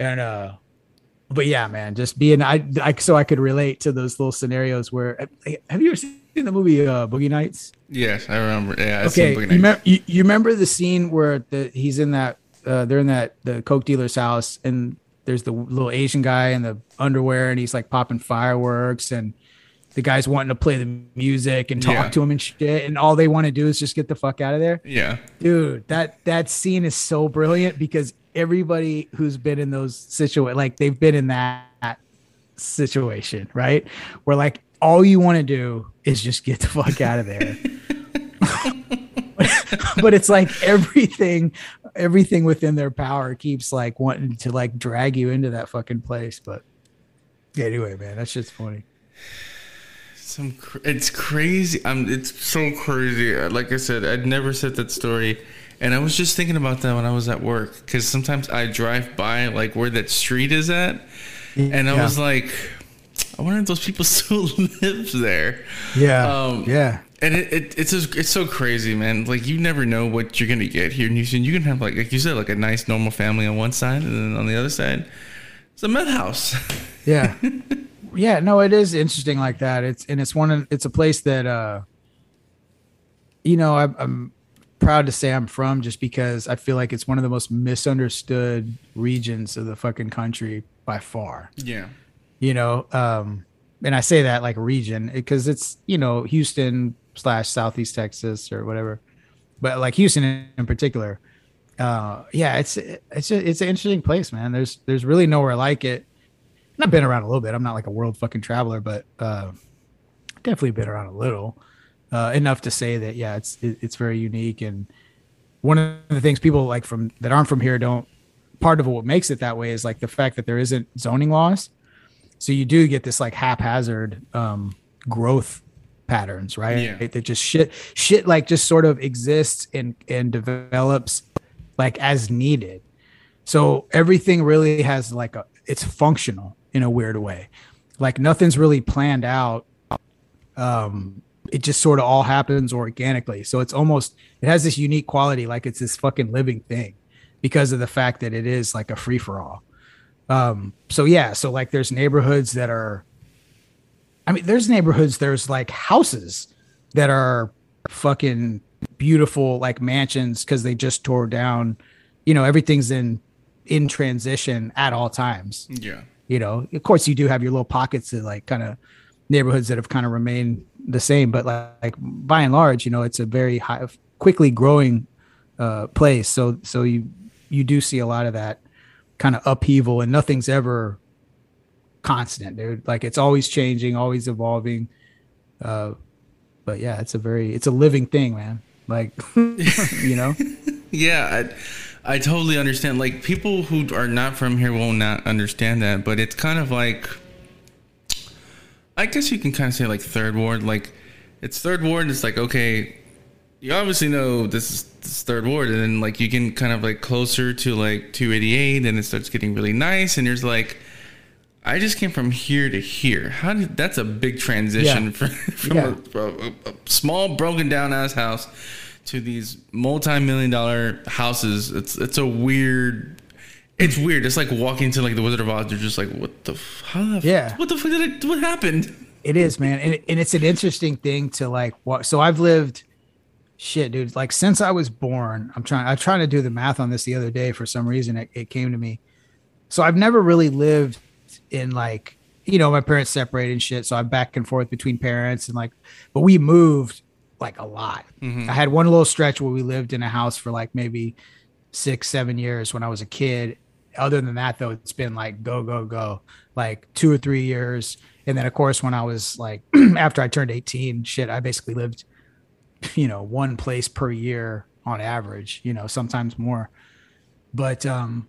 and uh but yeah, man, just being I, I so I could relate to those little scenarios where have you ever seen the movie uh, Boogie Nights? Yes, I remember. Yeah. I've okay, seen you, Boogie Nights. remember, you, you remember the scene where the he's in that uh, they're in that the coke dealer's house and there's the little Asian guy in the underwear and he's like popping fireworks and the guy's wanting to play the music and talk Yeah. to him and shit and all they want to do is just get the fuck out of there Yeah. dude that that scene is so brilliant because everybody who's been in those situations like they've been in that situation right where like all you want to do is just get the fuck out of there (laughs) (laughs) but it's like everything everything within their power keeps like wanting to like drag you into that fucking place but anyway man that's just funny Some cr- it's crazy. Um, it's so crazy. Uh, Like I said, I'd never said that story, and I was just thinking about that when I was at work because sometimes I drive by like where that street is at, and I Yeah. was like, I wonder if those people (laughs) still live there. yeah Um, yeah And it, it it's just, it's so crazy, man. Like you never know what you're gonna get here in Houston. You can have like like you said, like a nice normal family on one side, and then on the other side, it's a meth house. yeah (laughs) yeah no it is interesting like that it's and it's one of it's a place that uh you know I'm, I'm proud to say i'm from just because i feel like it's one of the most misunderstood regions of the fucking country by far. Yeah. you know um and i say that like region because it's you know houston slash southeast texas or whatever but like houston in, particular uh yeah it's it's a, it's an interesting place man. There's there's really nowhere like it. And i've been around a little bit. I'm not like a world fucking traveler but uh definitely been around a little uh enough to say that yeah it's it, it's very unique. And one of the things people like from that aren't from here don't part of what makes it that way is like the fact that there isn't zoning laws. So you do get this like haphazard um growth patterns right? Yeah. that just shit shit like just sort of exists and and develops like as needed. So everything really has like a it's functional in a weird way. Like nothing's really planned out um it just sort of all happens organically. So it's almost it has this unique quality like it's this fucking living thing because of the fact that it is like a free for all um so yeah so like there's neighborhoods that are i mean there's neighborhoods there's like houses that are fucking beautiful like mansions because they just tore down you know everything's in in transition at all times. Yeah. you know of course you do have your little pockets of like kind of neighborhoods that have kind of remained the same but like, like by and large you know it's a very high quickly growing uh place. So so you you do see a lot of that kind of upheaval and nothing's ever constant. Dude like it's always changing always evolving. Uh but yeah it's a very it's a living thing man. Like (laughs) you know? (laughs) Yeah, I, I totally understand. Like people who are not from here will not understand that, but it's kind of like I guess you can kind of say like third ward. Like it's third ward. and It's like okay, you obviously know this is this third ward, and then like you can kind of like closer to like 288, and it starts getting really nice, and there's like. I just came from here to here. How did that's a big transition Yeah. from, (laughs) from Yeah. a, a, a small broken down ass house to these multi-million dollar houses. It's it's a weird. It's weird. It's like walking to like the Wizard of Oz. You're just like, what the? f- How the? f- Yeah. What the fuck did it? What happened? It is, man, and, and it's an interesting thing to like. What? So I've lived, shit, dude. Like since I was born, I'm trying. I'm trying to do the math on this the other day. For some reason, it, it came to me. So I've never really lived in like, you know, my parents separated and shit. So I'm back and forth between parents and like, but we moved like a lot. Mm-hmm. I had one little stretch where we lived in a house for like maybe six, seven years when I was a kid. Other than that, though, it's been like go, go, go, like two or three years. And then, of course, when I was like, (clears throat) after I turned 18, shit, I basically lived, you know, one place per year on average, you know, sometimes more. But, um,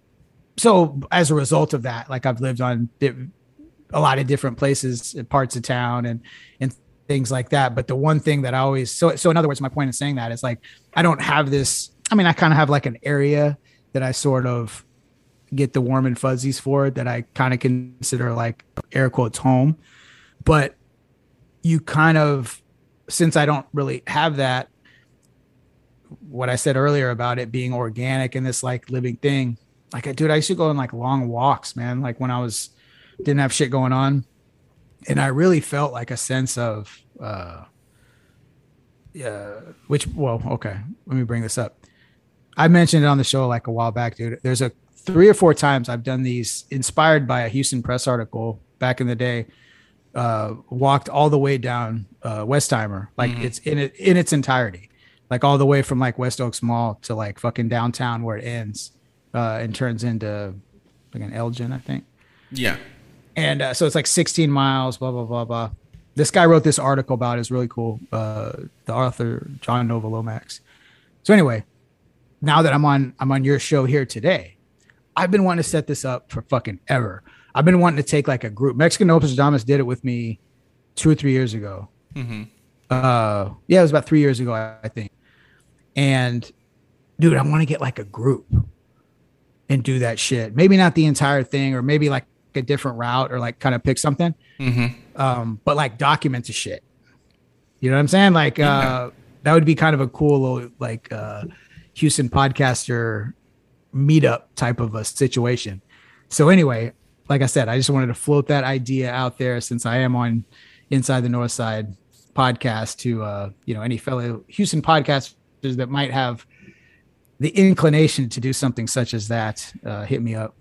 so as a result of that, like I've lived on a lot of different places, parts of town and, and things like that. But the one thing that I always, so, so in other words, my point in saying that is like, I don't have this, I mean, I kind of have like an area that I sort of get the warm and fuzzies for it that I kind of consider like air quotes home. But you kind of, since I don't really have that, what I said earlier about it being organic and this like living thing, like dude, I used to go on like long walks, man. Like when I was didn't have shit going on. And I really felt like a sense of uh yeah, which well, okay. Let me bring this up. I mentioned it on the show like a while back, dude. There's a three or four times I've done these inspired by a Houston Press article back in the day. Uh, walked all the way down uh, Westheimer, like it's in it in its entirety, like all the way from like West Oaks Mall to like fucking downtown where it ends uh, and turns into like an Elgin, I think. Yeah. And uh, so it's like 16 miles, blah blah blah blah. This guy wrote this article about it. It's really cool. Uh, the author John Nova Lomax. So anyway, now that I'm on I'm on your show here today, I've been wanting to set this up for fucking ever. I've been wanting to take like a group. Mexican Opus Nostradamus did it with me two or three years ago. Uh, yeah, it was about three years ago, I, I think. And dude, I want to get like a group and do that shit. Maybe not the entire thing, or maybe like a different route, or like kind of pick something. Um, but like document the shit. You know what I'm saying? Like uh, that would be kind of a cool little like uh, Houston podcaster meetup type of a situation. So anyway, like I said, I just wanted to float that idea out there since I am on Inside the North Side podcast to uh, you know any fellow Houston podcasters that might have the inclination to do something such as that. Uh, hit me up.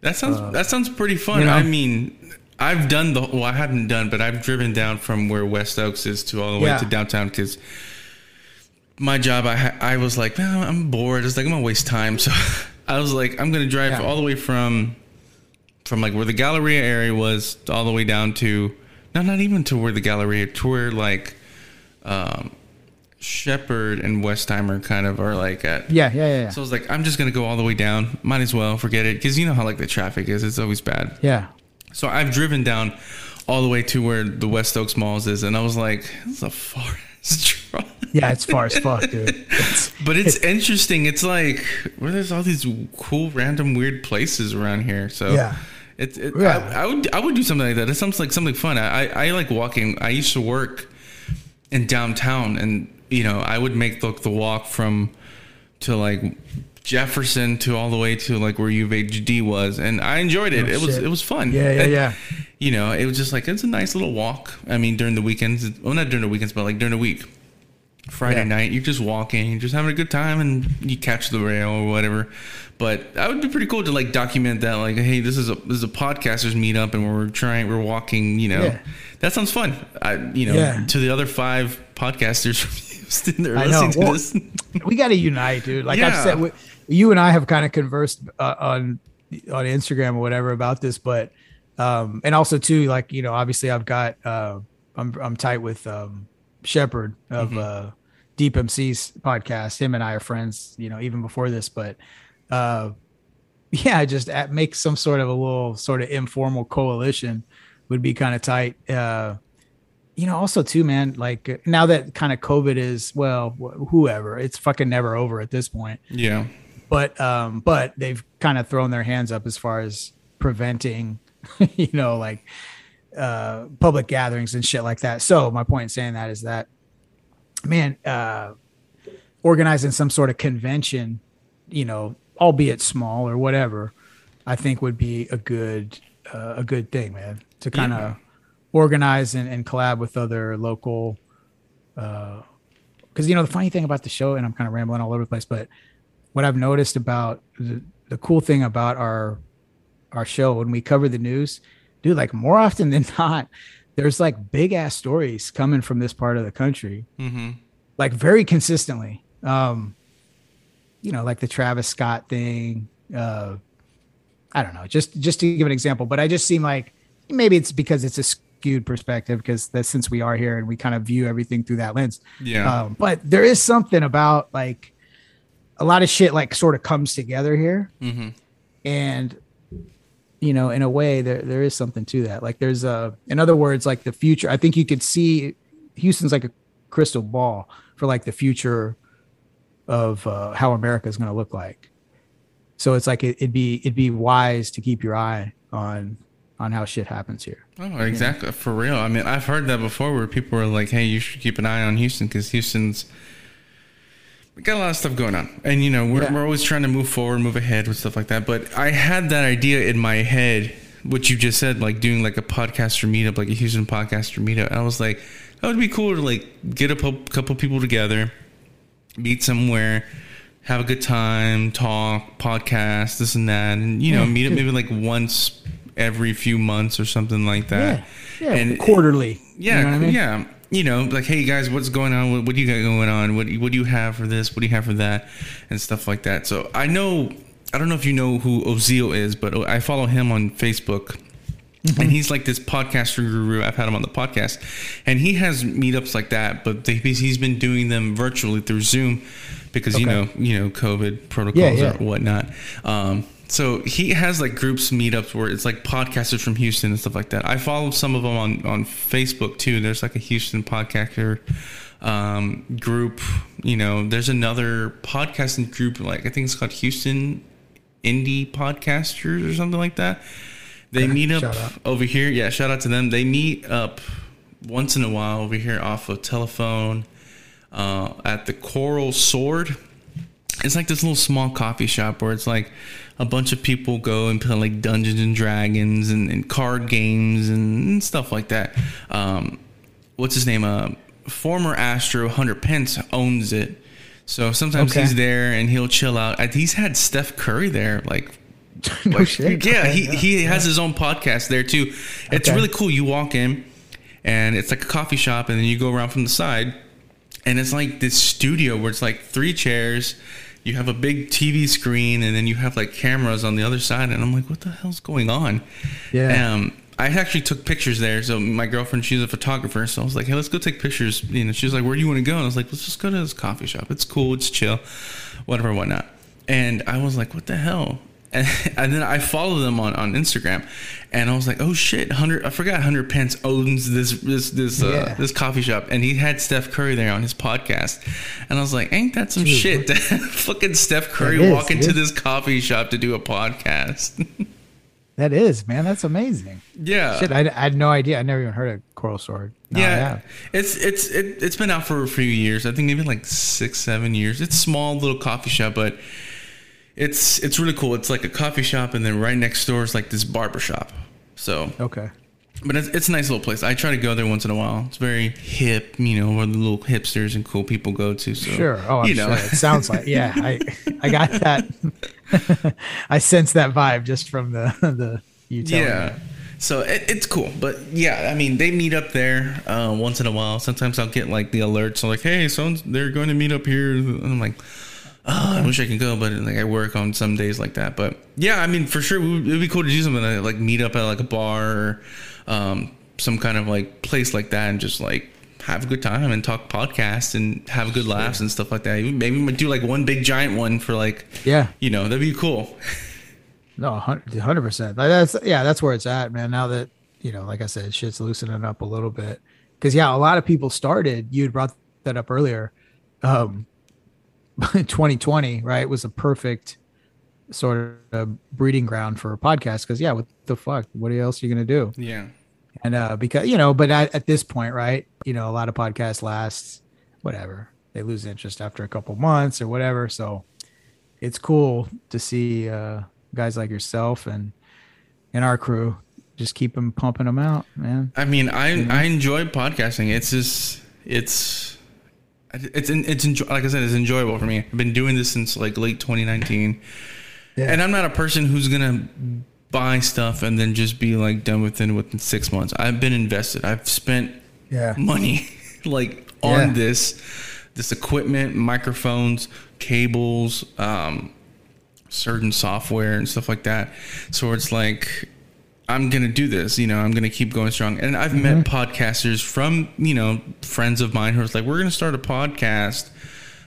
That sounds that sounds pretty fun. Uh, you know? I mean, I've done the well, I haven't done, but I've driven down from where West Oaks is to all the way Yeah. to downtown because my job, I I was like, man, I'm bored. It's like I'm gonna waste time, (laughs) so I was like, I'm gonna drive Yeah. all the way from from like where the Galleria area was all the way down to no, not even to where the Galleria, to where like um, Shepherd and Westheimer kind of are like at. Yeah, yeah, yeah, yeah. So I was like, I'm just gonna go all the way down. Might as well forget it because you know how like the traffic is. It's always bad. yeah. So I've driven down all the way to where the West Oaks Malls is, and I was like, "This is a far (laughs) Yeah, it's far as fuck, dude. It's, (laughs) But it's interesting. It's like where there's all these cool, random, weird places around here. So Yeah. it, it Yeah. I, I would I would do something like that. It sounds like something fun. I, I I like walking. I used to work in downtown, and you know I would make the, the walk from to like Jefferson to all the way to like where UVHD was, and I enjoyed it. Oh, it was it was fun. Yeah, yeah, And, yeah. (laughs) You know, it was just like it's a nice little walk. I mean, during the weekends, well, not during the weekends, but like during the week. Friday Yeah. night, you're just walking, you're just having a good time, and you catch the rail or whatever. But that would be pretty cool to like document that, like, hey, this is a this is a podcasters meetup, and we're trying, we're walking. You know, Yeah. that sounds fun. I, you know, Yeah. to the other five podcasters Houston that I know. to Well, we got to unite, dude. Like I've said, we, you and I have kind of conversed uh, on on Instagram or whatever about this, but um, and also too, like you know, obviously I've got uh, I'm I'm tight with um Shepard of uh, Deep MC's podcast. Him and I are friends, you know, even before this, but uh, (laughs) yeah, just at, make some sort of a little sort of informal coalition would be kind of tight. Uh, you know, also too, man, like now that kind of COVID is, well, wh- whoever, it's fucking never over at this point. yeah, But, um, but they've kind of thrown their hands up as far as preventing, (laughs) you know, like, uh, public gatherings and shit like that. So my point in saying that is that, man, uh, organizing some sort of convention, you know, albeit small or whatever, I think would be a good uh, a good thing, man, to kind of Yeah. Organize and, and collab with other local. Because you know the funny thing about the show, and I'm kind of rambling all over the place, but what I've noticed about the, the cool thing about our our show when we cover the news, dude, like more often than (laughs) not, there's like big ass stories coming from this part of the country Mm-hmm. like very consistently. Um, you know, like the Travis Scott thing. Uh, I don't know, just just to give an example, but I just seem like maybe it's because it's a skewed perspective because that since we are here and we kind of view everything through that lens. Yeah. Um, but there is something about like a lot of shit like sort of comes together here, mm-hmm. and you know, in a way, there there is something to that. Like there's a, in other words, like the future. I think you could see Houston's like a crystal ball for like the future of uh, how America is going to look like. So it's like it, it'd be it'd be wise to keep your eye on on how shit happens here. Oh, exactly. For real. I mean, I've heard that before where people are like, hey, you should keep an eye on Houston because Houston's got a lot of stuff going on. And, you know, we're, Yeah. we're always trying to move forward, move ahead with stuff like that. But I had that idea in my head, what you just said, like doing like a podcaster meetup, like a Houston podcaster meetup. And I was like, that would be cool to like get a couple people together, meet somewhere. Have a good time, talk, podcast, this and that, and you know, meet up maybe like once every few months or something like that. yeah, And- quarterly. Yeah, you know I mean? yeah. You know, like, hey guys, what's going on? What, what do you got going on? What what do you have for this? What do you have for that? And stuff like that. So I know, I don't know if you know who Ozil is, but I follow him on Facebook. Mm-hmm. And he's like this podcaster guru. I've had him on the podcast, and he has meetups like that. But they, he's been doing them virtually through Zoom because you know, you know, COVID protocols yeah. or whatnot. Um, so he has like groups meetups where it's like podcasters from Houston and stuff like that. I follow some of them on on Facebook too. There's like a Houston podcaster um, group. You know, there's another podcasting group like I think it's called Houston Indie Podcasters or something like that. They meet up over here. Yeah, shout out to them. They meet up once in a while over here off of telephone uh, at the Coral Sword. It's like this little small coffee shop where it's like a bunch of people go and play like Dungeons and Dragons and, and card games and, stuff like that. Um, what's his name? Uh, former Astro Hunter Pence owns it. So sometimes Okay. he's there and he'll chill out. He's had Steph Curry there like (laughs) no like, shit. Yeah, Okay, he, he has his own podcast there too. It's Okay. really cool. You walk in and it's like a coffee shop and then you go around from the side and it's like this studio where it's like three chairs. You have a big TV screen and then you have like cameras on the other side and I'm like, what the hell's going on? Yeah. Um, I actually took pictures there. So my girlfriend, she's a photographer. So I was like, hey, let's go take pictures. You know, she was like, where do you want to go? And I was like, let's just go to this coffee shop. It's cool. It's chill, whatever, whatnot. And I was like, what the hell? And, (laughs) and then I follow them on, on Instagram, and I was like, "Oh shit, Hunter! I forgot Hunter Pence owns this this this uh, Yeah. this coffee shop, and he had Steph Curry there on his podcast." And I was like, "Ain't that some Dude, shit? (laughs) Fucking Steph Curry is, walk into dude. this coffee shop to do a podcast." (laughs) that is man. That's amazing. yeah, Shit, I, I had no idea. I never even heard of Coral Sword. Now I yeah, it's it's it, it's been out for a few years. I think maybe like six, seven years. It's small little coffee shop, but it's it's really cool. It's like a coffee shop, and then right next door is like this barber shop. So, Okay. but it's, it's a nice little place. I try to go there once in a while. It's very hip, you know, where the little hipsters and cool people go to. So Sure. Oh, I'm you know, sure. It sounds like yeah. I (laughs) I got that. (laughs) I sense that vibe just from the (laughs) the you yeah. me. So it, it's cool, but yeah, I mean, they meet up there uh, once in a while. Sometimes I'll get like the alerts, so like, hey, so they're going to meet up here. And I'm like, oh, I wish I could go, but like I work on some days like that. But yeah, I mean, for sure, it would be cool to do something like, like meet up at like a bar or um, some kind of like place like that, and just like have a good time and talk podcasts and have good laughs and stuff like that. Maybe we do like one big giant one for like, Yeah. you know, that'd be cool. No, hundred percent. Like that's yeah, that's where it's at, man. Now that you know, like I said, shit's loosening up a little bit. Because yeah, a lot of people started. You had brought that up earlier. Um, (laughs) 2020, right, was a perfect sort of breeding ground for a podcast. Because yeah, what the fuck? What else are you gonna do? Yeah. And uh, because you know, but at, at this point, right, you know, a lot of podcasts last whatever. they lose interest after a couple months or whatever. So it's cool to see uh, guys like yourself and and our crew just keep them pumping them out, man. I mean, I I enjoy podcasting. It's just it's it's it's enjoy, like I said, it's enjoyable for me. I've been doing this since like late 2019, Yeah. and I'm not a person who's gonna buy stuff and then just be like done within within six months. I've been invested. I've spent Yeah. money (laughs) like on Yeah. this this equipment, microphones, cables, um, certain software and stuff like that. So it's like I'm gonna do this, you know, I'm gonna keep going strong. And I've met podcasters from, you know, friends of mine who was like, We're gonna start a podcast.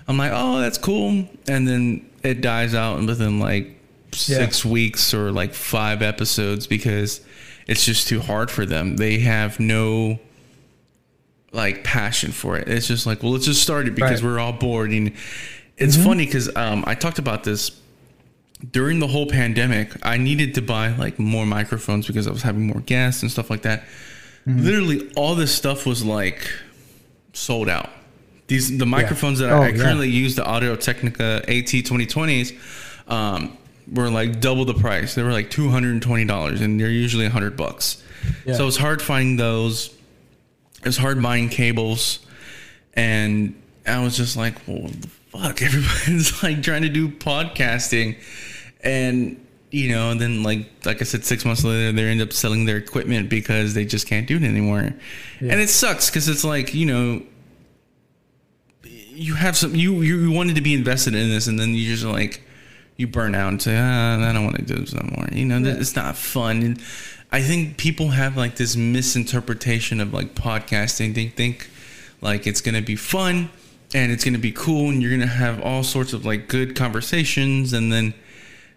I'm like, Oh, that's cool. And then it dies out within like six weeks or like five episodes because it's just too hard for them. They have no like passion for it. It's just like, well, let's just start it because Right. we're all bored. And it's funny because um, I talked about this during the whole pandemic. I needed to buy like more microphones because I was having more guests and stuff like that. Literally, all this stuff was like sold out. These the microphones that Oh, I, I yeah. currently use, the Audio Technica AT 2020s, um, were like double the price. They were like two hundred and twenty dollars, and they're usually a hundred bucks. Yeah. So it's hard finding those. It's hard buying cables, and I was just like, "Well, what the fuck!" (laughs) Everybody's like trying to do podcasting, and you know, and then like like I said, six months later, they end up selling their equipment because they just can't do it anymore, and it sucks because it's like you know. You have some you you wanted to be invested in this, and then you just like you burn out and say, ah, I don't want to do this anymore. You know, that it's not fun. And I think people have like this misinterpretation of like podcasting. They think like it's going to be fun and it's going to be cool and you're going to have all sorts of like good conversations. And then,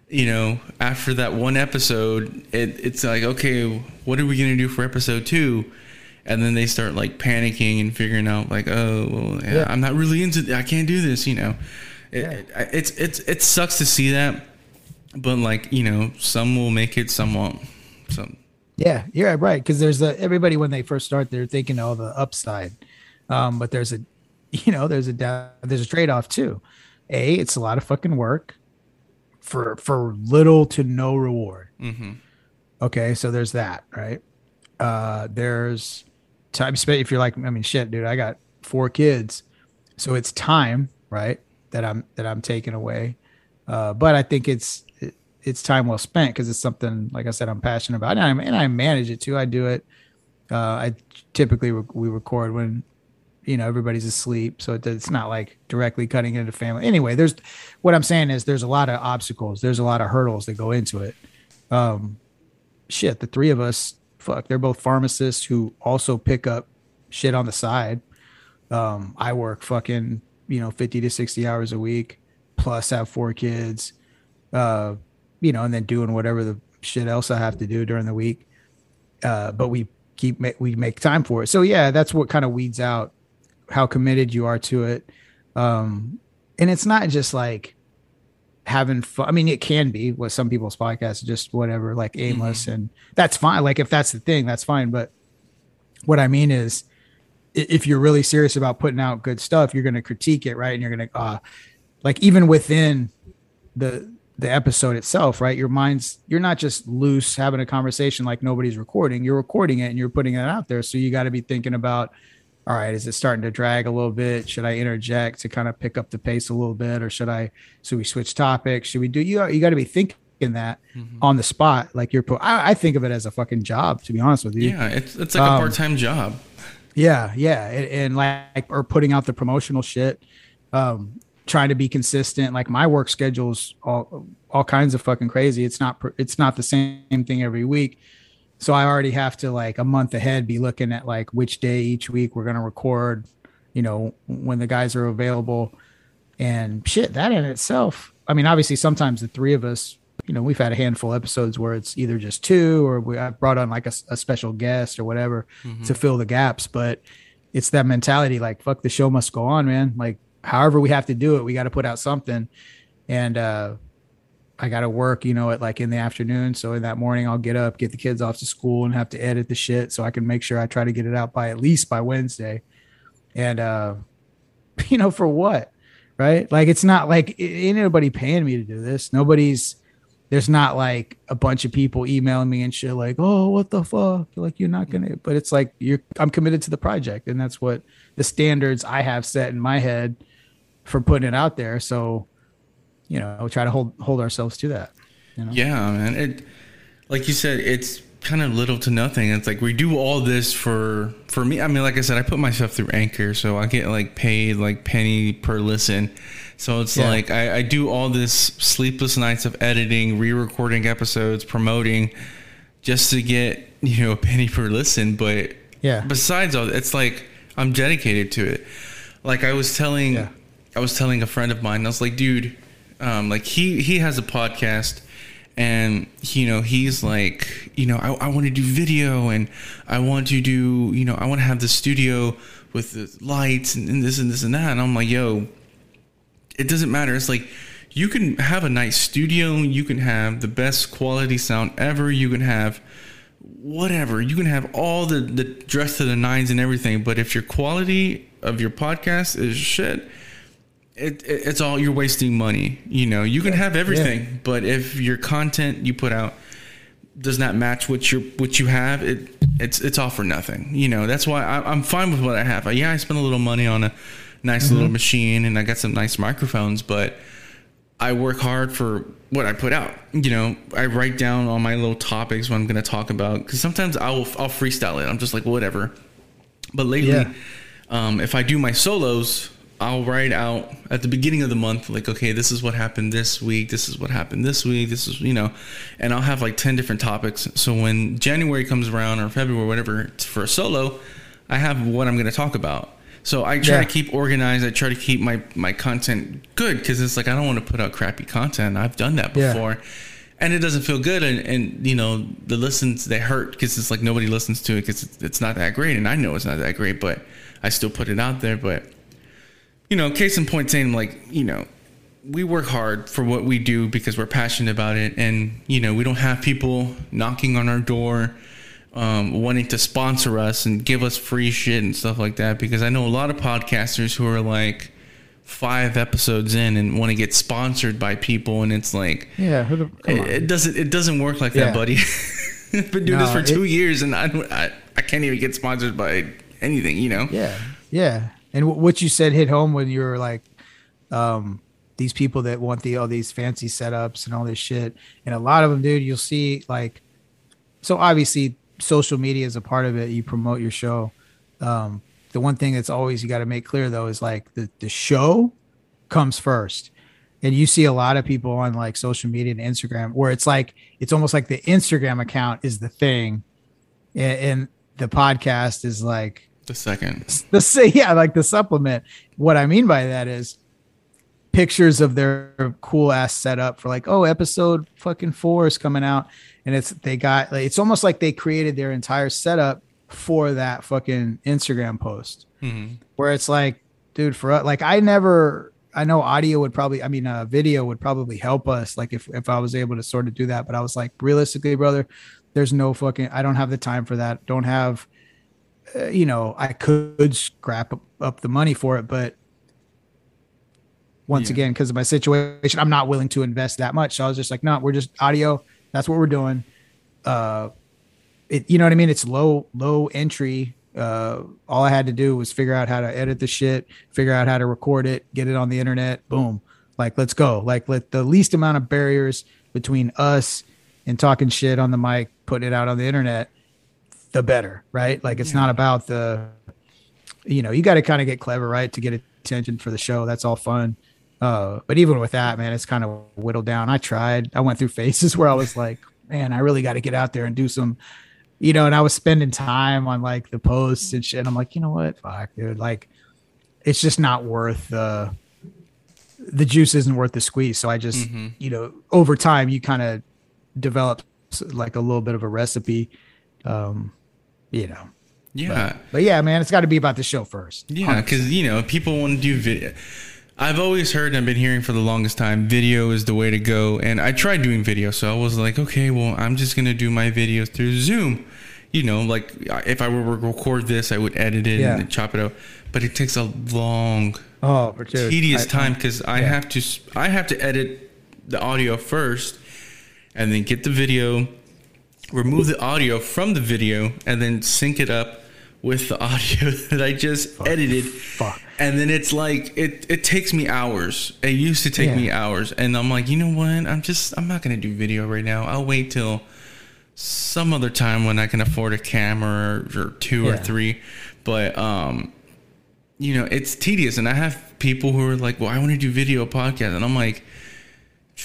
you know, after that one episode, it, it's like, okay, what are we going to do for episode two? And then they start like panicking and figuring out like, oh, well, yeah, Yeah. I'm not really into. I can't do this. You know, it, it, it's it's it sucks to see that, but like you know, some will make it, some won't. So Yeah, you're right. Because there's a everybody when they first start, they're thinking all the upside, um, but there's a, (laughs) you know, there's a down, there's a trade off too. A, it's a lot of fucking work for for little to no reward. mhm. Okay, so there's that, right? Uh, there's time spent. If you're like, I mean, shit, dude, I got four kids, so it's time, right? That I'm that I'm taking away. Uh, but I think it's it, it's time well spent because it's something, like I said, I'm passionate about, and I, and I manage it too. I do it. Uh, I typically re- we record when you know everybody's asleep, so it, it's not like directly cutting into family. Anyway, there's what I'm saying is there's a lot of obstacles, there's a lot of hurdles that go into it. Um, shit, the three of us, fuck, they're both pharmacists who also pick up shit on the side. Um, I work fucking, you know, 50 to 60 hours a week, plus have four kids, uh, you know, and then doing whatever the shit else I have to do during the week. Uh, but we keep, we make time for it. So yeah, that's what kind of weeds out how committed you are to it. Um, and it's not just like, having fun. I mean, it can be with some people's podcasts, just whatever, like aimless, and that's fine. Like if that's the thing, that's fine. But what I mean is, if you're really serious about putting out good stuff, you're going to critique it, right? And you're going to, uh, like even within the the episode itself, right? Your mind's you're not just loose having a conversation like nobody's recording. You're recording it and you're putting it out there. So you got to be thinking about all right, is it starting to drag a little bit? Should I interject to kind of pick up the pace a little bit, or should I? Should we switch topics? Should we do? You you got to be thinking that on the spot, like you're. I, I think of it as a fucking job, to be honest with you. yeah, it's it's like a Um, part time job. Yeah, yeah, and, and like or putting out the promotional shit, um, trying to be consistent. Like my work schedule's all all kinds of fucking crazy. It's not it's not the same thing every week, so I already have to like a month ahead be looking at like which day each week we're gonna record. You know when the guys are available, and shit that in itself. I mean, obviously sometimes the three of us. You know, we've had a handful of episodes where it's either just two or we I brought on like a special guest or whatever to fill the gaps. But it's that mentality like fuck the show must go on man like however we have to do it we got to put out something and uh i got to work you know at like in the afternoon so in that morning i'll get up get the kids off to school and have to edit the shit so i can make sure i try to get it out by at least by wednesday and uh (laughs) you know, for what? Right? Like it's not like ain't anybody paying me to do this. Nobody's there's not like a bunch of people emailing me and shit like, oh, what the fuck? Like you're not gonna but it's like you're I'm committed to the project and that's what the standards I have set in my head for putting it out there. So, you know, we try to hold hold ourselves to that. You know? Yeah, man. It like you said, it's kind of little to nothing. It's like we do all this for for me. I mean, like I said, I put myself through Anchor, so I get like paid like penny per listen. So it's yeah. like I, I do all this sleepless nights of editing, re-recording episodes, promoting, just to get you know a penny per listen. But yeah, besides all, it's like I'm dedicated to it. Like I was telling, yeah. I was telling a friend of mine, I was like, dude, um, like he he has a podcast and you know he's like you know i, I want to do video and i want to do you know i want to have the studio with the lights and, and, this and this and that. And i'm like yo it doesn't matter. It's like you can have a nice studio you can have the best quality sound ever you can have whatever you can have all the the dress to the nines and everything but if your quality of your podcast is shit it, it, it's all you're wasting money. You know, you can have everything, yeah. but if your content you put out does not match what you what you have, it it's it's all for nothing. You know, that's why I, am fine with what I have. Yeah, I spent a little money on a nice mm-hmm. little machine, and I got some nice microphones, but I work hard for what I put out. You know, I write down all my little topics what I'm going to talk about because sometimes I'll I'll freestyle it. I'm just like whatever. But lately, yeah. um, if I do my solos, I'll write out at the beginning of the month, like, okay, this is what happened this week. This is what happened this week. This is, you know, and I'll have like 10 different topics. So when January comes around or February, whatever, for a solo, I have what I'm going to talk about. So I try yeah. to keep organized. I try to keep my, my content good because it's like, I don't want to put out crappy content. I've done that before. Yeah. And it doesn't feel good, and, and you know the listens they hurt because it's like nobody listens to it because it's, it's not that great, and I know it's not that great, but I still put it out there. But you know, case in point, saying like, you know, we work hard for what we do because we're passionate about it, and you know, we don't have people knocking on our door, um, wanting to sponsor us and give us free shit and stuff like that. Because I know a lot of podcasters who are like five episodes in and want to get sponsored by people, and it's like, yeah, the, it, it, doesn't it doesn't work like yeah. that, buddy. (laughs) I've been doing no, this for two it, years, and I, I I can't even get sponsored by anything, you know. Yeah, yeah. And what you said hit home when you were like, um, these people that want the all these fancy setups and all this shit. And a lot of them, dude, you'll see like, so obviously social media is a part of it. You promote your show. Um, the one thing that's always you got to make clear though is like the the show comes first. And you see a lot of people on like social media and Instagram where it's like it's almost like the Instagram account is the thing, and, and the podcast is like the second. The say (laughs) yeah, like the supplement. What I mean by that is pictures of their cool ass setup for like, oh, episode fucking four is coming out. And it's they got like it's almost like they created their entire setup for that fucking Instagram post. Mm-hmm. Where it's like, dude, for like I never I know audio would probably, I mean, uh, video would probably help us. Like if, if I was able to sort of do that, but I was like, realistically, brother, there's no fucking, I don't have the time for that. Don't have uh, you know, I could scrap up the money for it, but once yeah. again, because of my situation, I'm not willing to invest that much. So I was just like, no, we're just audio. That's what we're doing. Uh, it, you know what I mean? It's low, low entry. Uh, all I had to do was figure out how to edit the shit, figure out how to record it, get it on the internet. Boom. Like, let's go. Like, let the least amount of barriers between us and talking shit on the mic, putting it out on the internet the better, right? Like it's yeah. not about the, you know, you got to kind of get clever, right, to get attention for the show. That's all fun. Uh, but even with that, man, it's kind of whittled down. I tried. I went through (laughs) phases where I was like, man, I really got to get out there and do some, you know. And I was spending time on like the posts and shit. And I'm like, you know what, fuck, dude, like, it's just not worth the. The juice isn't worth the squeeze. So I just, mm-hmm. you know, over time, you kind of develop like a little bit of a recipe. Um, you know. Yeah. But, but yeah, man, it's got to be about the show first. Yeah, because you know people want to do video. I've always heard, I've been hearing for the longest time, video is the way to go. And I tried doing video, so I was like, okay, well, I'm just gonna do my videos through Zoom. You know, like if I were to record this, I would edit it yeah. and chop it out. But it takes a long, Oh, sure. tedious I- time because I yeah. have to I have to edit the audio first, and then get the video, remove the audio from the video, and then sync it up with the (laughs) audio that I just edited. Fuck. And then it's like it it takes me hours. It used to take Yeah. me hours, and I'm like, you know what? I'm just I'm not gonna do video right now. I'll wait till some other time when I can afford a camera or, or two or three. But um, you know, it's tedious, and I have people who are like, "Well, I want to do video podcast," and I'm like,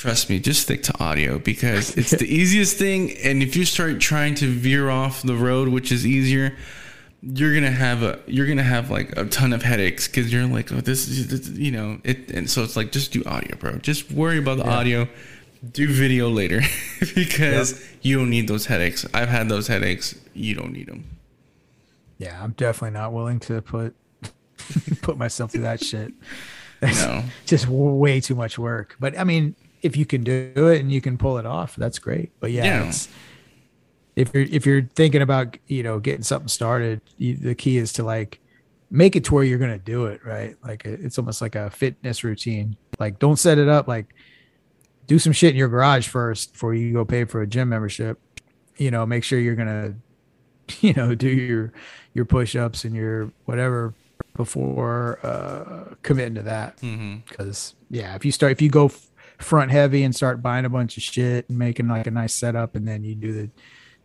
"Trust me, just stick to audio because it's the (laughs) easiest thing." And if you start trying to veer off the road, which is easier, you're gonna have a you're gonna have like a ton of headaches because you're like, "Oh, this is this, you know," it, and so it's like, just do audio, bro. Just worry about the Yeah. audio. Do video later (laughs) because you don't need those headaches. I've had those headaches. You don't need them. Yeah, I'm definitely not willing to put (laughs) put myself through that shit. No. just way too much work. But I mean, if you can do it and you can pull it off, that's great. But yeah, Yeah. It's, if you're if you're thinking about you know getting something started, you, the key is to like make it to where you're gonna do it right. Like it's almost like a fitness routine. Like don't set it up like do some shit in your garage first before you go pay for a gym membership. You know, make sure you're gonna (laughs) you know do your your push-ups and your whatever before uh committing to that because yeah if you start if you go front heavy and start buying a bunch of shit and making like a nice setup and then you do the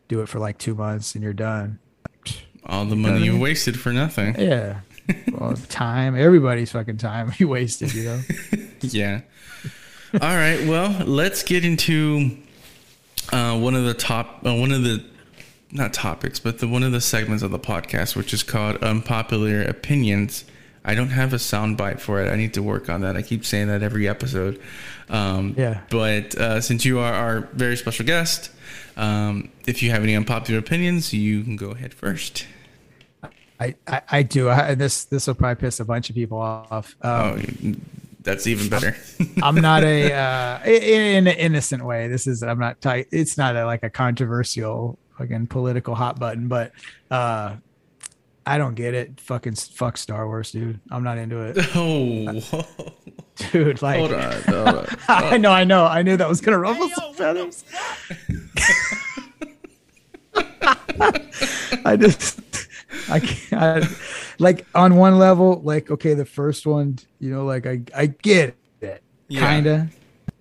do it for like two months and you're done All the what money you wasted for nothing. yeah (laughs) well time everybody's fucking time (laughs) you wasted you know (laughs) Yeah. All right. Well, let's get into uh, one of the top, uh, one of the not topics, but the one of the segments of the podcast, which is called unpopular opinions. I don't have a sound bite for it. I need to work on that. I keep saying that every episode. Um, Yeah. But uh, since you are our very special guest, um, if you have any unpopular opinions, you can go ahead first. I, I i do I, this this will probably piss a bunch of people off um, Oh, that's even better. I'm not a uh, in, in an innocent way. This is I'm not tight. It's not a, like a controversial fucking political hot button, but uh, I don't get it. Fucking fuck Star Wars, dude. I'm not into it, (laughs) oh, (laughs) dude. Like, hold on. Hold on. (laughs) I know, I know, I knew that was gonna ruffle some feathers. I just, I can't. I, like on one level, like okay, the first one, you know, like I, I get it, Yeah. kinda,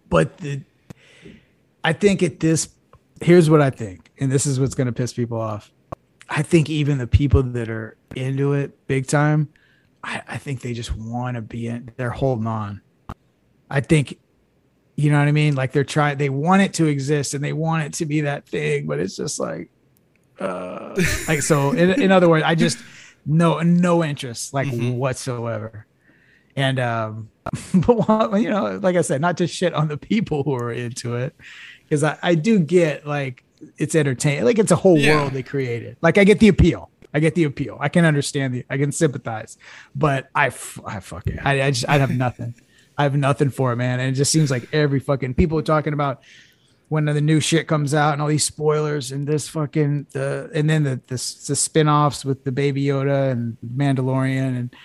but the, I think at this, here's what I think, and this is what's gonna piss people off. I think even the people that are into it big time, I, I think they just want to be in. They're holding on. I think, you know what I mean. Like they're trying. They want it to exist and they want it to be that thing, but it's just like, uh, (laughs) like so. In, in other words, I just no no interest like Mhm. whatsoever. And um, (laughs) but you know, like I said, not to shit on the people who are into it, because I, I do get like it's entertaining. Like it's a whole Yeah. world they created. Like I get the appeal. I get the appeal. I can understand the. I can sympathize, but I, f- I fucking, I, I just, I have nothing. (laughs) I have nothing for it, man. And it just seems like every fucking people are talking about when the new shit comes out and all these spoilers and this fucking the and then the the, the spin-offs with the baby Yoda and Mandalorian and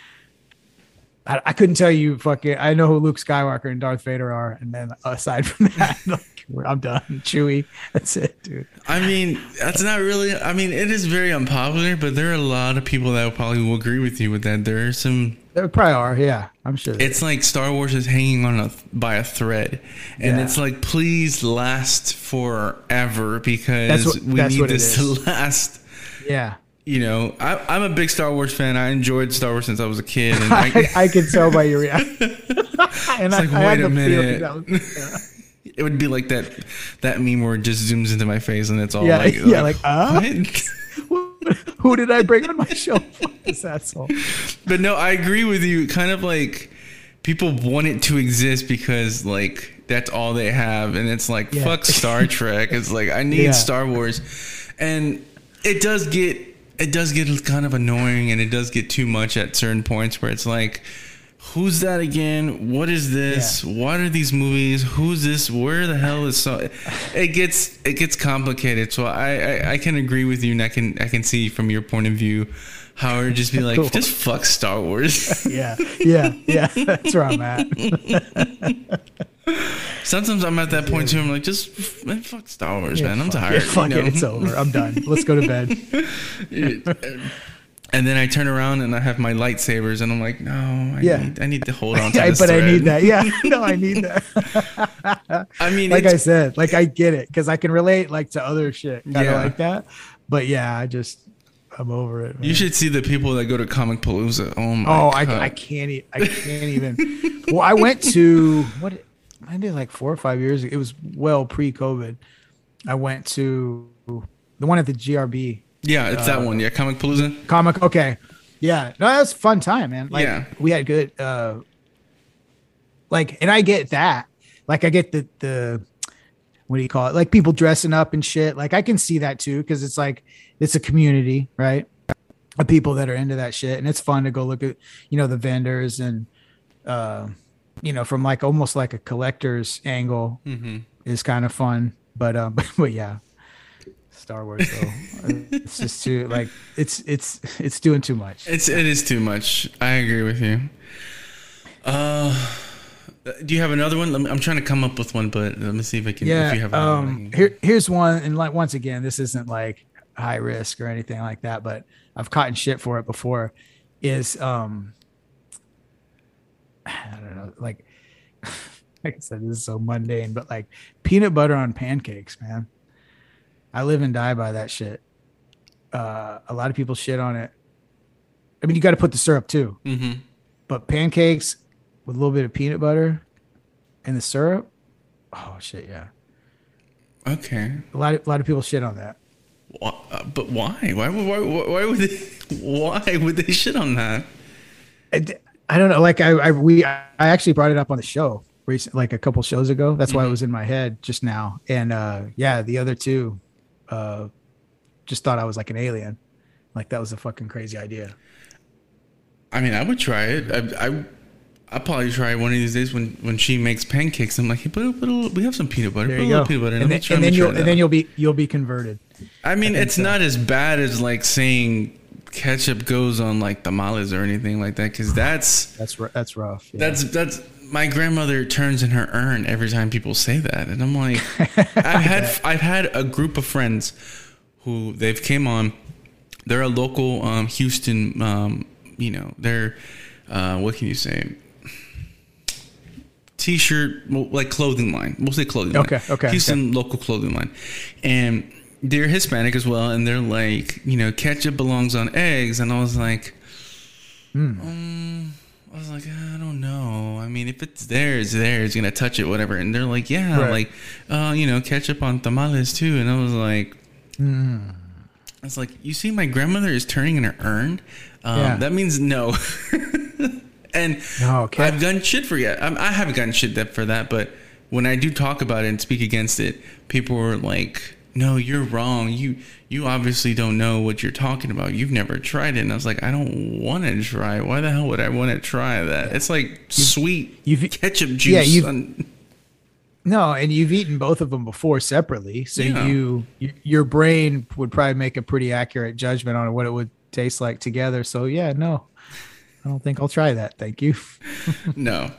I, I couldn't tell you fucking I know who Luke Skywalker and Darth Vader are and then aside from (laughs) that like, I'm done (laughs) Chewie that's it dude I mean, that's not really. I mean, it is very unpopular, but there are a lot of people that probably will agree with you with that. There are some. there probably are yeah I'm sure It's like Star Wars is hanging on a by a thread, and Yeah. it's like, please last forever because what- we need this (laughs) is. to last. yeah You know, I, I'm a big Star Wars fan. I enjoyed Star Wars since I was a kid, and I, (laughs) I, I can tell by your reaction (laughs) and I, like, I wait a minute. (laughs) it would be like that that meme where it just zooms into my face, and it's all Yeah, like, yeah, like, uh? who did I bring on my show this asshole But no, I agree with you. Kind of like people want it to exist because like that's all they have, and it's like Yeah. fuck Star Trek. It's like I need. Star Wars, and it does get it does get kind of annoying, and it does get too much at certain points where it's like. who's that again? What is this? What are these movies? Who's this? Where the hell is so? It gets it gets complicated. So I, I I can agree with you, and I can I can see from your point of view how it would just be like Cool. (laughs) just fuck Star Wars. (laughs) Yeah, yeah, yeah. (laughs) That's where I'm at. Sometimes I'm at that point too. I'm like just man, fuck Star Wars, man. I'm Fuck tired. it, (laughs) fuck you know? it. It's over. I'm done. Let's go to bed. (laughs) And then I turn around and I have my lightsabers, and I'm like, no, I Yeah. need I need to hold (laughs) on to this but I need that. Yeah, no, I need that. I mean, like I said, like I get it because I can relate like to other shit kind of Yeah. like that. But yeah, I just I'm over it. man. You should see the people that go to Comicpalooza. Oh my Oh, god! I, I can't. e- I can't even. well, I went to what? I did like four or five years. ago. It was well pre-COVID. I went to the one at the GRB yeah, it's that one. Yeah, Comicpalooza. comic. Okay, yeah, no, that was a fun time, man. Like Yeah. we had good. uh Like, and I get that. Like, I get the the what do you call it? Like people dressing up and shit. Like I can see that too because it's like it's a community, right? Of people that are into that shit, and it's fun to go look at, you know, the vendors and, uh, you know, from like almost like a collector's angle Mm-hmm. is kind of fun. But um, (laughs) but yeah, Star Wars though, (laughs) it's just too like it's it's it's doing too much. It's it is too much. I agree with you. Uh, do you have another one? Let me, I'm trying to come up with one, but let me see if I can. yeah if you have another one, um can- here here's one and like once again this isn't like high risk or anything like that but i've caught in shit for it before is um (sighs) i don't know like (sighs) like i said this is so mundane but like peanut butter on pancakes man i live and die by that shit uh a lot of people shit on it i mean you got to put the syrup too Mhm. but pancakes with a little bit of peanut butter and the syrup oh shit yeah Okay. a lot of, a lot of people shit on that uh, but why? Why? would- Why? Why, would they? (laughs) Why would they shit on that? I, I don't know. Like I, I we I actually brought it up on the show recent, like a couple shows ago. That's why it was in my head just now. And uh yeah, the other two, uh, just thought I was like an alien. Like that was a fucking crazy idea. I mean, I would try it. I, I I'll probably try one of these days when, when she makes pancakes. I'm like, hey, put a, put a, we have some peanut butter. There put you a go. little peanut butter. in And then, Let me try- and then you'll and then you'll be you'll be converted. I mean, think it's so. not as bad as like saying ketchup goes on like tamales or anything like that, because that's That's that's rough. Yeah. that's that's my grandmother turns in her urn every time people say that, and I'm like, (laughs) I've had I've had a group of friends who they've came on. They're a local um, Houston, um, you know, they're uh, what can you say? T-shirt, like clothing line. We'll say clothing line. Okay, okay, Houston local clothing line, and they're Hispanic as well, and they're like, you know, ketchup belongs on eggs, and I was like, um, I was like, I don't know. I mean, if it's there, it's there. It's gonna touch it, whatever. And they're like, yeah, Right. like, uh, you know, ketchup on tamales too. And I was like, Hmm. I was like, you see, my grandmother is turning in her urn. Um, Yeah. That means no. (laughs) and No, okay. I've gotten shit for that. I'm, I haven't gotten shit that for that, but when I do talk about it and speak against it, people were like, "No, you're wrong. You you obviously don't know what you're talking about. You've never tried it." And I was like, "I don't want to try. it. Why the hell would I want to try that? It's like sweet you've- ketchup juice." yeah, you've- on- (laughs) No, and you've eaten both of them before separately, so Yeah. you, you your brain would probably make a pretty accurate judgment on what it would taste like together. So yeah, no, I don't think I'll try that. Thank you. (laughs) No.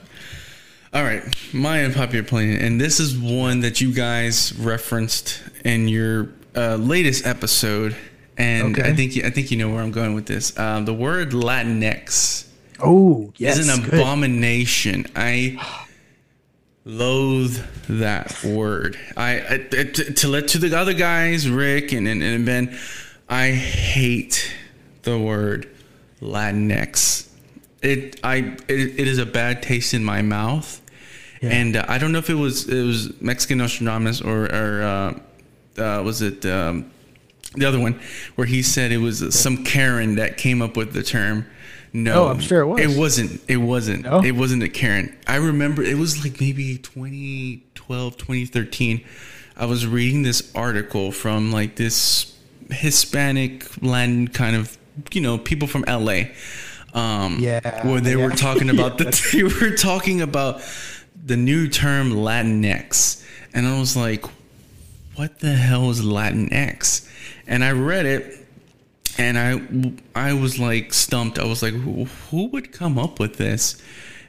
All right, my unpopular opinion, and this is one that you guys referenced in your uh, latest episode, and Okay. I think you, I think you know where I'm going with this. Um, the word Latinx Oh yes, is an good. abomination. I loathe that word. I, I to, to let to the other guys, Rick and, and and Ben, I hate the word Latinx. It I it, it is a bad taste in my mouth, and uh, I don't know if it was it was Mexican Nostradamus or or uh, uh, was it. Um, the other one where he said it was some Karen that came up with the term. No, Oh, I'm sure it was. It wasn't. It wasn't. No? It wasn't a Karen. I remember it was like maybe 2012, 2013. I was reading this article from like this Hispanic Latin kind of, you know, people from LA. Um, Yeah, where they were talking about (laughs) Yeah, the they were talking about the new term Latinx, and I was like, "What the hell is Latinx?" And I read it, and I I was like stumped. I was like, "Who, who would come up with this?"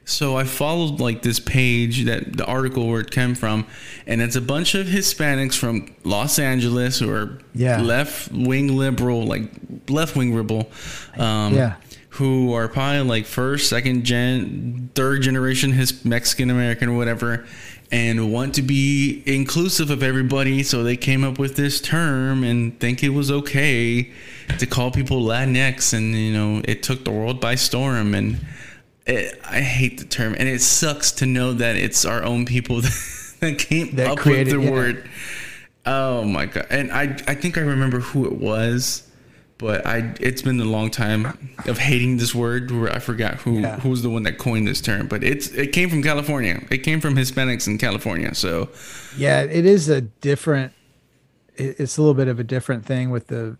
So I followed like this page that the article where it came from, and it's a bunch of Hispanics from Los Angeles who are Yeah. left wing liberal, like left wing liberal, um, Yeah. Who are probably like first, second gen, third generation his Mexican American or whatever, and want to be inclusive of everybody. So they came up with this term and think it was okay to call people Latinx, and you know it took the world by storm. And it, I hate the term, and it sucks to know that it's our own people (laughs) that came That up created- with the yeah. word. Oh my god! And I I think I remember who it was but I it's been a long time of hating this word where I forgot who Yeah. who was the one that coined this term. But it's it came from California. It came from Hispanics in California. So Yeah, it is a different. It's a little bit of a different thing with the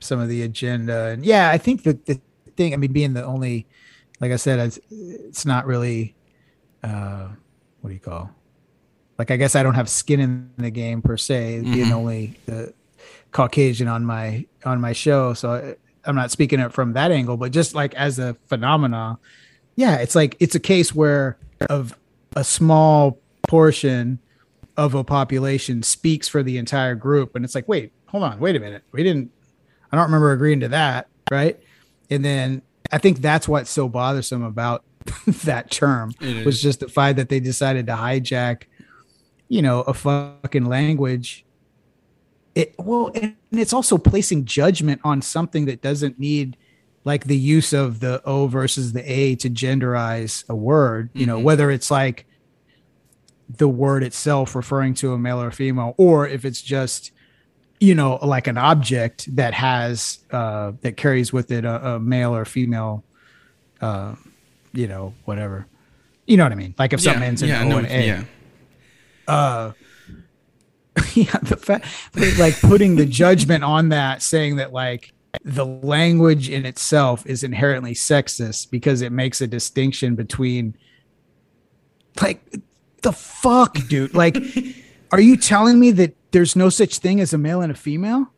some of the agenda, and yeah, I think that the thing. I mean, being the only, like I said, it's, it's not really. Uh, what do you call? Like, I guess I don't have skin in the game per se, being Mhm. only the Caucasian on my on my show. So I'm not speaking it from that angle, but just like as a phenomena, yeah, it's like it's a case where of a small portion of a population speaks for the entire group, and it's like, wait, hold on, wait a minute, we didn't. I don't remember agreeing to that, right? And then I think that's what's so bothersome about (laughs) that term was just the fact that they decided to hijack, you know, a fucking language. It well, and it's also placing judgment on something that doesn't need like the use of the O versus the A to genderize a word, you know, Mhm. whether it's like the word itself referring to a male or a female, or if it's just, you know, like an object that has uh that carries with it a, a male or female uh you know, whatever. You know what I mean? Like if something ends in yeah, O no, and A yeah. uh (laughs) yeah the fact like putting the judgment on that saying that like the language in itself is inherently sexist because it makes a distinction between like the fuck dude. Like (laughs) are you telling me that there's no such thing as a male and a female?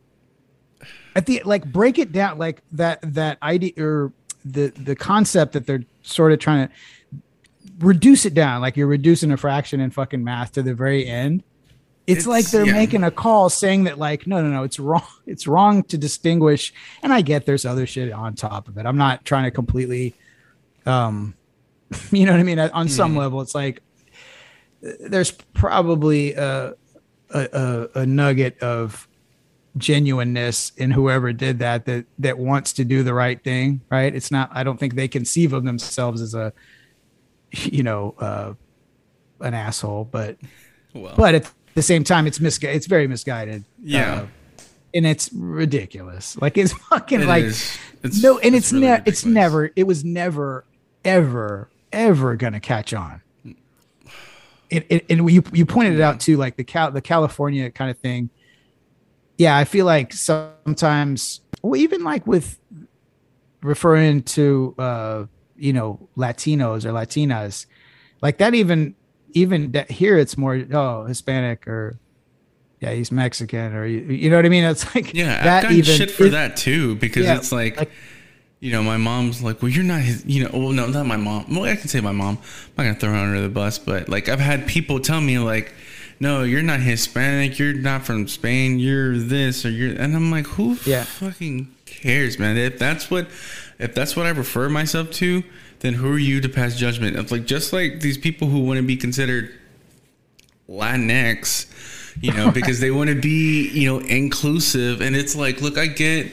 At the like break it down like that that idea or the the concept that they're sort of trying to reduce it down. Like you're reducing a fraction in fucking math to the very end it's, It's- like they're yeah. making a call saying that like no no no it's wrong (laughs) it's wrong to distinguish and i get there's other shit on top of it i'm not trying to completely um (laughs) you know what i mean on some Mhm. level it's like there's probably a a, a, a nugget of genuineness in whoever did that that that wants to do the right thing right it's not i don't think they conceive of themselves as a (laughs) you know uh an asshole but Well, but at the same time it's misguided it's very misguided. Yeah. Uh, and it's ridiculous. Like it's (laughs) fucking it like. It's- no and it's, really ne- it's never it was never ever ever gonna catch on. It, it, and you you pointed it out too like the cal the california kind of thing. Yeah i feel like sometimes well even like with referring to uh you know latinos or latinas like that even even that here it's more oh hispanic or yeah he's mexican or you, you know what i mean it's like Yeah, I've that gotten even shit for is- that too because Yeah, it's like, like- you know, my mom's like, well, you're not his, you know, well, no, not my mom. Well, I can say my mom. I'm not gonna throw her under the bus, but like, I've had people tell me like, no, you're not Hispanic. You're not from Spain. You're this or you're, and I'm like, who Yeah. fucking cares, man? If that's what, if that's what I refer myself to, then who are you to pass judgment? It's like just like these people who want to be considered Latinx, you know, because they want to be, you know, inclusive. And it's like, look, I get,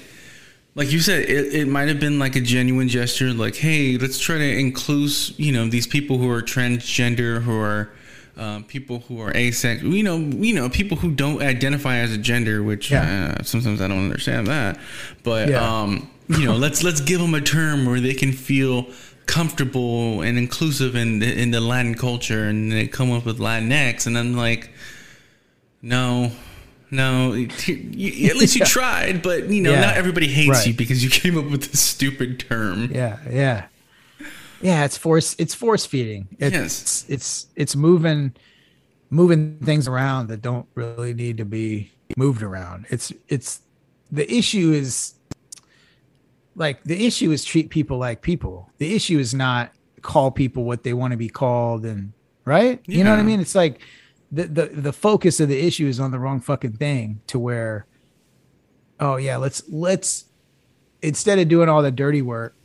like you said, it, it might have been like a genuine gesture, like, hey, let's try to include, you know, these people who are transgender, who are um, people who are asexual, you know, you know, people who don't identify as a gender, which Yeah. uh, sometimes I don't understand that, but Yeah. um, you know, let's let's give them a term where they can feel comfortable and inclusive in the, in the Latin culture, and they come up with Latinx, and I'm like, no, no. You, at least you (laughs) tried, but you know, Yeah. not everybody hates Right. you because you came up with this stupid term. Yeah, yeah, yeah. It's force. It's force feeding. It's Yes. it's it's moving moving things around that don't really need to be moved around. It's it's the issue is like the issue is treat people like people. The issue is not call people what they want to be called and right. You know what I mean? It's like the the the focus of the issue is on the wrong fucking thing to where oh yeah, let's let's instead of doing all the dirty work,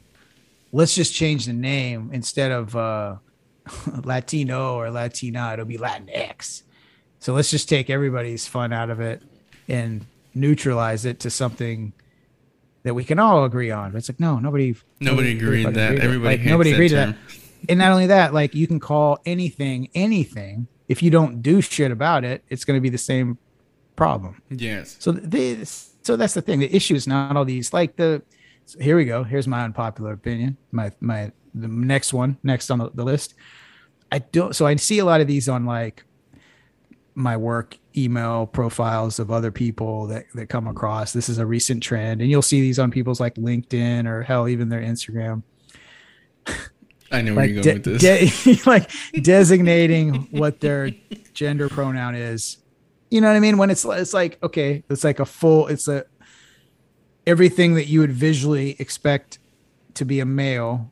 let's just change the name instead of uh (laughs) Latino or Latina, it'll be Latinx. So let's just take everybody's fun out of it and neutralize it to something that we can all agree on. But it's like, no, nobody Nobody agreed fucking that. agreed. Everybody Like, nobody that agreed to that. And not only that, like you can call anything anything. If you don't do shit about it, it's going to be the same problem. Yes. So this, so that's the thing. The issue is not all these like the. so here we go. Here's my unpopular opinion. My my the next one next on the, the list. I don't. So I see a lot of these on like my work email profiles of other people that that come across. This is a recent trend, and you'll see these on people's like LinkedIn or hell even their Instagram I know where you're going de- with this. de- (laughs) like designating what their gender pronoun is. You know what I mean? When it's it's like okay, it's like a full. It's a everything that you would visually expect to be a male,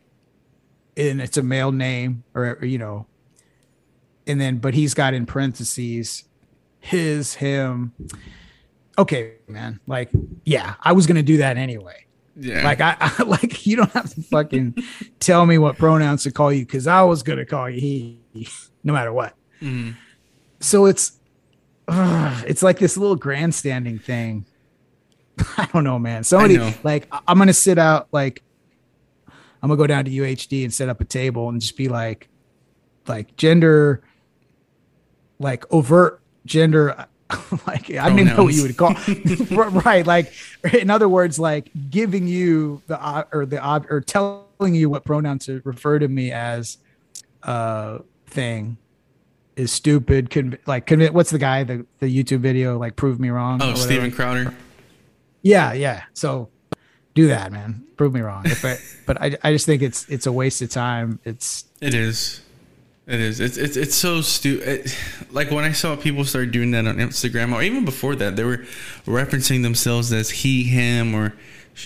and it's a male name, or, you know, and then but he's got in parentheses his him. Okay, man. Like, yeah, I was gonna do that anyway. yeah. Like I, (laughs) I like you don't have to fucking tell me what pronouns to call you because I was gonna call you he, no matter what. Mhm. So it's it's like this little grandstanding thing. (laughs) I don't know, man. Somebody know. like I'm gonna sit out like I'm gonna go down to UHD and set up a table and just be like like gender like overt gender (laughs) like I don't even know what you would call (laughs) right like in other words like giving you the or the ob- or telling you what pronoun to refer to me as uh thing is stupid conv- like conv- what's the guy the the YouTube video like prove me wrong oh. Steven Crowder. yeah yeah so do that man prove me wrong if I, but I, I just think it's it's a waste of time it's It is. It is. It's it's it's so stupid. Like when I saw people start doing that on Instagram, or even before that, they were referencing themselves as he, him, or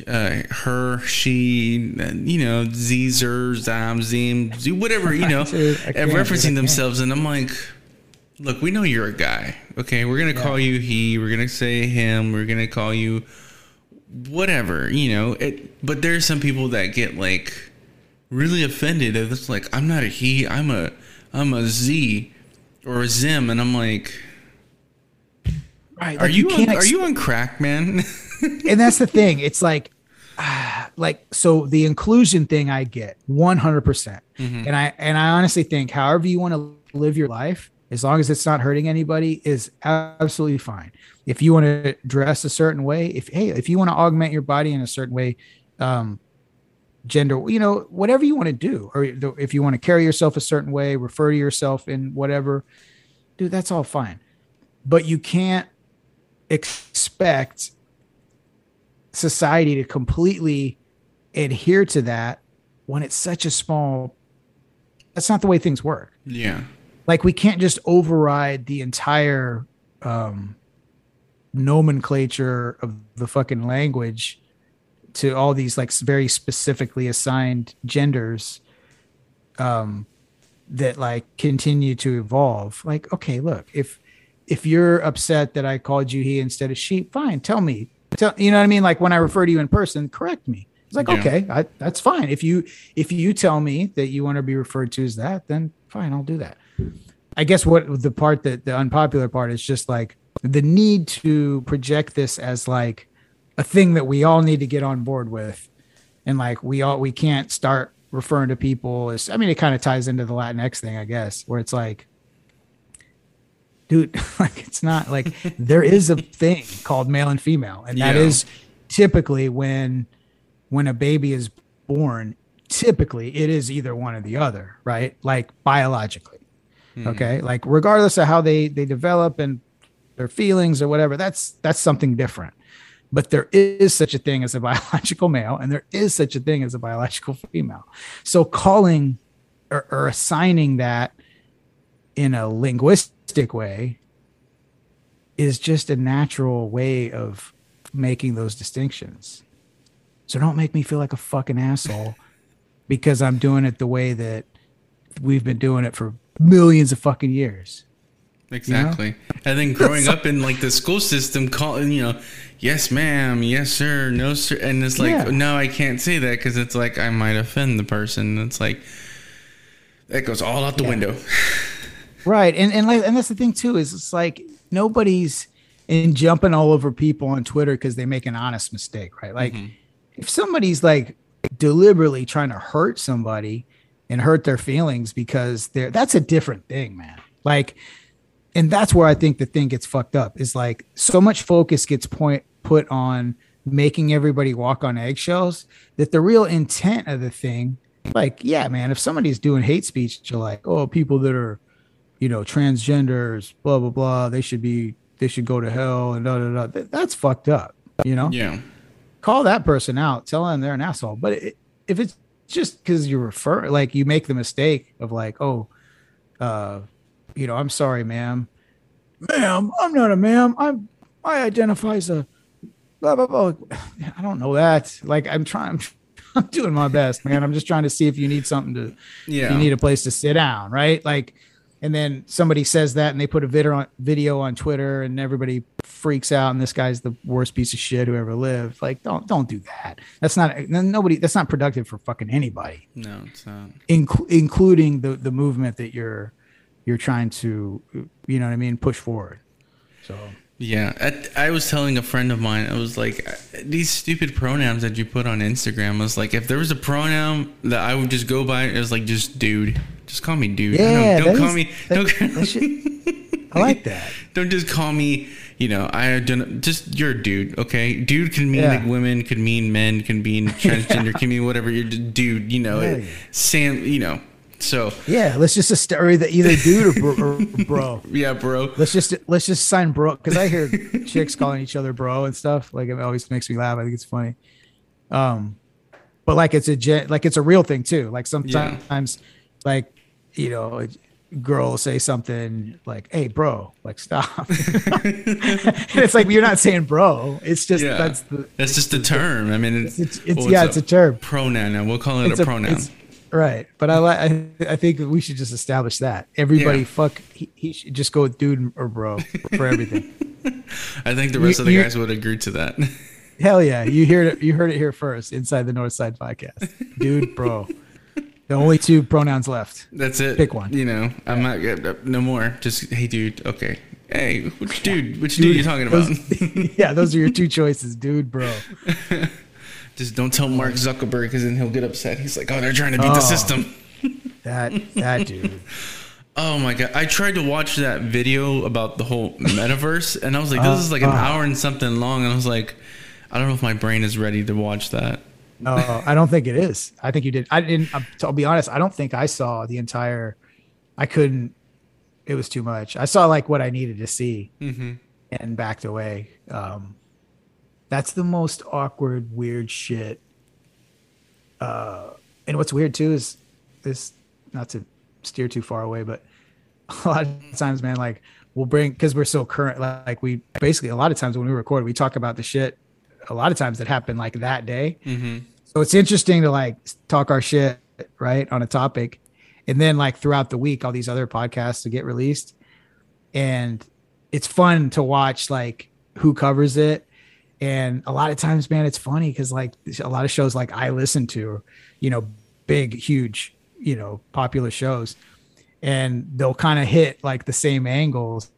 uh, her, she. You know, Zer, Zam, Zim, Z, whatever. You know, (laughs) and can't, dude, I referencing themselves, and I'm like, look, we know you're a guy. Okay, we're gonna call you he. We're gonna say him. We're gonna call you whatever. You know, it. But there's some people that get like really offended. It's like I'm not a he. I'm a I'm a Z or a Zim, and I'm like, right are you, on, can't are you on crack, man? (laughs) and that's the thing. It's like, ah, (sighs) like so the inclusion thing I get 100, percent Mm-hmm. and I and I honestly think however you want to live your life, as long as it's not hurting anybody, is absolutely fine. If you want to dress a certain way, if hey, if you want to augment your body in a certain way, um, gender, you know, whatever you want to do, or if you want to carry yourself a certain way, refer to yourself in whatever, dude, that's all fine. But you can't expect society to completely adhere to that when it's such a small that's not the way things work yeah, like we can't just override the entire um nomenclature of the fucking language to all these like very specifically assigned genders um that like continue to evolve. Like okay look if if you're upset that i called you he instead of she fine tell me. Tell you know what i mean? Like when i refer to you in person correct me. It's like Yeah. okay I, that's fine. If you if you tell me that you want to be referred to as that then fine i'll do that. I guess what the part that the unpopular part is just like the need to project this as like a thing that we all need to get on board with and like we all we can't start referring to people as i mean it kind of ties into the latinx thing i guess where it's like dude (laughs) like it's not like (laughs) there is a thing called male and female and that Yeah. is typically when when a baby is born typically it is either one or the other right like biologically hmm. okay like regardless of how they they develop and their feelings or whatever. That's that's something different. But there is such a thing as a (laughs) biological male, and there is such a thing as a biological female. So calling or, or assigning that in a linguistic way is just a natural way of making those distinctions. So don't make me feel like a fucking asshole (laughs) because I'm doing it the way that we've been doing it for millions of fucking years. Exactly. You know? And then growing (laughs) up in like the school system, calling, you know, yes, ma'am, yes, sir, no, sir. And it's like, yeah. no, I can't say that because it's like I might offend the person. It's like, that goes all out the yeah. window. (laughs) right. And, and, like, and that's the thing too, is it's like nobody's in jumping all over people on Twitter because they make an honest mistake, right? Like, mm-hmm. if somebody's like deliberately trying to hurt somebody and hurt their feelings because they're that's a different thing, man. Like, and that's where I think the thing gets fucked up is like so much focus gets point put on making everybody walk on eggshells that the real intent of the thing, like, yeah, man, if somebody's doing hate speech, you're like, oh, people that are, you know, transgenders, blah blah blah, they should be, they should go to hell, and da da da. That's fucked up, you know. Yeah. Call that person out, tell them they're an asshole. But it, if it's just because you refer, like, you make the mistake of like, oh, uh, you know, I'm sorry, ma'am. Ma'am, I'm not a ma'am. I'm I identify as a blah blah blah. (sighs) I don't know that. Like I'm trying (laughs) I'm doing my best, man. I'm just trying to see if you need something to yeah. you need a place to sit down, right? Like and then somebody says that and they put a video on video on Twitter and everybody freaks out and this guy's the worst piece of shit who ever lived. Like don't don't do that. That's not nobody that's not productive for fucking anybody. No, it's not. Inc- including the the movement that you're you're trying to you know what I mean push forward. So yeah, I, I, was telling a friend of mine, I was like, these stupid pronouns that you put on Instagram. I was like, if there was a pronoun that I would just go by, it was like just dude. Just call me dude. Yeah, don't, don't call is, me. That, don't, that should, I like (laughs) that. Don't just call me. You know, I don't. Just you're a dude. Okay, dude can mean yeah. like women, could mean men, can mean (laughs) transgender, can mean whatever. You're dude. You know, yeah. Sam. You know, so yeah, let's just a story that either dude or bro, or bro. (laughs) yeah, bro. Let's just let's just sign bro because I hear chicks calling each other bro and stuff. Like it always makes me laugh. I think it's funny. Um, but like it's a gen, like it's a real thing too. Like sometimes, yeah. like you know, a girl will say something like, "Hey, bro," like stop. (laughs) it's like you're not saying bro. It's just yeah. that's the. That's just the term. I mean, it's, it's, it's, yeah, it's a, term. Pronoun. Now we'll call it a, a pronoun Right, but I like. I, I think we should just establish that everybody yeah. fuck. He, he, should just go with dude or bro for everything. (laughs) I think the rest you, of the guys would agree to that. (laughs) Hell yeah, you heard it. You heard it here first inside the North Side podcast. Dude, bro. The only two pronouns left. That's it. Pick one. You know, I'm not uh, no more. Just hey, dude. Okay. Hey, which dude? Which dude, dude are you talking about? Those, (laughs) yeah, those are your two choices, dude, bro. Just don't tell Mark Zuckerberg because then he'll get upset. He's like, oh, they're trying to beat oh, the system. (laughs) that that dude. (laughs) Oh my god! I tried to watch that video about the whole metaverse, and I was like, "This uh, is like an uh, hour and something long." And I was like, "I don't know if my brain is ready to watch that." No, I don't think it is. I think you did. I didn't. I'll be honest. I don't think I saw the entire. I couldn't. It was too much. I saw like what I needed to see, mm-hmm. and backed away. Um, that's the most awkward, weird shit. Uh, and what's weird too is this, not to steer too far away, but (laughs) a lot of times, man, like we'll bring because we're so current. Like we basically a lot of times when we record, we talk about the shit. A lot of times that happened like that day. Mm-hmm. So it's interesting to like talk our shit right on a topic, and then like throughout the week, all these other podcasts to get released, and it's fun to watch like who covers it and a lot of times, man, it's funny because like a lot of shows like I listen to, you know, big, huge, you know, popular shows, and they'll kind of hit like the same angles.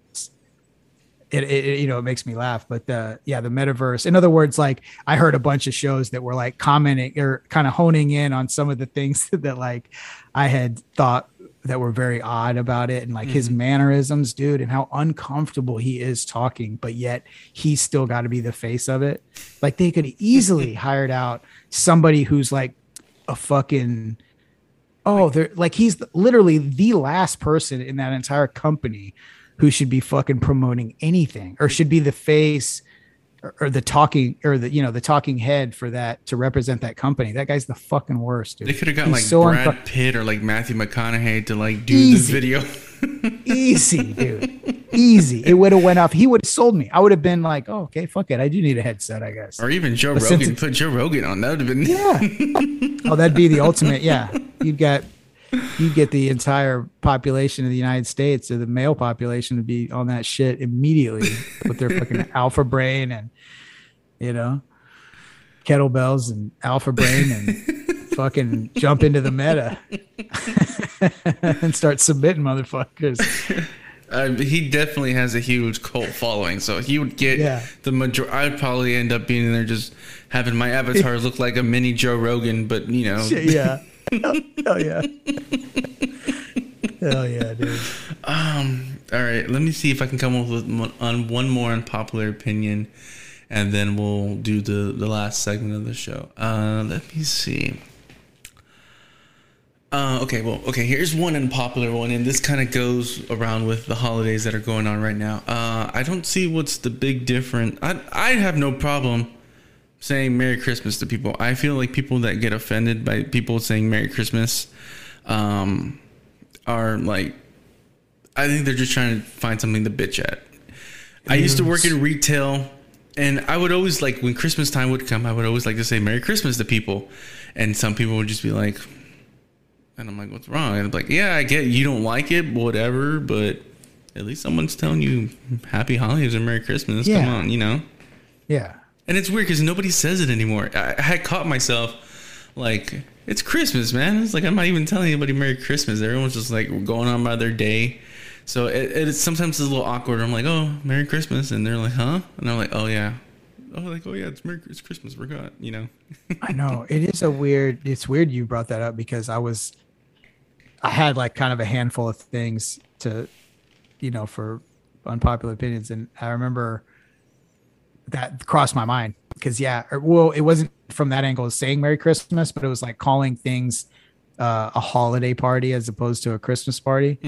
It, it, you know it makes me laugh but the yeah the metaverse in other words like i heard a bunch of shows that were like commenting or kind of honing in on some of the things (laughs) that like i had thought that were very odd about it and like mm-hmm. his mannerisms, dude, and how uncomfortable he is talking, but yet he's still got to be the face of it. Like they could easily (laughs) hired out somebody who's like a fucking oh, they're like he's literally the last person in that entire company who should be fucking promoting anything or should be the face or, or the talking or the you know the talking head for that to represent that company. That guy's the fucking worst, dude. They could have got He's like so Brad unfu- Pitt or like Matthew McConaughey to like do Easy. the video. easy, (laughs) dude. Easy. It would have went off. He would have sold me. I would have been like, oh, okay, fuck it. I do need a headset, I guess. or even Joe But Rogan. Put Joe Rogan on. That would have been. Yeah. (laughs) oh, that'd be the ultimate. Yeah. You'd got you get the entire population of the United States or the male population to be on that shit immediately with their fucking (laughs) alpha brain and you know kettlebells and alpha brain and (laughs) fucking jump into the meta (laughs) and start submitting motherfuckers. Uh, he definitely has a huge cult following, so he would get Yeah. the major. I'd probably end up being in there just having my avatar look like a mini Joe Rogan, but you know, yeah. (laughs) Hell yeah. Hell yeah, dude. Um. All right. Let me see if I can come up with one, on one more unpopular opinion, and then we'll do the the last segment of the show. Uh. Let me see. Uh, okay, well, okay. Here's one unpopular one, and this kind of goes around with the holidays that are going on right now. Uh, I don't see what's the big difference. I I have no problem saying Merry Christmas to people. I feel like people that get offended by people saying Merry Christmas, um, are like I think they're just trying to find something to bitch at. I used to work in retail and I would always like when Christmas time would come, I would always like to say Merry Christmas to people. And some people would just be like and I'm like, What's wrong? And I'm like, Yeah, I get you don't like it, whatever, but at least someone's telling you happy holidays or Merry Christmas. Come on, you know? Yeah. And it's weird because nobody says it anymore. I, I had caught myself like, it's Christmas, man. It's like I'm not even telling anybody Merry Christmas. Everyone's just like going on by their day. So it, it's sometimes it's a little awkward. I'm like, oh, Merry Christmas, and they're like, huh? And I'm like, oh yeah, oh like oh yeah, it's Merry it's Christmas. Forgot, you know. (laughs) I know it is a weird. It's weird you brought that up because I was, I had like kind of a handful of things to, you know, for unpopular opinions, and I remember that crossed my mind because yeah, or, well, it wasn't from that angle of saying Merry Christmas, but it was like calling things uh, a holiday party as opposed to a Christmas party.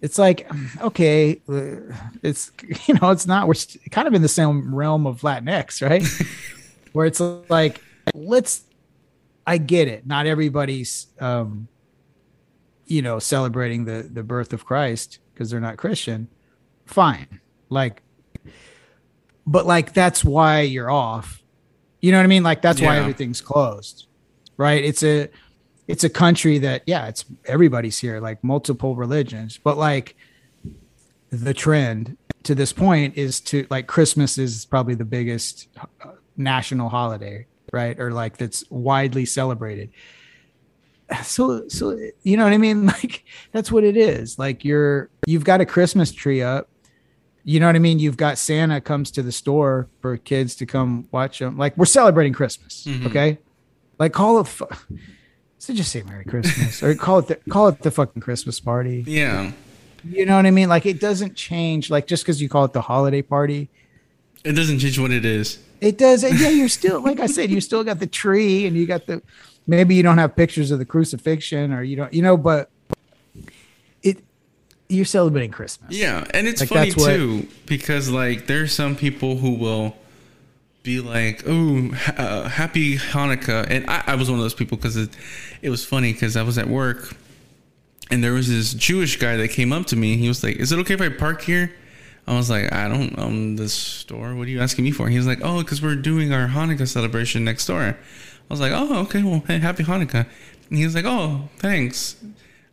It's like okay, uh, it's (laughs) you know, it's not. We're st- kind of in the same realm of Latinx, right? (laughs) Where it's like let's I get it. Not everybody's um you know celebrating the the birth of Christ because they're not Christian. Fine. Like but like that's why you're off. You know what I mean? Like that's why everything's closed. Right? It's a it's a country that yeah, it's everybody's here, like multiple religions, but like the trend to this point is to like Christmas is probably the biggest uh, national holiday, right? Or like that's widely celebrated. So, so you know what I mean? (laughs) Like that's what it is. Like you're you've got a Christmas tree up. You know what I mean? You've got Santa comes to the store for kids to come watch them. Like we're celebrating Christmas, Mhm. okay? Like call it. Fu- so just say Merry Christmas or call it the, call it the fucking Christmas party. Yeah, You know what I mean? Like it doesn't change. Like just because you call it the holiday party, it doesn't change what it is. it does. and Yeah, you're still like I said, you still got the tree and you got the. Maybe you don't have pictures of the crucifixion or you don't, you know, but you're celebrating Christmas. Yeah, and it's Like, funny that's what- too because like there's some people who will be like, "Oh, uh, happy Hanukkah," and I, I was one of those people because it, it was funny because I was at work and there was this Jewish guy that came up to me. He was like, "Is it okay if I park here?" I was like, "I don't own this store. What are you asking me for?" He was like, "Oh, because we're doing our Hanukkah celebration next door." I was like, "Oh, okay. Well, hey, happy Hanukkah." And he was like, "Oh, thanks."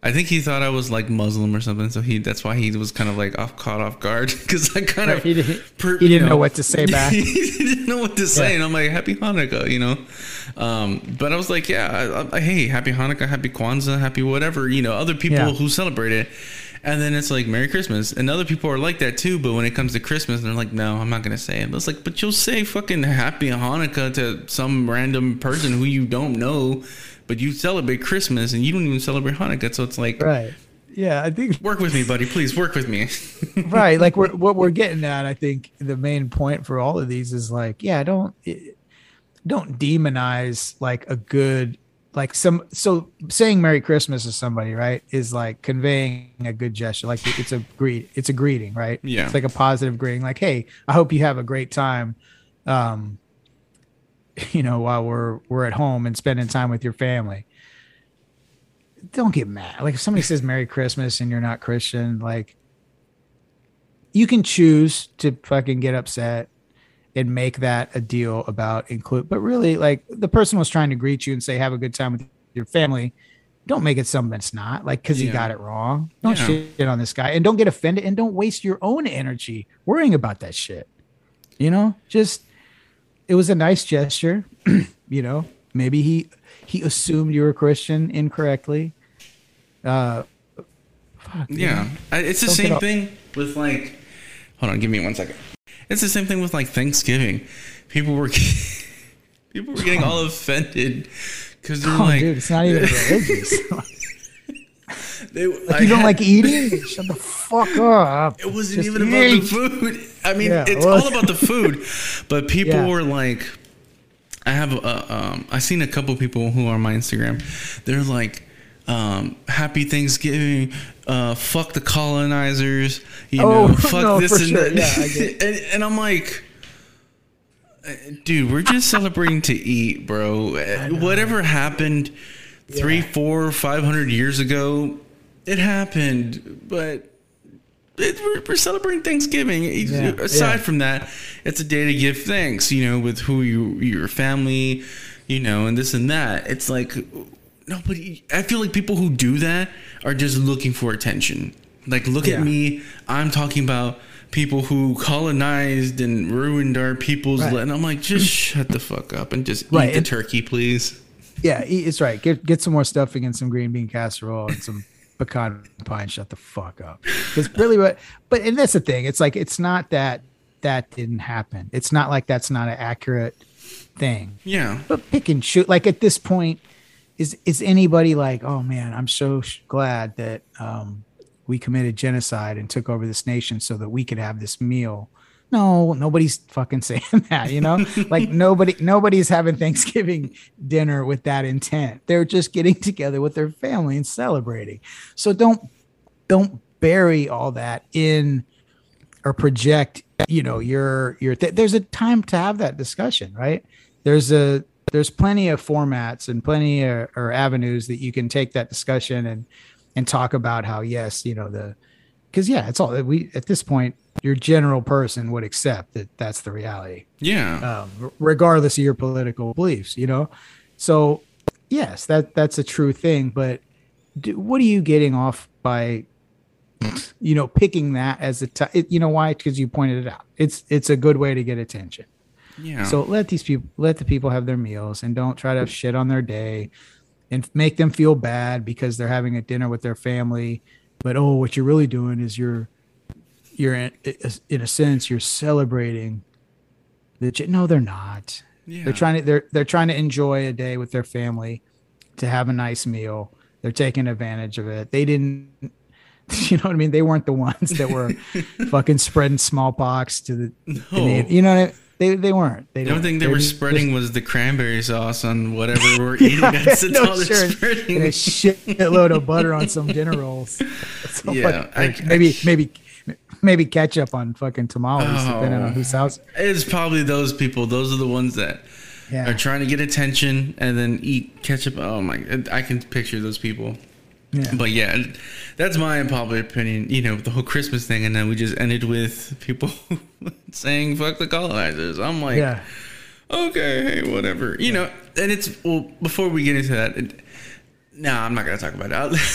I think he thought I was like Muslim or something, so he that's why he was kind of like off caught off guard (laughs) because I kind Right, of he didn't- per- he didn't you know what to say back. (laughs) he didn't know what to say, Yeah. and I'm like, "Happy Hanukkah," you know. Um, but I was like, "Yeah, I, I, hey, happy Hanukkah, happy Kwanzaa, happy whatever," you know, other people Yeah. who celebrate it. And then it's like Merry Christmas, and other people are like that too. But when it comes to Christmas, they're like, "No, I'm not gonna say it." But it's like, but you'll say fucking Happy Hanukkah to some random person who you don't know, but you celebrate Christmas and you don't even celebrate Hanukkah. So it's like, Right. Yeah, I think work with me, buddy. Please work with me. (laughs) right. Like we're what we're getting at. I think the main point for all of these is like, yeah, don't don't demonize like a good like some so saying merry christmas to somebody right is like conveying a good gesture like it's a greet it's a greeting right Yeah. it's like a positive greeting like hey i hope you have a great time um (laughs) you know while we're we're at home and spending time with your family. Don't get mad. Like if somebody says merry christmas and you're not christian like you can choose to fucking get upset and make that a deal about include but really like the person was trying to greet you and say have a good time with your family. Don't make it something it's not like because Yeah. got it wrong. Don't Yeah. shit on this guy and don't get offended and don't waste your own energy worrying about that shit. You know? Just it was a nice gesture (clears throat) you know maybe he he assumed you were christian incorrectly uh fuck. Yeah, I, it's the same thing with like. Hold on, give me one second. It's the same thing with like Thanksgiving. People were (laughs) people were getting all (laughs) offended because they're oh like, dude it's not even (laughs) religious they, Like you don't like eating? (laughs) Shut the fuck up. It wasn't Just even about the food. I mean, Yeah, it's well- all about the food. (laughs) But people Yeah. were like, I have, a, um, I seen a couple people who are on my Instagram. They're like, um, Happy Thanksgiving. Uh, fuck the colonizers. You Oh, know, (laughs) fuck no, this and sure. that. Yeah, and, and I'm like. uh, Dude, we're just celebrating to eat, bro. Whatever happened three, four, five hundred years ago, it happened. But it, we're, we're celebrating Thanksgiving. Yeah, Aside yeah. from that, it's a day to give thanks. You know, with who you, your family, you know, and this and that. It's like nobody. I feel like people who do that are just looking for attention. Like, look Yeah. at me. I'm talking about people who colonized and ruined our people's. Right. li- And I'm like, just shut the fuck up and just Right, eat the turkey, please. Yeah, it's right. Get get some more stuffing and some green bean casserole and some (laughs) pecan pie and shut the fuck up. Because really what but and that's the thing. It's like it's not that that didn't happen. It's not like that's not an accurate thing. Yeah. But pick and shoot. Like at this point, is is anybody like, oh man, I'm so sh- glad that um, we committed genocide and took over this nation so that we could have this meal. No, nobody's fucking (laughs) saying that, you know? like nobody nobody's having Thanksgiving dinner with that intent. They're just getting together with their family and celebrating. So don't don't bury all that in or project, you know, your your th- there's a time to have that discussion, right? There's a there's plenty of formats and plenty of, or avenues that you can take that discussion and and talk about how yes, you know, the because yeah, it's all we at this point your general person would accept that that's the reality Yeah. um, regardless of your political beliefs, you know? So yes, that that's a true thing, but do, what are you getting off by, you know, picking that as a, t- it, you know, why? Because you pointed it out. It's, it's a good way to get attention. yeah. So let these people, let the people have their meals and don't try to shit on their day and make them feel bad because they're having a dinner with their family. But, oh, what you're really doing is you're, you're in, in a sense, you're celebrating the, no, they're not. yeah. They're trying to they're they're trying to enjoy a day with their family, to have a nice meal. They're taking advantage of it. They didn't, (laughs) you know what I mean? They weren't the ones that were (laughs) fucking spreading smallpox to the, the No. na- you know what I mean? They they weren't. They The only don't- thing they were just- spreading was the cranberry sauce on whatever we're (laughs) eating. That's, that's no, all they're sure. spreading. And a shitload of butter on some dinner rolls. So Yeah, I- maybe maybe maybe ketchup on fucking tamales, depending Oh. on whose house. It's probably those people. Those are the ones that Yeah. are trying to get attention and then eat ketchup. Oh my! I can picture those people. Yeah. But yeah, that's my unpopular opinion. You know, the whole Christmas thing, and then we just ended with people (laughs) saying "fuck the colonizers." I'm like, yeah. okay, hey, whatever. You know, and it's well. Before we get into that, it, no, I'm not gonna talk about it. (laughs)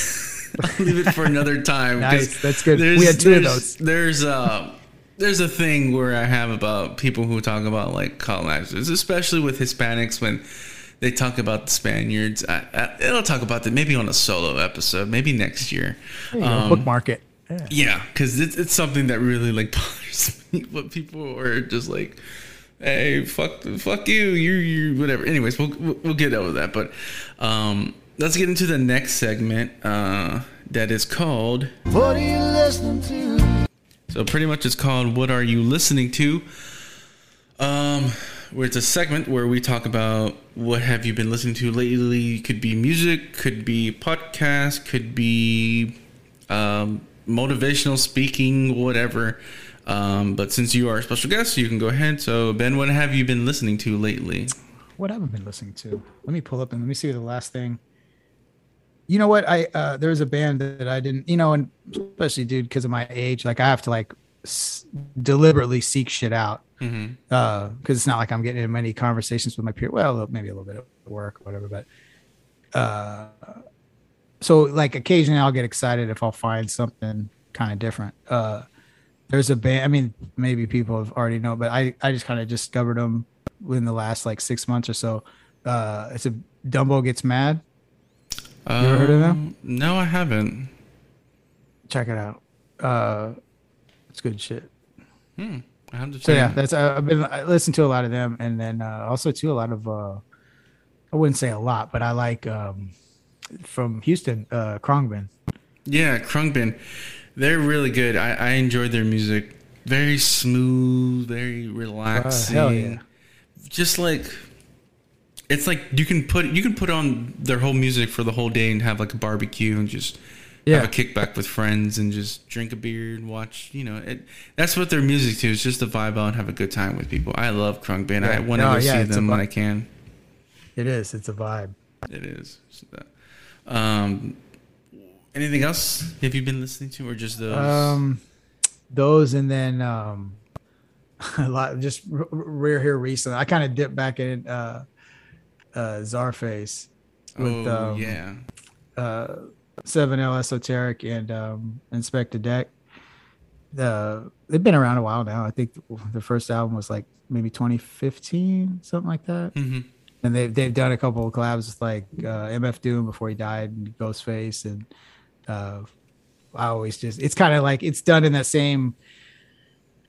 (laughs) Leave it for another time. Nice, that's good. there's- We had two of those. There's uh, there's a thing where I have about people who talk about like colonizers, especially with Hispanics when they talk about the Spaniards. I, I, I'll talk about that maybe on a solo episode, maybe next year. You Um, bookmark it. Yeah. yeah, because it's, it's something that really like (laughs) bothers me. But people are just like, "Hey, fuck, fuck you, you, you, whatever." Anyways, we'll we'll we'll get over that. But um, let's get into the next segment uh, that is called. What are you listening to? So pretty much, it's called "What Are You Listening To?" Um, where it's a segment where we talk about what have you been listening to lately. Could be music, could be podcast, could be um, motivational speaking, whatever. Um, but since you are a special guest, you can go ahead. So, Ben, what have you been listening to lately? What have I been listening to? Let me pull up and let me see the last thing. You know what? I uh, there was a band that I didn't, you know, and especially dude, because of my age, like I have to like s- deliberately seek shit out Mm-hmm. because it's not like I'm getting in many conversations with my peer. Well, maybe a little bit of work or whatever, but uh, so like occasionally I'll get excited if I'll find something kind of different. Uh, there's a band. I mean, maybe people have already know, but I I just kind of discovered them within the last like six months or so. Uh, it's a Dumbo gets mad. You ever heard of them? No, I haven't. Check it out. Uh, it's good shit. Hmm. I have to So yeah, that's uh, I've been I listen to a lot of them, and then uh, also too a lot of uh, I wouldn't say a lot, but I like um, from Houston, uh, Khruangbin. Yeah, Khruangbin. They're really good. I, I enjoyed their music. Very smooth, very relaxing. hell yeah. Just like it's like you can put you can put on their whole music for the whole day and have like a barbecue and just Yeah. have a kickback with friends and just drink a beer and watch. You know, it, that's what their music to. It's just to vibe out and have a good time with people. I love Khruangbin. I Yeah. want to go yeah, see them when I can. It is. It's a vibe. It is. Um, anything else have you been listening to, or just those? Um, those and then um, (laughs) a lot just rare here recently. I kind of dipped back in uh, uh, Czarface with oh um, yeah, uh, Seven L Esoteric and um, Inspectah Deck. The they've been around a while now. I think the first album was like maybe 2015, something like that. hmm And they've they've done a couple of collabs with like uh, MF Doom before he died and Ghostface and uh, I always just it's kind of like it's done in that same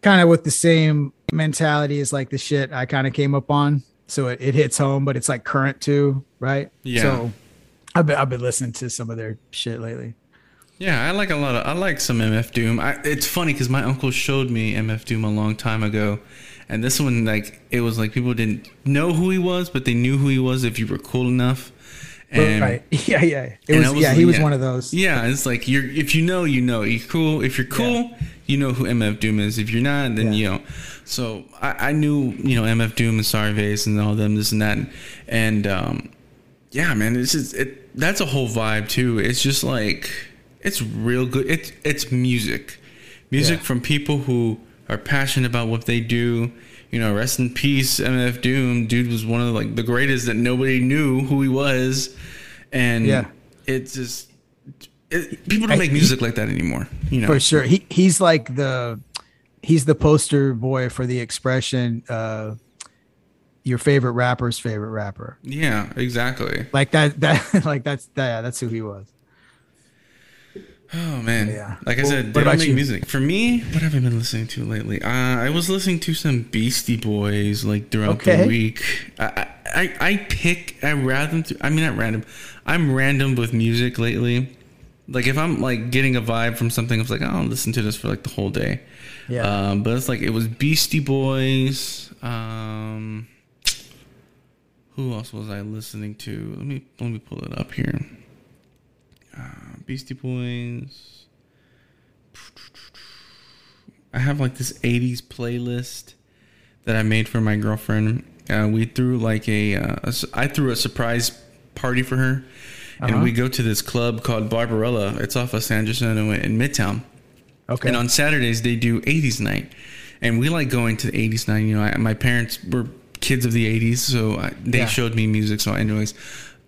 kind of with the same mentality as like the shit I kind of came up on. So it, it hits home, but it's like current too, right? Yeah. So I've been I've been listening to some of their shit lately. yeah. I like a lot of. I like some MF Doom. I, it's funny because my uncle showed me MF Doom a long time ago, and this one like it was like people didn't know who he was, but they knew who he was if you were cool enough. And right. (laughs) Yeah, yeah. It was, was yeah, he was yeah. one of those. Yeah, it's like you're if you know, you know. You're cool. If you're cool, you know who MF Doom is. If you're not, then Yeah. you know. So I, I knew, you know, MF Doom and Czarface and all them, this and that, and um, yeah, man, it's just it. That's a whole vibe too. It's just like it's real good. It's it's music, music Yeah. from people who are passionate about what they do. You know, rest in peace, MF Doom. Dude was one of like the greatest that nobody knew who he was, and Yeah. it's just it, people don't I- make music like that anymore. You know, for sure. He he's like the he's the poster boy for the expression uh your favorite rapper's favorite rapper. yeah, exactly. Like that that (laughs) like that's that, yeah, that's who he was. Oh man, Yeah. Like I Well, said, they don't make you? music. For me, what have I been listening to lately? Uh, I was listening to some Beastie Boys like throughout Okay. the week. I, I I pick I random. I mean not random. I'm random with music lately. Like if I'm like getting a vibe from something, it's like oh, I'll listen to this for like the whole day. Yeah. Um, but it's like it was Beastie Boys. Um, who else was I listening to? Let me let me pull it up here. Beastie Boys. I have like this '80s playlist that I made for my girlfriend. Uh, we threw like a, uh, a I threw a surprise party for her, and Uh-huh. we go to this club called Barbarella. It's off of Sanderson in Midtown. okay. And on Saturdays they do 80s night, and we like going to the 80s night. You know, I, my parents were kids of the 80s, so I, they Yeah. showed me music. So, anyways,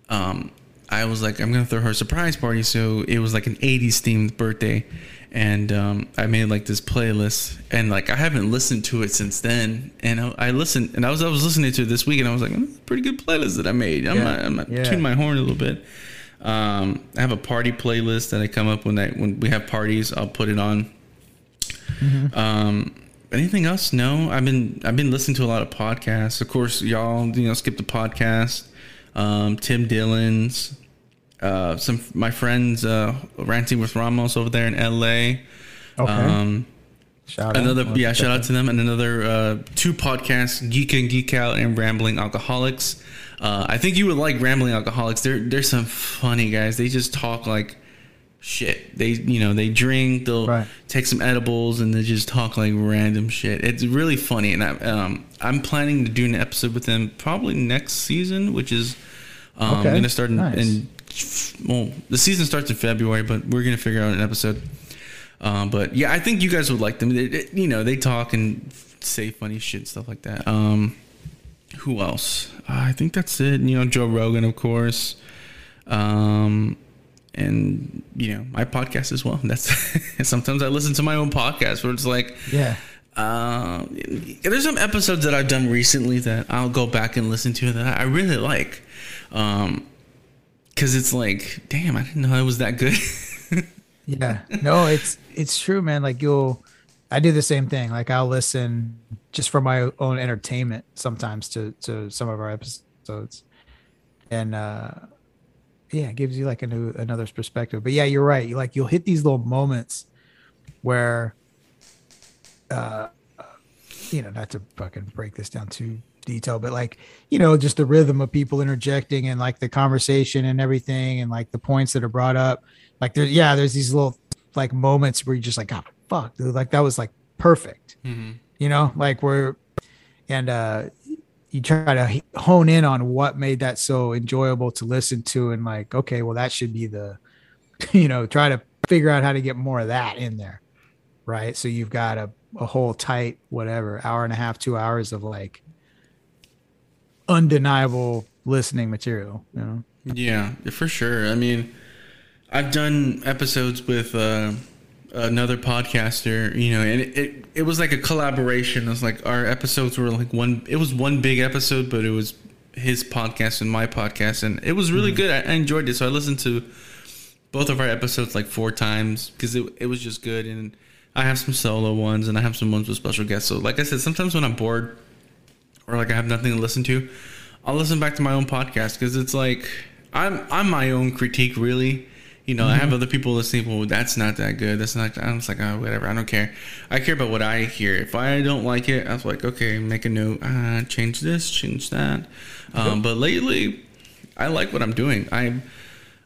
um, I was like, I'm gonna throw her a surprise party. So it was like an 80s themed birthday, and um, I made like this playlist, and like I haven't listened to it since then. And I, I listened, and I was I was listening to it this week, and I was like, "Mm, pretty good playlist that I made. I'm Yeah. not, I'm not Yeah. tuning my horn a little bit. Um, I have a party playlist that I come up when I when we have parties. I'll put it on. Um, anything else? No. I've been I've been listening to a lot of podcasts. Of course, y'all you know skip the podcast. Um, Tim Dillon's. Uh, some my friends uh, ranting with Ramos over there in L.A. okay. Um, Shout Another out. yeah, shout out to them and another uh, two podcasts, Geek and Geek Out and Rambling Alcoholics. Uh, I think you would like Rambling Alcoholics. They're they're some funny guys. They just talk like shit. They you know they drink, they'll Right. take some edibles, and they just talk like random shit. It's really funny, and I, um, I'm planning to do an episode with them probably next season, which is um, Okay, going to start in, nice. in well, the season starts in February, but we're going to figure out an episode. Um, but yeah, I think you guys would like them. They, they- you know, they talk and say funny shit and stuff like that. Um, who else? Uh, I think that's it. You know, Joe Rogan, of course. Um, and you know, my podcast as well. (laughs) That's sometimes I listen to my own podcast where it's like, Yeah. uh, there's some episodes that I've done recently that I'll go back and listen to that I really like. Um, cause it's like, damn, I didn't know it was that good. (laughs) Yeah. No, it's it's true, man. Like you'll I do the same thing. Like I'll listen just for my own entertainment sometimes to to some of our episodes. And uh yeah, it gives you like a new another perspective. But yeah, you're right. You like you'll hit these little moments where uh you know, not to fucking break this down too detail, but like, you know, just the rhythm of people interjecting and like the conversation and everything and like the points that are brought up. Like there, yeah, there's these little like moments where you're just like, God, fuck, dude, like that was like perfect. You know, like we're and uh you try to hone in on what made that so enjoyable to listen to and like, okay, well that should be the (laughs) you know, try to figure out how to get more of that in there. Right. So you've got a, a whole tight, whatever, hour and a half, two hours of like undeniable listening material, you know? Yeah, for sure. I mean, I've done episodes with uh, another podcaster, you know, and it, it it was like a collaboration. It was like our episodes were like one. It was one big episode, but it was his podcast and my podcast, and it was really good. I, I enjoyed it, so I listened to both of our episodes like four times because it it was just good. And I have some solo ones, and I have some ones with special guests. So, like I said, sometimes when I'm bored or like I have nothing to listen to, I'll listen back to my own podcast because it's like I'm I'm my own critique really. You know, I have other people listening. Well, that's not that good. That's not. I'm just like, oh, whatever. I don't care. I care about what I hear. If I don't like it, I was like, okay, make a note. Uh, change this, change that. Um, but lately, I like what I'm doing. I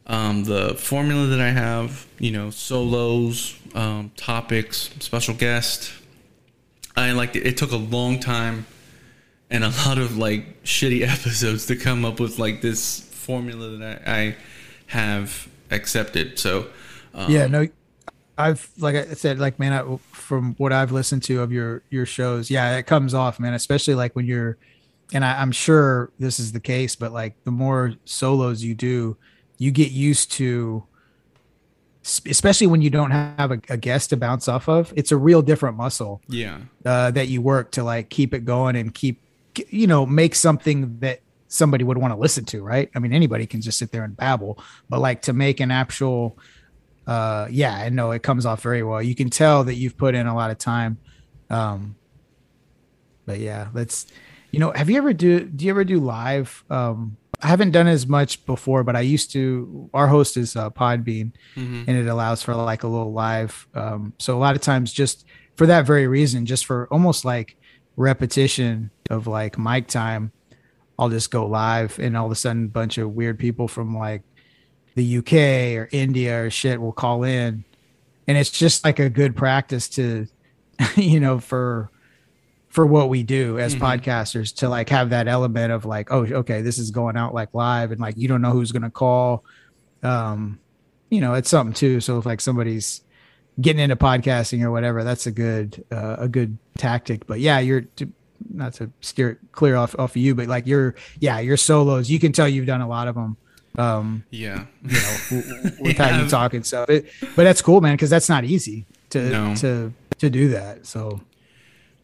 um, the formula that I have. You know, solos, um, topics, special guest. I liked it. It took a long time and a lot of like shitty (laughs) episodes to come up with like this formula that I, I have accepted. So um, yeah no i've like i said like man I, from what i've listened to of your your shows yeah it comes off man especially like when you're and I, i'm sure this is the case but like the more solos you do you get used to especially when you don't have a, a guest to bounce off of it's a real different muscle yeah, uh, that you work to like keep it going and keep you know make something that somebody would want to listen to right? I mean anybody can just sit there and babble but like to make an actual uh yeah i know it comes off very well. You can tell that you've put in a lot of time um but yeah let's, you know have you ever do do you ever do live? Um i haven't done as much before but i used to our host is uh, podbean and it allows for like a little live um so a lot of times just for that very reason just for almost like repetition of like mic time i'll just go live and all of a sudden a bunch of weird people from like the uk or india or shit will call in. And it's just like a good practice to (laughs) you know for for what we do as podcasters to like have that element of like oh okay this is going out like live and like you don't know who's going to call. Um you know it's something too. So if like somebody's getting into podcasting or whatever that's a good uh, a good tactic but yeah you're to, not to steer it clear off off of you but like you're yeah your solos you can tell you've done a lot of them um yeah, you know (laughs) w- with how Yeah. you talk and stuff it, but that's cool man because that's not easy to No. to to do that so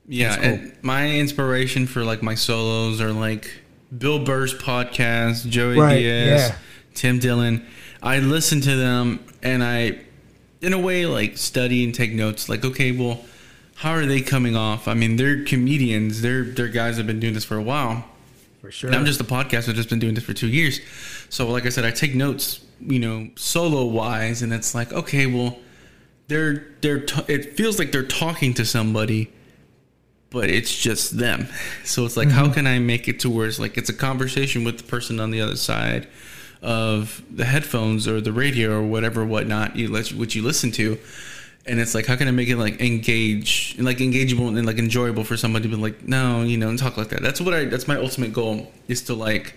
yeah. Cool. my inspiration for like my solos are like Bill Burr's podcast, Joey Right, Diaz, yeah. Tim Dillon. I listen to them and I, in a way, like study and take notes. Like, okay, well, how are they coming off? I mean, they're comedians. They're they're guys have been doing this for a while. for sure And I'm just a podcast. I've just been doing this for two years. So, like I said, I take notes, you know, solo wise, and it's like, okay, well, they're they're t- it feels like they're talking to somebody but it's just them (laughs) so it's like mm-hmm. how can i make it to where it's like it's a conversation with the person on the other side of the headphones or the radio or whatever whatnot you let what you listen to and it's like how can i make it like engage and like engageable and like enjoyable for somebody to be like no you know and talk like that that's what i that's my ultimate goal is to like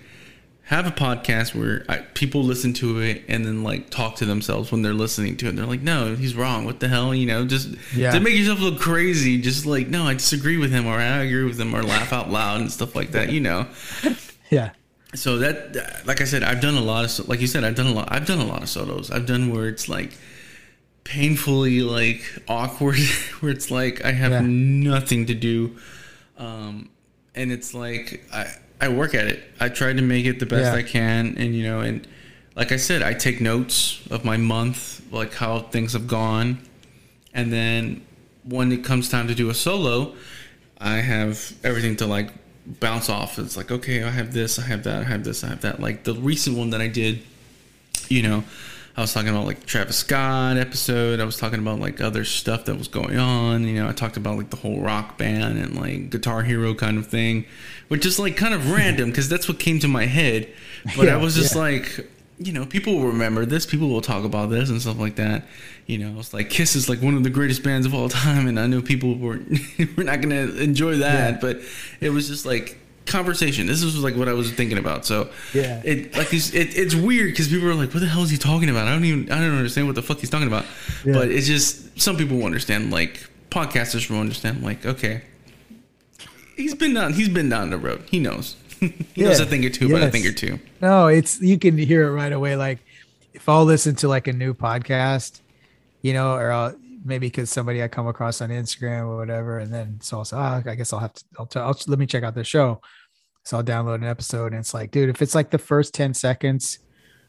have a podcast where I, people listen to it and then like talk to themselves when they're listening to it. And they're like, no, he's wrong. What the hell? You know, just yeah. to make yourself look crazy. Just like, no, I disagree with him or I agree with him or laugh out loud and stuff like that, you know? (laughs) Yeah. So that, like I said, I've done a lot of, like you said, I've done a lot, I've done a lot of solos. I've done where it's like painfully like awkward, (laughs) where it's like I have yeah. nothing to do. Um, and it's like, I, I work at it. I try to make it the best yeah. I can, and you know, and like I said, I take notes of my month, like how things have gone, and then when it comes time to do a solo, I have everything to like bounce off. It's like, okay, I have this, I have that, I have this, I have that. Like the recent one that I did, you know, I was talking about like Travis Scott episode. I was talking about like other stuff that was going on. You know, I talked about like the whole rock band and like Guitar Hero kind of thing, which is like kind of (laughs) random because that's what came to my head. But yeah, I was just yeah. like, you know, people will remember this. People will talk about this and stuff like that. You know, it's like Kiss is like one of the greatest bands of all time, and I know people were (laughs) were not gonna enjoy that, yeah. but it was just like conversation. This was like what I was thinking about. So yeah, it like it's, it, it's weird because people are like, "What the hell is he talking about?" I don't even I don't understand what the fuck he's talking about. Yeah. But it's just some people will understand. Like podcasters will understand. Like okay, he's been down he's been down the road. He knows. (laughs) he yeah. knows a thing or two, yes. but a thing or two. No, it's you can hear it right away. Like if I'll listen to like a new podcast, you know, or I'll, maybe because somebody I come across on Instagram or whatever, and then so I'll say, oh, I guess I'll have to, I'll, t- I'll let me check out the show. So I'll download an episode, and it's like, dude, if it's like the first ten seconds,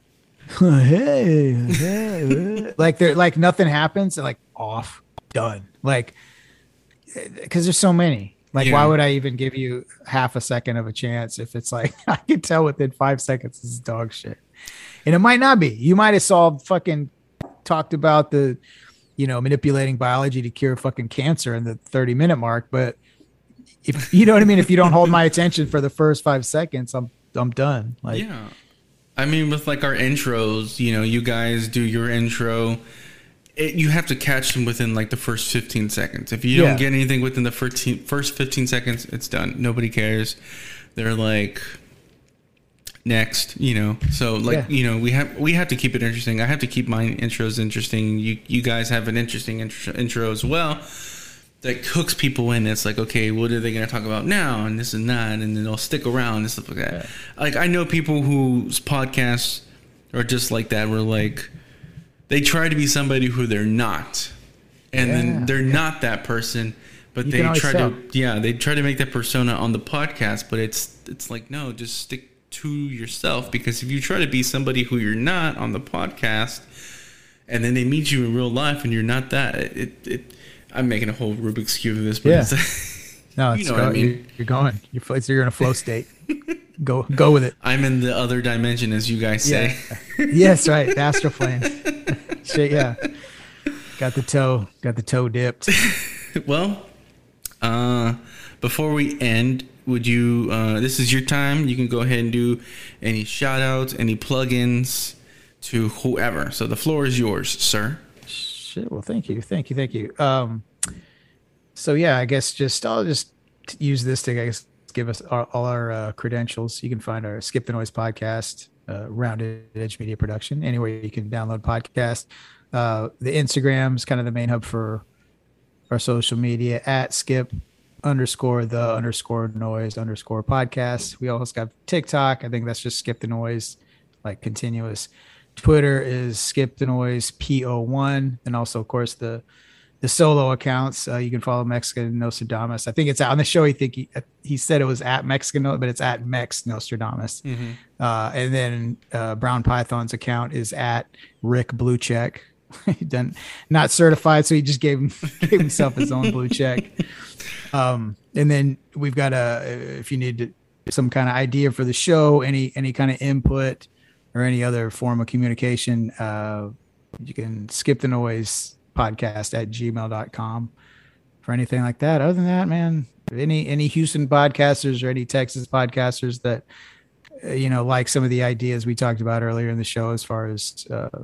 (laughs) hey, hey, (laughs) like there, like nothing happens, like off, done, like eh, because there's so many. Like, yeah. why would I even give you half a second of a chance if it's like (laughs) I can tell within five seconds this is dog shit, and it might not be. You might have solved fucking talked about the you know, manipulating biology to cure fucking cancer in the 30 minute mark. But if (laughs) you know what I mean, if you don't hold my (laughs) attention for the first five seconds, I'm I'm done. Like Yeah. I mean with like our intros, you know, you guys do your intro. It, you have to catch them within like the first 15 seconds. If you don't get anything within the first 15 seconds, it's done. Nobody cares. They're like, next you know? So like yeah. you know we have we have to keep it interesting. I have to keep my intros interesting. You you guys have an interesting intro, intro as well that hooks people in. It's like okay what are they going to talk about now? And this and that. And then they'll stick around and stuff like that. Yeah. like i know people whose podcasts are just like that where like they try to be somebody who they're not. And yeah. then they're not that person but you they try tell. to yeah they try to make that persona on the podcast but it's it's like no just stick to yourself because if you try to be somebody who you're not on the podcast and then they meet you in real life and you're not that it, it i'm making a whole rubik's cube of this but yeah. (laughs) no you know what I mean? you're going. You're, you're in a flow state. Go go with it. I'm in the other dimension as you guys say. Yeah. yes right. Astral plane. (laughs) Shit, yeah. Got the toe got the toe dipped. (laughs) Well uh before we end would you uh, this is your time. You can go ahead and do any shout outs any plugins to whoever. So the floor is yours sir. Shit well thank you thank you thank you. Um so yeah i guess just i'll just use this to I guess give us our, all our uh, credentials. You can find our skip the noise podcast uh, rounded edge media production anywhere you can download podcast uh, the instagram is kind of the main hub for our social media at skip underscore the underscore noise underscore podcast. We also got TikTok. I think that's just skip the noise, like continuous. Twitter is skip the noise PO1. And also, of course, the the solo accounts. Uh, you can follow Mexican Nostradamus. I think it's out on the show. He think he, he said it was at Mexican, but it's at Mex Nostradamus. Mm-hmm. Uh, and then uh, Brown Python's account is at Rick Blue Check. (laughs) he done not certified, so he just gave him (laughs) gave himself his own blue check. Um, and then we've got a if you need to, some kind of idea for the show, any any kind of input or any other form of communication, uh, you can skip the noise podcast at gmail.com for anything like that. Other than that, man, any any Houston podcasters or any Texas podcasters that uh, you know like some of the ideas we talked about earlier in the show as far as uh,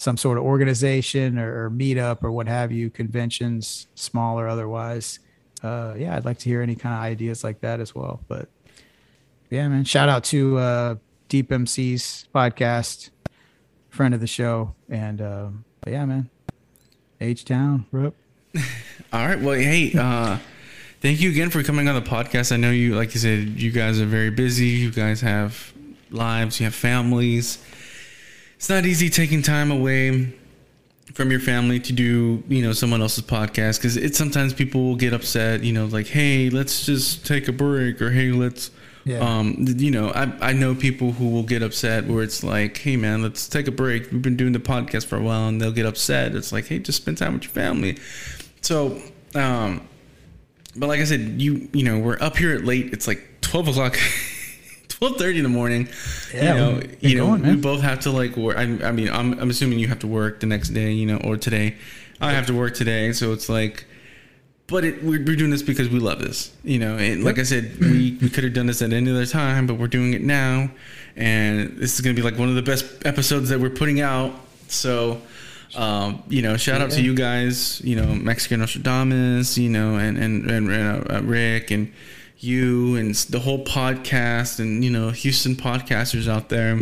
some sort of organization or, or, meetup or what have you, conventions, small or otherwise. Uh, yeah, I'd like to hear any kind of ideas like that as well. But yeah, man, shout out to uh, Deep MC's podcast, friend of the show, and um, yeah, man, H Town, (laughs) All right, well, hey, uh, thank you again for coming on the podcast. I know you, like you said, you guys are very busy. You guys have lives, you have families it's not easy taking time away from your family to do you know someone else's podcast because it's sometimes people will get upset you know like hey let's just take a break or hey let's yeah. um you know I, I know people who will get upset where it's like hey man let's take a break. We've been doing the podcast for a while and they'll get upset. It's like hey just spend time with your family. So um but like i said you you know we're up here at late. It's like 12 o'clock (laughs) twelve thirty in the morning. Yeah, you know, you know, going, we both have to like work. I, I mean, I'm, I'm assuming you have to work the next day, you know, or today. I have to work today, so it's like, but it, we're, we're doing this because we love this, you know. And like I said, we, we could have done this at any other time, but we're doing it now, and this is gonna be like one of the best episodes that we're putting out. So, um, you know, shout out to you guys, you know, Mexican Nostradamus, you know, and and and, and uh, Rick and you and the whole podcast and you know Houston podcasters out there.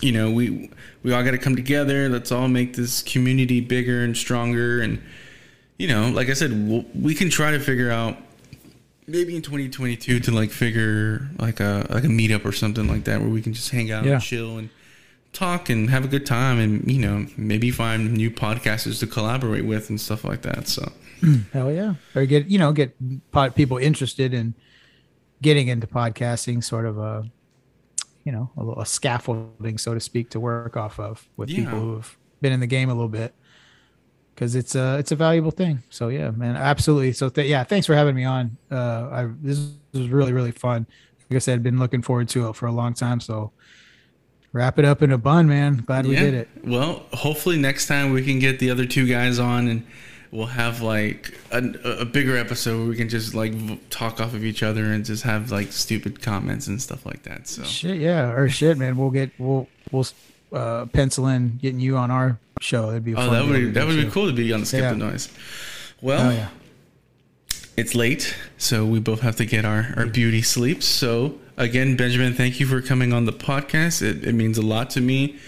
You know, we we all got to come together. Let's all make this community bigger and stronger. And you know, like I said, we'll, we can try to figure out maybe in 2022 to like figure like a like a meetup or something like that where we can just hang out yeah. and chill and talk and have a good time and you know maybe find new podcasters to collaborate with and stuff like that so hell yeah. Or get you know get pod, people interested in getting into podcasting sort of a you know a, little, a scaffolding so to speak to work off of with yeah. people who have been in the game a little bit. Because it's a it's a valuable thing. So yeah man absolutely. So th- yeah thanks for having me on. Uh i this was really really fun. Like i said I've been looking forward to it for a long time. So wrap it up in a bun, man. Glad we did it. Well, hopefully next time we can get the other two guys on and we'll have like a, a bigger episode where we can just like talk off of each other and just have like stupid comments and stuff like that. So shit, yeah, or shit, man. We'll get we'll we'll uh, pencil in getting you on our show. That'd be oh, that would that would be cool to be on the Skip yeah. the Noise. Well, oh, yeah. it's late, so we both have to get our our beauty sleep. So again, Benjamin, thank you for coming on the podcast. It, it means a lot to me.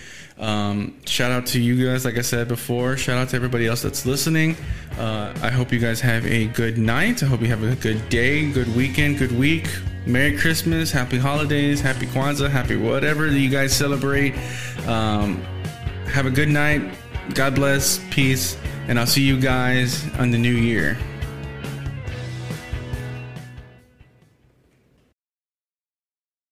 Um, shout out to you guys, like I said before. Shout out to everybody else that's listening. Uh, I hope you guys have a good night. I hope you have a good day, good weekend, good week. Merry Christmas, Happy Holidays, Happy Kwanzaa, Happy whatever that you guys celebrate. Um, have a good night. God bless, peace, and I'll see you guys on the new year.